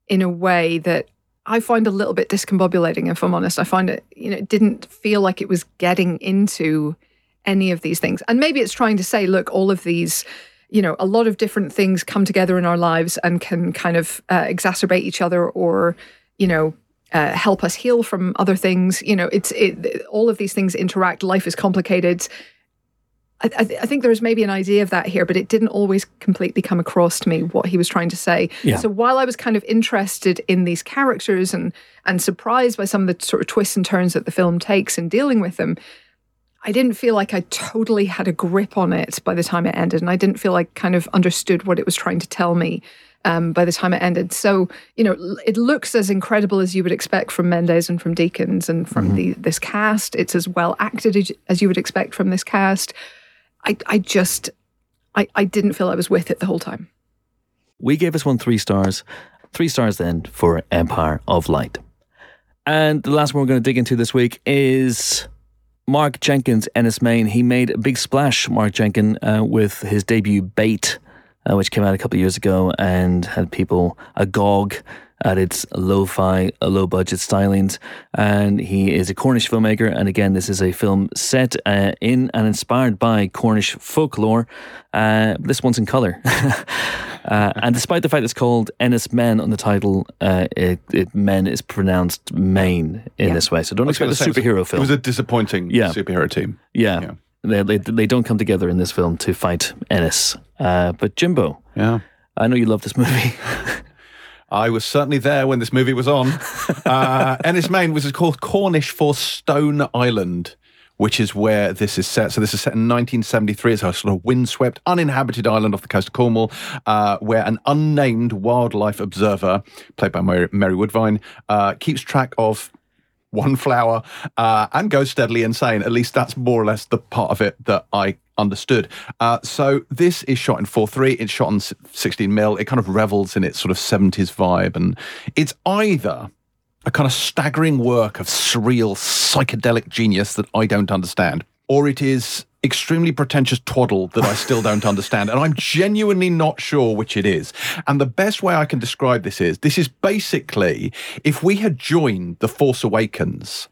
in a way that I find a little bit discombobulating, if I'm honest. I find it, you know, it didn't feel like it was getting into any of these things. And maybe it's trying to say, look, all of these, you know, a lot of different things come together in our lives and can kind of uh, exacerbate each other or, you know, uh, help us heal from other things. You know, it's it, all of these things interact. Life is complicated. I, I, th- I think there's maybe an idea of that here, but it didn't always completely come across to me what he was trying to say. Yeah. So while I was kind of interested in these characters and and surprised by some of the sort of twists and turns that the film takes in dealing with them, I didn't feel like I totally had a grip on it by the time it ended, and I didn't feel like kind of understood what it was trying to tell me. Um, by the time it ended, so you know, it looks as incredible as you would expect from Mendes and from Deakins and from the this cast. It's as well acted as you would expect from this cast. I, I just, I, I didn't feel I was with it the whole time. We gave this one three stars. Three stars then for Empire of Light. And the last one we're going to dig into this week is Mark Jenkin's, Enys Men. He made a big splash, Mark Jenkins, uh, with his debut Bait, uh, which came out a couple of years ago and had people agog at its lo-fi, low budget stylings. And he is a Cornish filmmaker. And again, this is a film set uh, in and inspired by Cornish folklore. Uh, this one's in colour. Uh, and despite the fact it's called Enys Men on the title, uh, it, it Men is pronounced Main in Yeah. this way. So don't expect a say, it was superhero It was a disappointing Yeah. superhero team. yeah. yeah. They, they, they don't come together in this film to fight Enys. Uh, but Jimbo, Yeah. I know you love this movie. I was certainly there when this movie was on. Uh, Enys Men was called Cornish for Stone Island, which is where this is set. So this is set in 1973. It's a sort of windswept, uninhabited island off the coast of Cornwall, uh, where an unnamed wildlife observer, played by Mary, Mary Woodvine, uh, keeps track of one flower uh, and goes steadily insane. At least that's more or less the part of it that I understood. Uh, so this is shot in 4.3. It's shot on 16 mil. It kind of revels in its sort of 70s vibe. And it's either a kind of staggering work of surreal psychedelic genius that I don't understand, or it is extremely pretentious twaddle that I still don't understand. And I'm genuinely not sure which it is. And the best way I can describe this is this is basically if we had joined The Force Awakens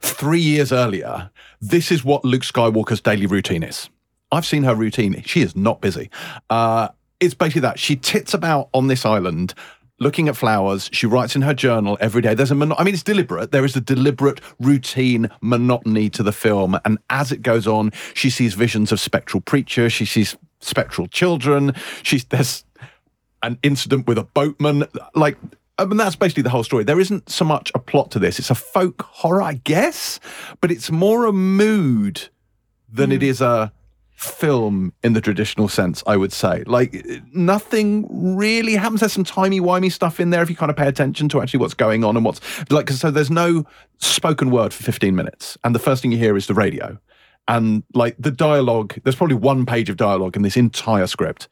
three years earlier, this is what Luke Skywalker's daily routine is. I've seen her routine. She is not busy. Uh, it's basically that she tits about on this island looking at flowers. She writes in her journal every day. There's a, mono- I mean, it's deliberate. There is a deliberate routine monotony to the film. And as it goes on, she sees visions of spectral preacher. She sees spectral children. She's, there's an incident with a boatman. Like, I mean, that's basically the whole story. There isn't so much a plot to this. It's a folk horror, I guess, but it's more a mood than it hmm. is a film in the traditional sense, I would say. Like nothing really happens. There's some timey-wimey stuff in there if you kind of pay attention to actually what's going on and what's like so there's no spoken word for 15 minutes. And the first thing you hear is the radio. And like the dialogue, there's probably one page of dialogue in this entire script.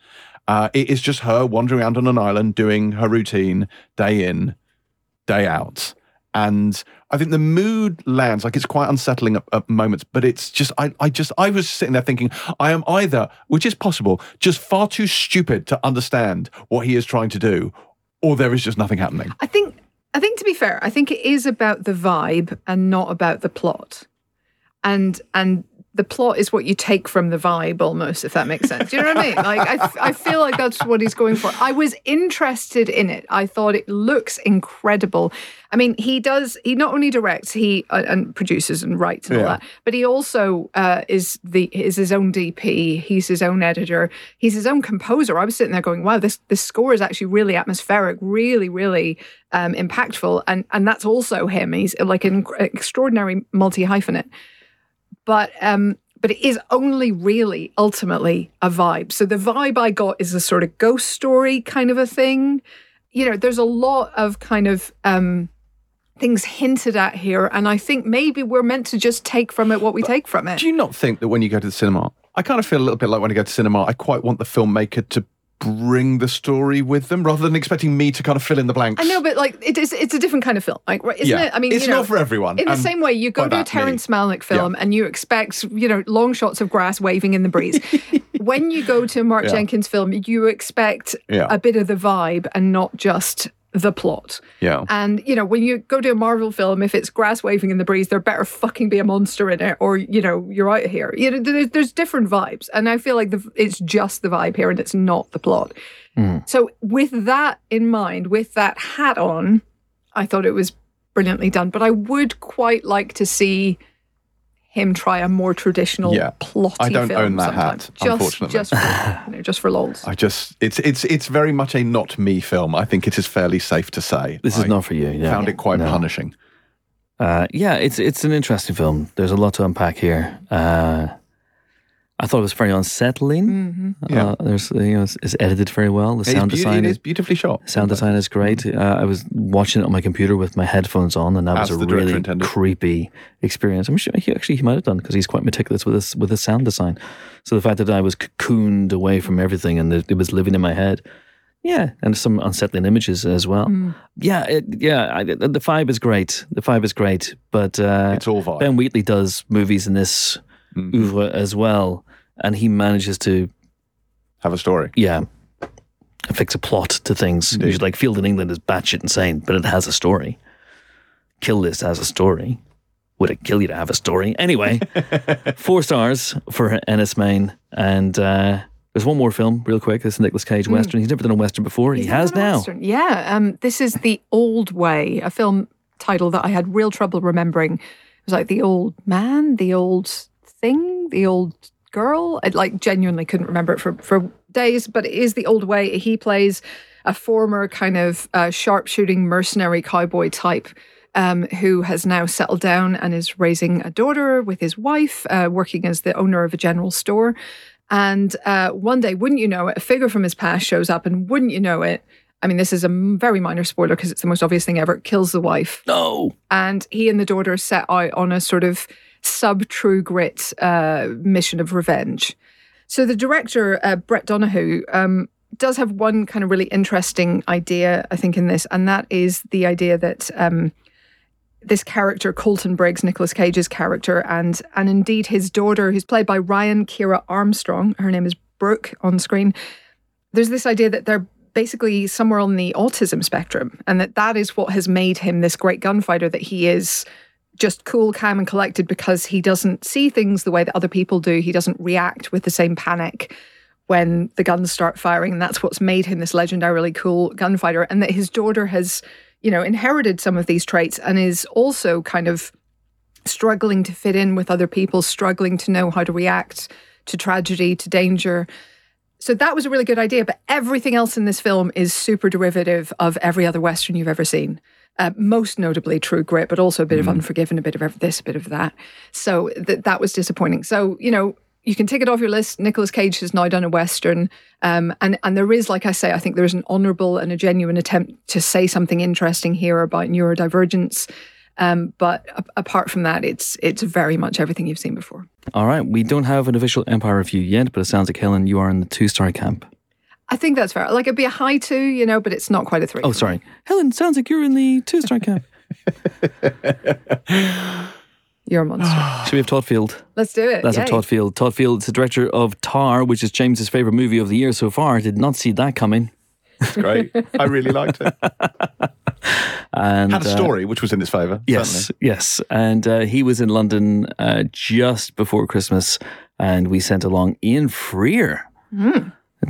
Uh, it is just her wandering around on an island doing her routine day in, day out. And I think the mood lands like it's quite unsettling at, at, moments, but it's just I, I just I was sitting there thinking I am either, which is possible, just far too stupid to understand what he is trying to do, or there is just nothing happening. I think I think to be fair, I think it is about the vibe and not about the plot. And and the plot is what you take from the vibe almost if that makes sense. Do you know what i mean? Like I, I feel like that's what he's going for. I was interested in it. I thought it looks incredible. I mean he does he not only directs he uh, and produces and writes and all that but he also uh, is the is his own dp he's his own editor he's his own composer. I was sitting there going wow this this score is actually really atmospheric really really um, impactful and and that's also him. He's like an extraordinary multi hyphenate but um but it is only really ultimately a vibe. So the vibe i got is a sort of ghost story kind of a thing. You know there's a lot of kind of um things hinted at here and i think maybe we're meant to just take from it what we take from it. Do you not think that when you go to the cinema, I kind of feel a little bit like when I go to cinema, I quite want the filmmaker to bring the story with them rather than expecting me to kind of fill in the blanks. I know, but like it is, it's a different kind of film, like right, isn't Yeah. it? I mean, It's you know, not for everyone, In the and same way, you go to a. Terrence Malick film and you expect, you know, long shots of grass waving in the breeze. when you go to a Mark Yeah. Jenkins film, you expect Yeah. a bit of the vibe and not just the plot. Yeah. And you know, when you go to a Marvel film, if it's grass waving in the breeze, there better fucking be a monster in it, or you know, you're out of here. You know, there's, there's different vibes, and I feel like the, it's just the vibe here, and it's not the plot. Hmm. So, with that in mind, with that hat on, I thought it was brilliantly done. But I would quite like to see him try a more traditional Yeah. plotty I don't film own that sometime. hat, just, unfortunately. Just for, you know, just for lols. I just it's it's it's very much a not me film. I think it is fairly safe to say. This is I not for you. Yeah. Found it quite No. punishing. Uh, yeah, it's it's an interesting film. There's a lot to unpack here. Uh, I thought it was very unsettling. Yeah. Uh, there's you know it's, it's edited very well. The It is sound beau- design is is beautifully shot. sound design is great. Uh, I was watching it on my computer with my headphones on, and that As was a really intended. creepy experience. I'm sure he actually he might have done because he's quite meticulous with his with his sound design. So the fact that I was cocooned away from everything and it, it was living in my head. Yeah, and some unsettling images as well. Yeah, it, yeah. I, the the vibe is great. The vibe is great, but uh, It's all vibe. Ben Wheatley does movies in this Mm-hmm. oeuvre as well, and he manages to Have a story. yeah fix a plot to things. Indeed. Usually, like Field in England is batshit insane, but it has a story. Kill List has a story. Would it kill you to have a story? Anyway, four stars for Enys Men, and uh, there's one more film, real quick. This is Nicolas Cage Western. He's never done a Western before. he has now. Western. Yeah, um, this is The Old Way, a film title that I had real trouble remembering. It was like The Old Man, The Old Thing, The Old Girl. I like genuinely couldn't remember it for, for days, but it is The Old Way. He plays a former kind of uh, sharpshooting mercenary cowboy type. Um, who has now settled down and is raising a daughter with his wife, uh, working as the owner of a general store. And uh, one day, wouldn't you know it, a figure from his past shows up, and wouldn't you know it, I mean, this is a very minor spoiler because it's the most obvious thing ever, kills the wife. No. And he and the daughter set out on a sort of sub true grit uh, mission of revenge. So the director, uh, Brett Donowho, um, does have one kind of really interesting idea, I think, in this, and that is the idea that. Um, this character, Colton Briggs, Nicolas Cage's character, and and indeed his daughter, who's played by Ryan Kira Armstrong. Her name is Brooke on screen. There's this idea that they're basically somewhere on the autism spectrum, and that that is what has made him this great gunfighter. That he is just cool, calm, and collected because he doesn't see things the way that other people do. He doesn't react with the same panic when the guns start firing, and that's what's made him this legendarily cool gunfighter. And that his daughter has, you know, inherited some of these traits and is also kind of struggling to fit in with other people, struggling to know how to react to tragedy, to danger. So that was a really good idea, but everything else in this film is super derivative of every other Western you've ever seen. Uh, most notably True Grit, but also a bit of Unforgiven, a bit of this, a bit of that. So th- that was disappointing. So, you know, you can take it off your list. Nicolas Cage has now done a Western. Um, and, and there is, like I say, I think there is an honourable and a genuine attempt to say something interesting here about neurodivergence. Um, but a- apart from that, it's it's very much everything you've seen before. All right, we don't have an official Empire review yet, but it sounds like Helen, you are in the two star camp. I think that's fair. Like it'd be a high two, you know, but it's not quite a three. Oh, sorry, Helen. Sounds like you're in the two strike camp. You're a monster. Should we have Todd Field? Let's do it. That's Yay. a Todd Field. Todd Field is the director of Tár, which is James's favorite movie of the year so far. I did not see that coming. It's great. I really liked it. And Had a uh, story which was in its favour. Yes, certainly. yes. And uh, he was in London uh, just before Christmas, and we sent along Ian Freer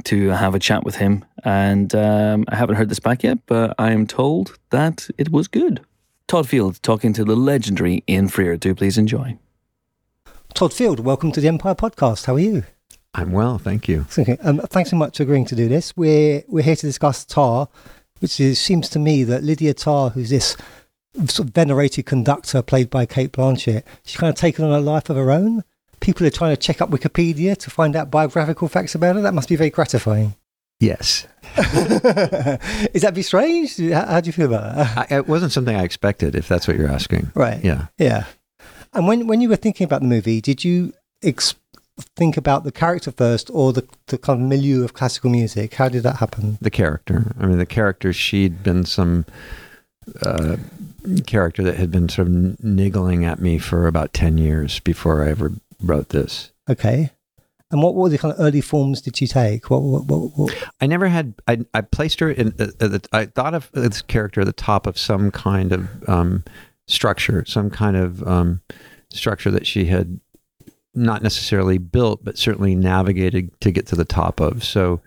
to have a chat with him. And um, I haven't heard this back yet, but I am told that it was good. Todd Field talking to the legendary Ian Freer. Do please enjoy. Todd Field, welcome to the Empire Podcast. How are you? I'm well, thank you. Okay. Um, thanks so much for agreeing to do this. We're we're here to discuss Tár, which is, seems to me that Lydia Tár, who's this sort of venerated conductor played by Cate Blanchett, she's kind of taken on a life of her own. People are trying to check up Wikipedia to find out biographical facts about her. That must be very gratifying. Yes, is that be strange? How, how do you feel about that? I, it wasn't something I expected. If that's what you're asking, Right. Yeah. Yeah. And when when you were thinking about the movie, did you ex- think about the character first or the, the kind of milieu of classical music? How did that happen? The character. I mean, the character. She'd been some uh, character that had been sort of niggling at me for about ten years before I ever wrote this. Okay. And what were the kind of early forms did you take? What, what, what, what I never had. I, I placed her in. Uh, uh, I thought of this character at the top of some kind of um, structure, some kind of um, structure that she had not necessarily built, but certainly navigated to get to the top of. So,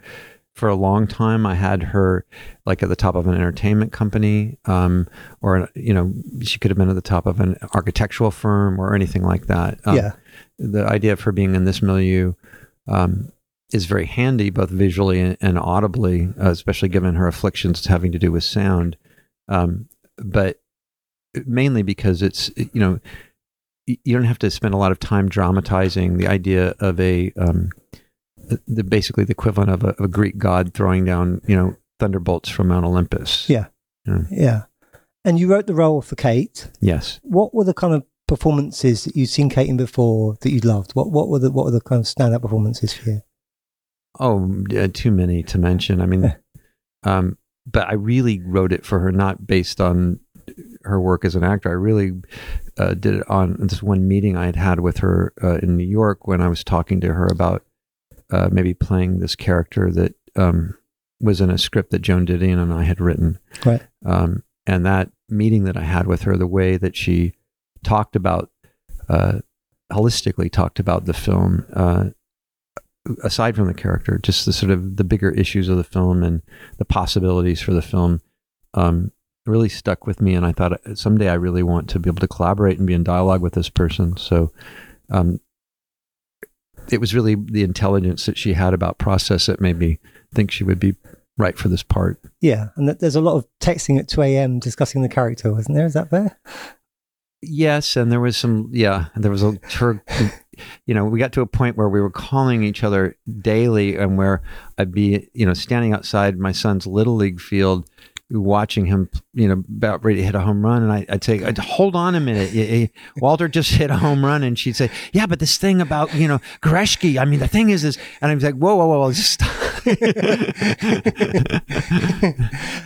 for a long time, I had her like at the top of an entertainment company, um, or you know, she could have been at the top of an architectural firm or anything like that. Um, yeah. the idea of her being in this milieu um, is very handy, both visually and, and audibly, uh, especially given her afflictions having to do with sound. Um, but mainly because it's you know you don't have to spend a lot of time dramatizing the idea of a um, the basically the equivalent of a, of a Greek god throwing down you know thunderbolts from Mount Olympus. Yeah. Mm. Yeah. And you wrote the role for Cate. Yes. What were the kind of performances that you'd seen Cate in before that you loved? What what were the what were the kind of standout performances for you? Oh, yeah, too many to mention. I mean, um, but I really wrote it for her, not based on her work as an actor. I really uh, did it on this one meeting I had had with her uh, in New York when I was talking to her about uh, maybe playing this character that um, was in a script that Joan Didion and I had written. Right. Um, and that meeting that I had with her, the way that she talked about, uh, holistically talked about the film, uh, aside from the character, just the sort of the bigger issues of the film and the possibilities for the film, um, really stuck with me. And I thought uh, someday I really want to be able to collaborate and be in dialogue with this person. So, um, it was really the intelligence that she had about process that made me think she would be right for this part. Yeah. And there's a lot of texting at two AM discussing the character, wasn't there? Is that fair? Yes, and there was some. Yeah, there was a. Her, you know, we got to a point where we were calling each other daily, and where I'd be, you know, standing outside my son's little league field, watching him, you know, about ready to hit a home run, and I, I'd say, "I'd- "Hold on a minute, Walter just hit a home run," and she'd say, "Yeah, but this thing about you know Greshke, I mean, the thing is, is," and I'm like, "Whoa, whoa, whoa, whoa, just stop."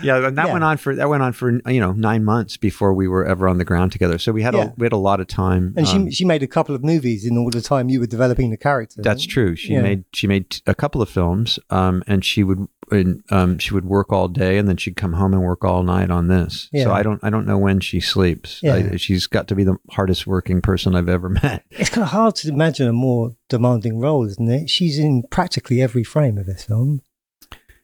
yeah, and that Yeah. went on for that went on for you know nine months before we were ever on the ground together. So we had Yeah. a we had a lot of time. And um, she she made a couple of movies in all the time you were developing the character. that's true. She Yeah. made she made a couple of films, um, and she would and, um, she would work all day, and then she'd come home and work all night on this. Yeah. So I don't I don't know when she sleeps. Yeah. I, she's got to be the hardest working person I've ever met. It's kind of hard to imagine a more demanding role, isn't it? She's in practically every frame of this film.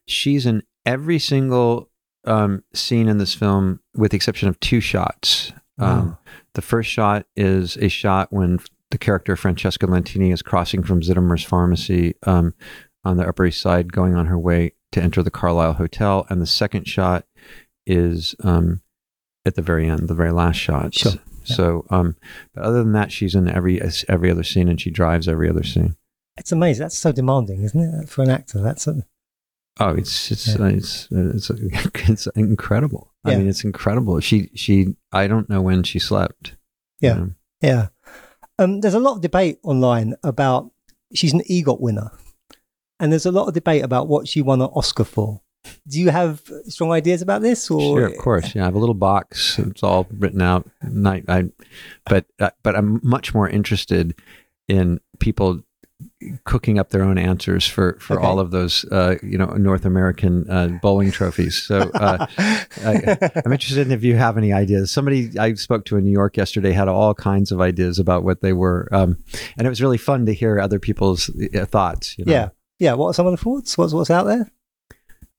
She's in every single um, scene in this film, with the exception of two shots. Um, Wow. The first shot is a shot when the character Francesca Lentini is crossing from Zitomer's pharmacy um, on the Upper East Side, going on her way to enter the Carlyle Hotel. And the second shot is um, at the very end, the very last shot. Sure, So, um, but other than that, she's in every every other scene, and she drives every other scene. It's amazing. That's so demanding, isn't it, for an actor? That's a, Oh, it's it's Yeah. uh, it's it's it's incredible. I mean, it's incredible. She she I don't know when she slept. you Yeah. know. yeah. Um, there's a lot of debate online about she's an EGOT winner, and there's a lot of debate about what she won an Oscar for. Do you have strong ideas about this? Or Sure, of course. Yeah, I have a little box. It's all written out. I, I but uh, but I'm much more interested in people cooking up their own answers for for Okay. all of those uh, you know North American uh, bowling trophies. So uh, I, I'm interested in if you have any ideas. Somebody I spoke to in New York yesterday had all kinds of ideas about what they were, um, and it was really fun to hear other people's uh, thoughts. You know? yeah, yeah. What are some of the thoughts? What's what's out there?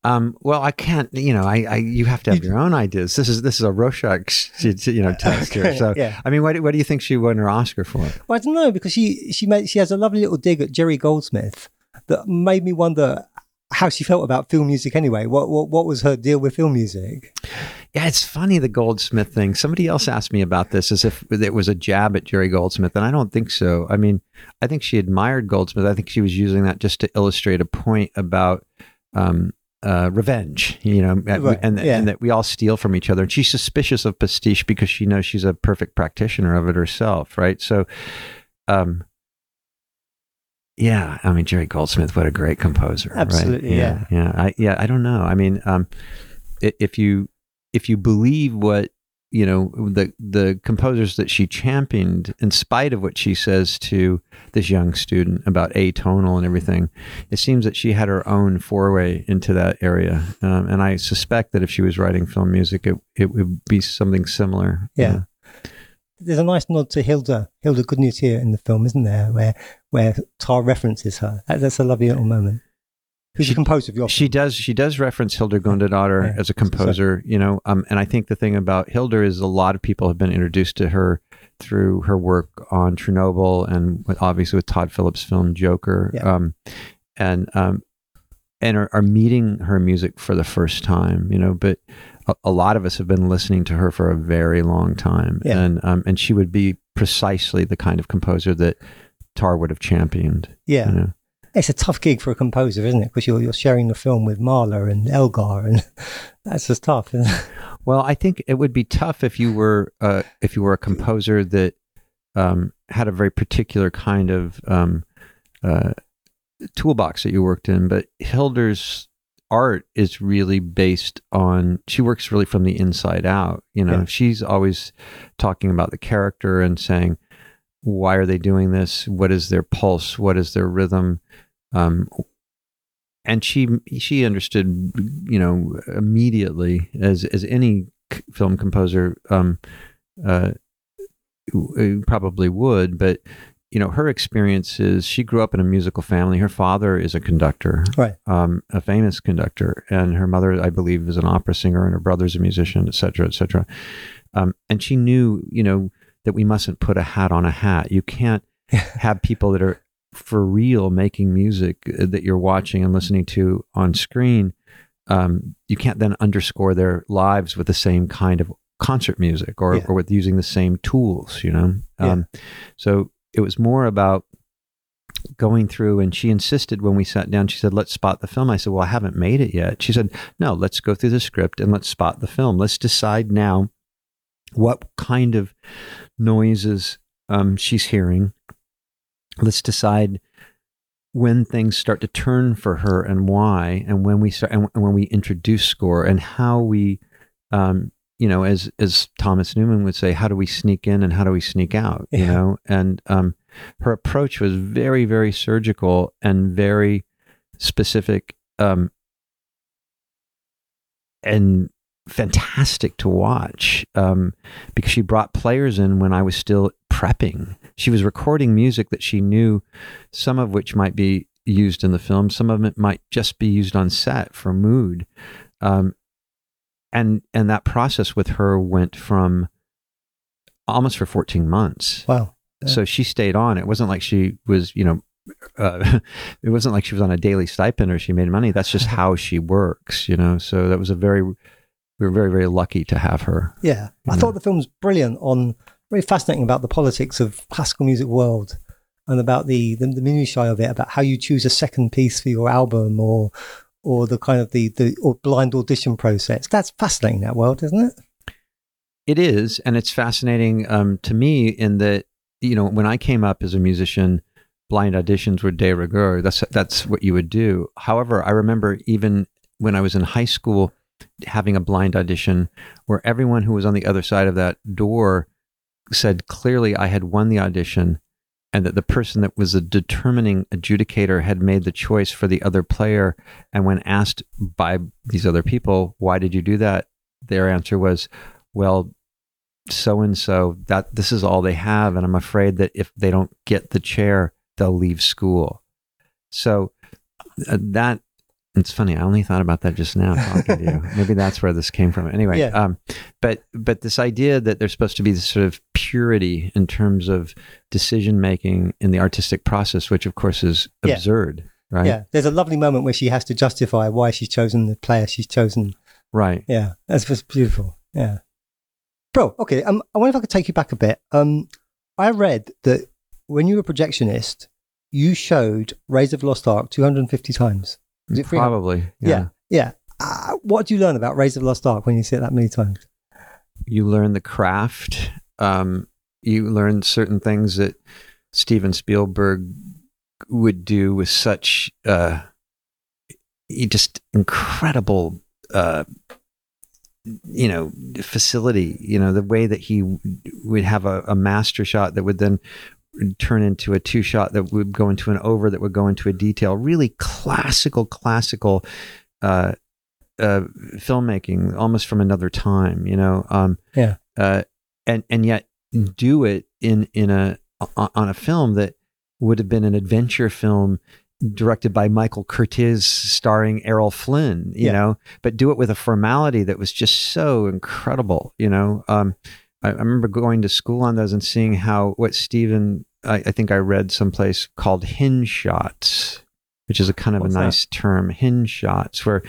Um, well, I can't. You know, I, I you have to have your own ideas. This is this is a Rorschach, you know, test here. So, Yeah. I mean, what, do- what do you think she won her Oscar for? Well, I don't know because she she made she has a lovely little dig at Jerry Goldsmith that made me wonder how she felt about film music anyway. What what what was her deal with film music? Yeah, it's funny the Goldsmith thing. Somebody else asked me about this as if it was a jab at Jerry Goldsmith, and I don't think so. I mean, I think she admired Goldsmith. I think she was using that just to illustrate a point about um, uh, revenge, you know, and, Right, and, yeah. and that we all steal from each other. And she's suspicious of pastiche because she knows she's a perfect practitioner of it herself, right? So, um, yeah, I mean, Jerry Goldsmith, what a great composer. right? Absolutely, yeah, yeah. I, yeah, I don't know. I mean, um, if you if you believe what you know the the composers that she championed in spite of what she says to this young student about atonal and everything it seems that she had her own foray into that area um, and i suspect that if she was writing film music it, it would be something similar Yeah. There's a nice nod to Hildur Hildur Guðnadóttir here in the film, isn't there? Where where Tár references her. That's a lovely little moment. Who's a composer of your she does she does reference Hildur Guðnadóttir Yeah. as a composer, you know, um, and I think the thing about Hildur is a lot of people have been introduced to her through her work on Chernobyl and with, obviously with Todd Phillips' film Joker, Yeah. um, and um, and are, are meeting her music for the first time, you know, but. A, a lot of us have been listening to her for a very long time, Yeah. and um, and she would be precisely the kind of composer that Tár would have championed. Yeah. you know? It's a tough gig for a composer, isn't it? Because you're, you're sharing the film with Mahler and Elgar, and that's just tough. Isn't it? Well, I think it would be tough if you were uh, if you were a composer that um, had a very particular kind of um, uh, toolbox that you worked in. But Hildur's art is really based on she works really from the inside out. You know, Yeah. she's always talking about the character and saying, "Why are they doing this? What is their pulse? What is their rhythm?" Um, and she she understood you know immediately as as any film composer um uh probably would but you know her experience is she grew up in a musical family. Her father is a conductor Right. um a famous conductor and her mother i believe is an opera singer and her brother's a musician et cetera et cetera. Um and she knew you know that we mustn't put a hat on a hat. You can't have people that are for real making music uh, that you're watching and listening to on screen, um, you can't then underscore their lives with the same kind of concert music or, Yeah. or with using the same tools, you know? Yeah. Um, so it was more about going through and she insisted when we sat down she said let's spot the film i said well i haven't made it yet she said no let's go through the script and let's spot the film let's decide now what kind of noises um, she's hearing let's decide when things start to turn for her and why and when we start and when we introduce score and how we um you know as as thomas newman would say how do we sneak in and how do we sneak out you Yeah. know and um her approach was very very surgical and very specific um and fantastic to watch um, because she brought players in when I was still prepping. She was recording music that she knew, some of which might be used in the film, some of it might just be used on set for mood. Um, and and that process with her went from almost for 14 months. Wow. Yeah. So she stayed on. It wasn't like she was, you know, uh, it wasn't like she was on a daily stipend or she made money. That's just how she works, you know. So that was a very we were very very lucky to have her. Yeah, I Yeah. thought the film's brilliant on very fascinating about the politics of classical music world and about the the, the minutiae of it, about how you choose a second piece for your album or or the kind of the the or blind audition process. That's fascinating that world, isn't it? It is, and it's fascinating um, to me in that you know when I came up as a musician, blind auditions were de rigueur. That's that's what you would do. However, I remember even when I was in high school having a blind audition where everyone who was on the other side of that door said clearly I had won the audition and that the person that was a determining adjudicator had made the choice for the other player. And when asked by these other people why did you do that? their answer was well so and so that this is all they have and i'm afraid that if they don't get the chair they'll leave school. So uh, that it's funny i only thought about that just now talking to you maybe that's where this came from anyway Yeah. um, but but this idea that there's supposed to be this sort of purity in terms of decision making in the artistic process which of course is Yeah. absurd right Yeah, there's a lovely moment where she has to justify why she's chosen the player she's chosen. right Yeah, that's just beautiful. Yeah, bro. Okay, um, I wonder if I could take you back a bit. Um, I read that when you were a projectionist, you showed Raiders of Lost Ark 250 times. Probably Yeah, yeah. Uh, what do you learn about Raiders of the Lost Ark when you see it that many times? you learn the craft. Um, you learn certain things that Steven Spielberg would do with such uh, just incredible, uh, you know, facility. You know, the way that he would have a, a master shot that would then turn into a two shot that would go into an over that would go into a detail. Really classical, classical. Uh, uh, filmmaking almost from another time, you know. Um, Yeah. Uh, and and yet do it in in a on a film that would have been an adventure film directed by Michael Curtiz starring Errol Flynn, you Yeah. know, but do it with a formality that was just so incredible, you know. Um, I, I remember going to school on those and seeing how what Steven, I, I think I read someplace called hinge shots, which is a kind of What's a that? nice term, hinge shots, where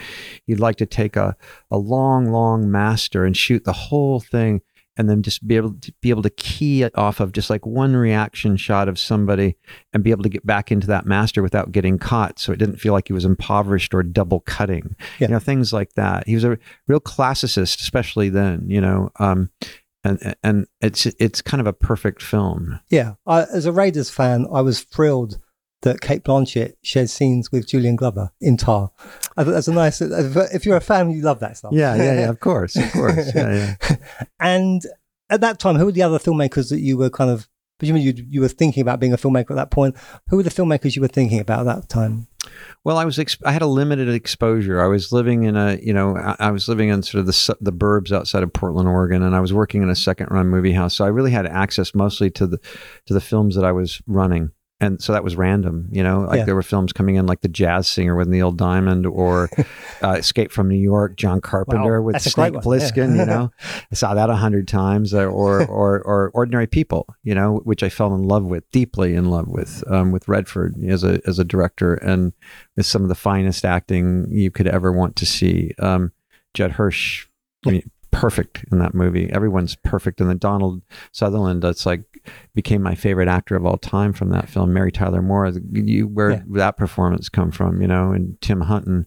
you'd like to take a, a long, long master and shoot the whole thing and then just be able to be able to key it off of just like one reaction shot of somebody and be able to get back into that master without getting caught so it didn't feel like he was impoverished or double cutting Yeah. you know things like that he was a real classicist especially then you know um and and it's it's kind of a perfect film Yeah, I, as a Raiders fan, I was thrilled that Cate Blanchett shared scenes with Julian Glover in Tár. I thought that's a nice. If you're a fan, you love that stuff. Yeah, yeah, yeah. Of course of course yeah yeah and at that time, who were the other filmmakers that you were kind of? Presumably, you, you were thinking about being a filmmaker at that point. Who were the filmmakers you were thinking about at that time? Well, I was ex- I had a limited exposure. I was living in a you know I, I was living in sort of the the burbs outside of Portland, Oregon, and I was working in a second run movie house. So I really had access mostly to the to the films that I was running. And so that was random, you know. Like Yeah. there were films coming in, like The Jazz Singer with Neil Diamond, or uh, Escape from New York, John Carpenter with that's a Snake one, yeah. You know, I saw that a hundred times, uh, or or or Ordinary People, you know, which I fell in love with, deeply in love with, um, with Redford as a as a director, and with some of the finest acting you could ever want to see. Um, Judd Hirsch, I mean, perfect in that movie. Everyone's perfect, and then Donald Sutherland. That's like became my favorite actor of all time from that film. Mary Tyler Moore. You where Yeah. did that performance come from? You know, and Tim Hutton.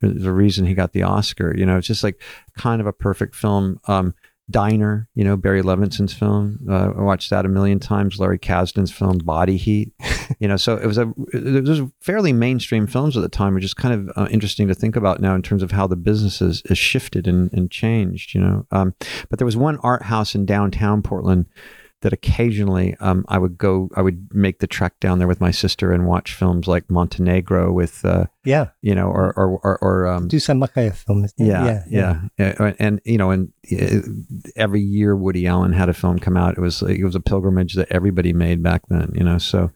the reason he got the Oscar. You know, it's just like kind of a perfect film. Um, Diner, you know, Barry Levinson's film. Uh, I watched that a million times. Larry Kasdan's film, Body Heat. you know, so it was a it was fairly mainstream films at the time, which is kind of uh, interesting to think about now in terms of how the business has, has shifted and, and changed. You know, um, but there was one art house in downtown Portland that occasionally um, I would go, I would make the trek down there with my sister and watch films like Montenegro with, uh, Yeah, you know, or or or, or um, Dusan Makavejev film. Isn't it? yeah, yeah, yeah, and you know, and uh, every year Woody Allen had a film come out. It was it was a pilgrimage that everybody made back then, you know. So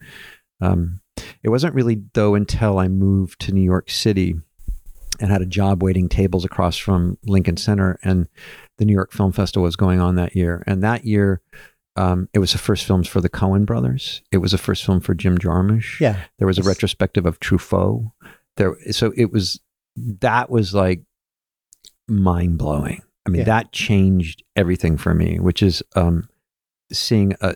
um, it wasn't really though until I moved to New York City and had a job waiting tables across from Lincoln Center, and the New York Film Festival was going on that year. And that year, um, it was the first films for the Coen brothers. It was the first film for Jim Jarmusch. Yeah. There was a retrospective of Truffaut. There, so it was that was like mind blowing. I mean, Yeah. that changed everything for me, which is um, seeing a,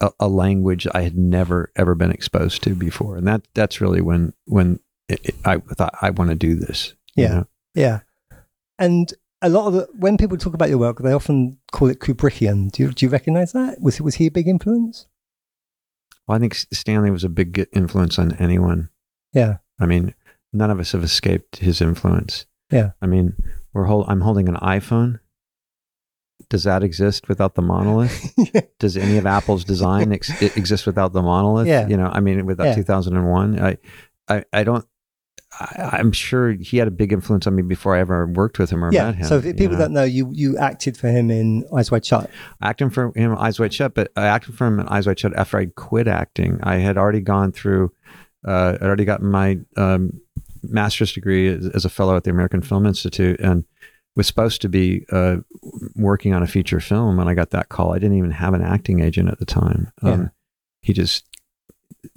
a, a language I had never ever been exposed to before, and that that's really when when it, it- I thought I want to do this. you Yeah. know? Yeah. And a lot of the, when people talk about your work, they often call it Kubrickian. Do you, do you recognize that? Was, was he a big influence? Well, I think Stanley was a big influence on anyone. Yeah. I mean, none of us have escaped his influence. Yeah. I mean, we're hold, I'm holding an iPhone. Does that exist without the monolith? Does any of Apple's design ex- exist without the monolith? Yeah. You know, I mean, without Yeah. 2001, I, I, I don't. I, I'm sure he had a big influence on me before I ever worked with him or yeah. met him. So if people know. don't know, you you acted for him in Eyes Wide Shut. acting for him Eyes Wide Shut, but I acted for him in Eyes Wide Shut after I quit acting. I had already gone through, uh, I'd already gotten my um, master's degree as, as a fellow at the American Film Institute and was supposed to be uh, working on a feature film when I got that call. I didn't even have an acting agent at the time. Um, Yeah. He just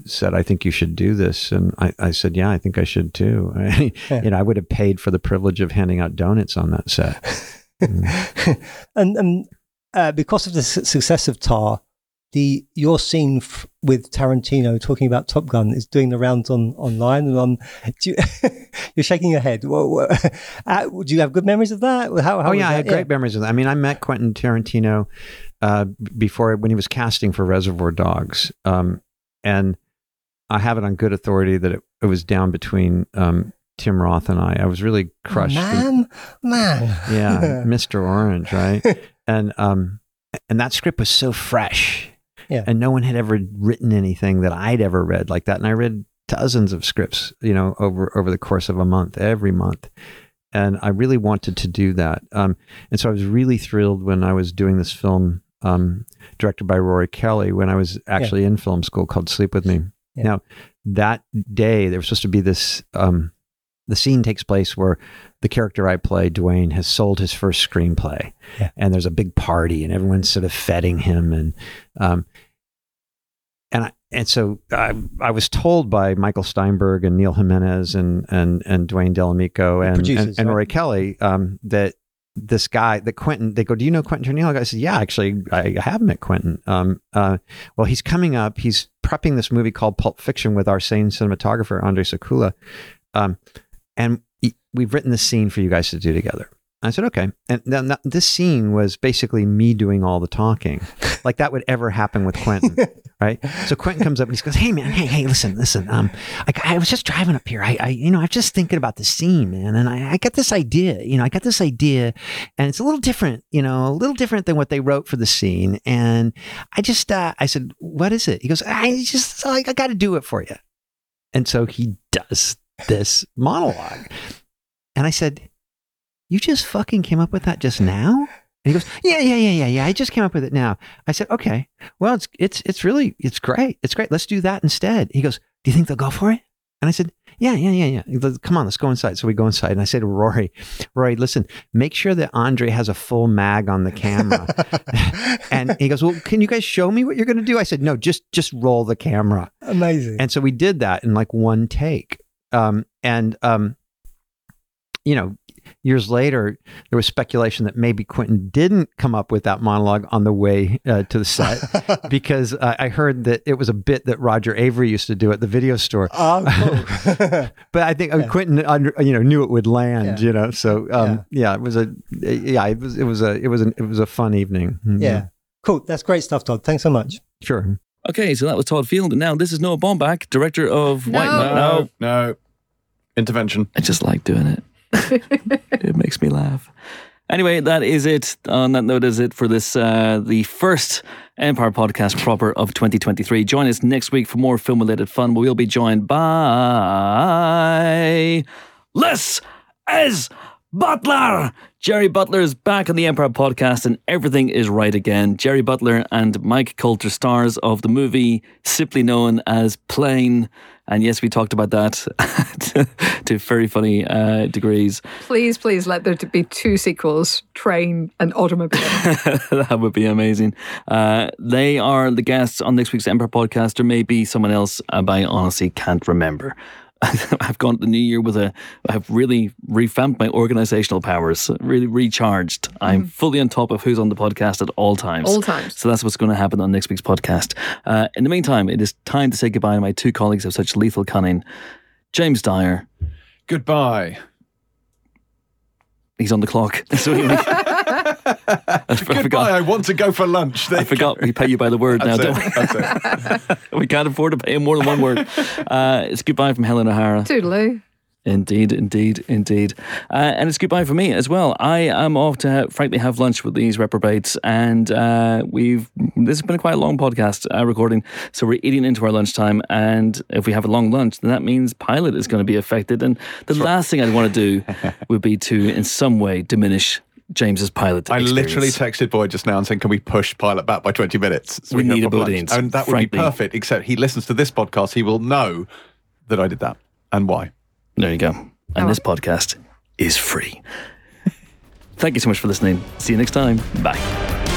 said, I think you should do this. And I, I said, yeah, I think I should too. Yeah. you know, I would have paid for the privilege of handing out donuts on that set. and and uh, because of the su- success of Tár, the your scene f- with Tarantino talking about Top Gun is doing the rounds on online. And on, do you, you're shaking your head. What, what, uh, do you have good memories of that? How, how oh yeah, I had great memories of that. I mean, I met Quentin Tarantino uh, before when he was casting for Reservoir Dogs, um, and I have it on good authority that it, it was down between um, Tim Roth and I. I was really crushed. Man, man. yeah, Mr. Orange, right? and um, and that script was so fresh. Yeah. And no one had ever written anything that I'd ever read like that. And I read dozens of scripts, you know, over over the course of a month, every month. And I really wanted to do that. Um, and so I was really thrilled when I was doing this film um, directed by Rory Kelly when I was actually in film school called Sleep With Me. Yeah. Now, that day, there was supposed to be this. Um, the scene takes place where the character I play, Dwayne, has sold his first screenplay, Yeah. and there's a big party, and everyone's sort of feting him, and um, and I, and so I, I was told by Michael Steinberg and Neal Jimenez and and and Duane Dell'Amico and producers, and, and right? Roy Kelly um, that this guy, that Quentin, they go, do you know Quentin Tarantino? I said, yeah, actually, I have met Quentin. Um, uh, well, he's coming up. He's prepping this movie called Pulp Fiction with our same cinematographer, Andre Sekuła. Um, and we've written this scene for you guys to do together. I said, okay. And then that, this scene was basically me doing all the talking, like that would ever happen with Quentin, right? So Quentin comes up and he goes, "Hey man, hey hey, listen, listen. Um, I, I was just driving up here. I, I, you know, I'm just thinking about the scene, man, and I, I got this idea. You know, I got this idea, and it's a little different. You know, a little different than what they wrote for the scene. And I just, uh, I said, what is it? He goes, I just, I, I got to do it for you. And so he does this monologue, and I said, you just fucking came up with that just now? And he goes, yeah, yeah, yeah, yeah, yeah. I just came up with it now. I said, okay. Well, it's it's it's really it's great. It's great. Let's do that instead. He goes, do you think they'll go for it? And I said, yeah, yeah, yeah, yeah. Come on, let's go inside. So we go inside, and I say to Rory, Rory, listen, make sure that Andre has a full mag on the camera. and he goes, well, can you guys show me what you're going to do? I said, no, just just roll the camera. Amazing. And so we did that in like one take. Um, and, um, you know, years later, there was speculation that maybe Quentin didn't come up with that monologue on the way uh, to the set because uh, I heard that it was a bit that Roger Avary used to do at the video store. oh, cool. But I think uh, Quentin, you know, knew it would land. Yeah. You know, so um, yeah. it was a yeah, it was it was a it was an, it was a fun evening. Mhm. yeah. Cool. That's great stuff, Todd. Thanks so much. sure. Okay, so that was Todd Field. And now this is Noah Baumbach, director of No. White Man. No, no. Intervention. I just like doing it. It makes me laugh. Anyway, that is it. On that note, is it for this uh, the first Empire podcast proper of 2023. Join us next week for more film related fun. where We'll be joined by Les as Butler. Gerry Butler is back on the Empire podcast, and everything is right again. Gerry Butler and Mike Colter, stars of the movie simply known as Plane. And yes, we talked about that to, very funny uh, degrees. Please, please let there be two sequels Train and Automobile. that would be amazing. Uh, they are the guests on next week's Empire podcast. There may be someone else, uh, but I honestly can't remember. I've gone to the new year with a. I've really revamped my organizational powers. Really recharged. I'm fully on top of who's on the podcast at all times. All times. So that's what's going to happen on next week's podcast. Uh, in the meantime, it is time to say goodbye to my two colleagues of such lethal cunning, James Dyer. Goodbye. He's on the clock. So he- I Goodbye. forgot. I want to go for lunch. There I you forgot we pay you by the word now, That's don't we? We can't afford to pay him more than one word. Uh, it's goodbye from Helen O'Hara. Toodaloo. Indeed, indeed, indeed. Uh, and it's goodbye for me as well. I am off to, ha- frankly, have lunch with these reprobates. And uh, we've, this has been a quite a long podcast uh, recording. So we're eating into our lunchtime. And if we have a long lunch, then that means Pilot is going to be affected. And the last thing I'd want to do would be to, in some way, diminish James's Pilot I literally texted Boyd just now and saying, "Can we push Pilot back by twenty minutes?" So We can have need a proper lunch?" And that would be perfect. Except he listens to this podcast, he will know that I did that and why. There you go. And Oh. this podcast is free. Thank you so much for listening. See you next time. Bye.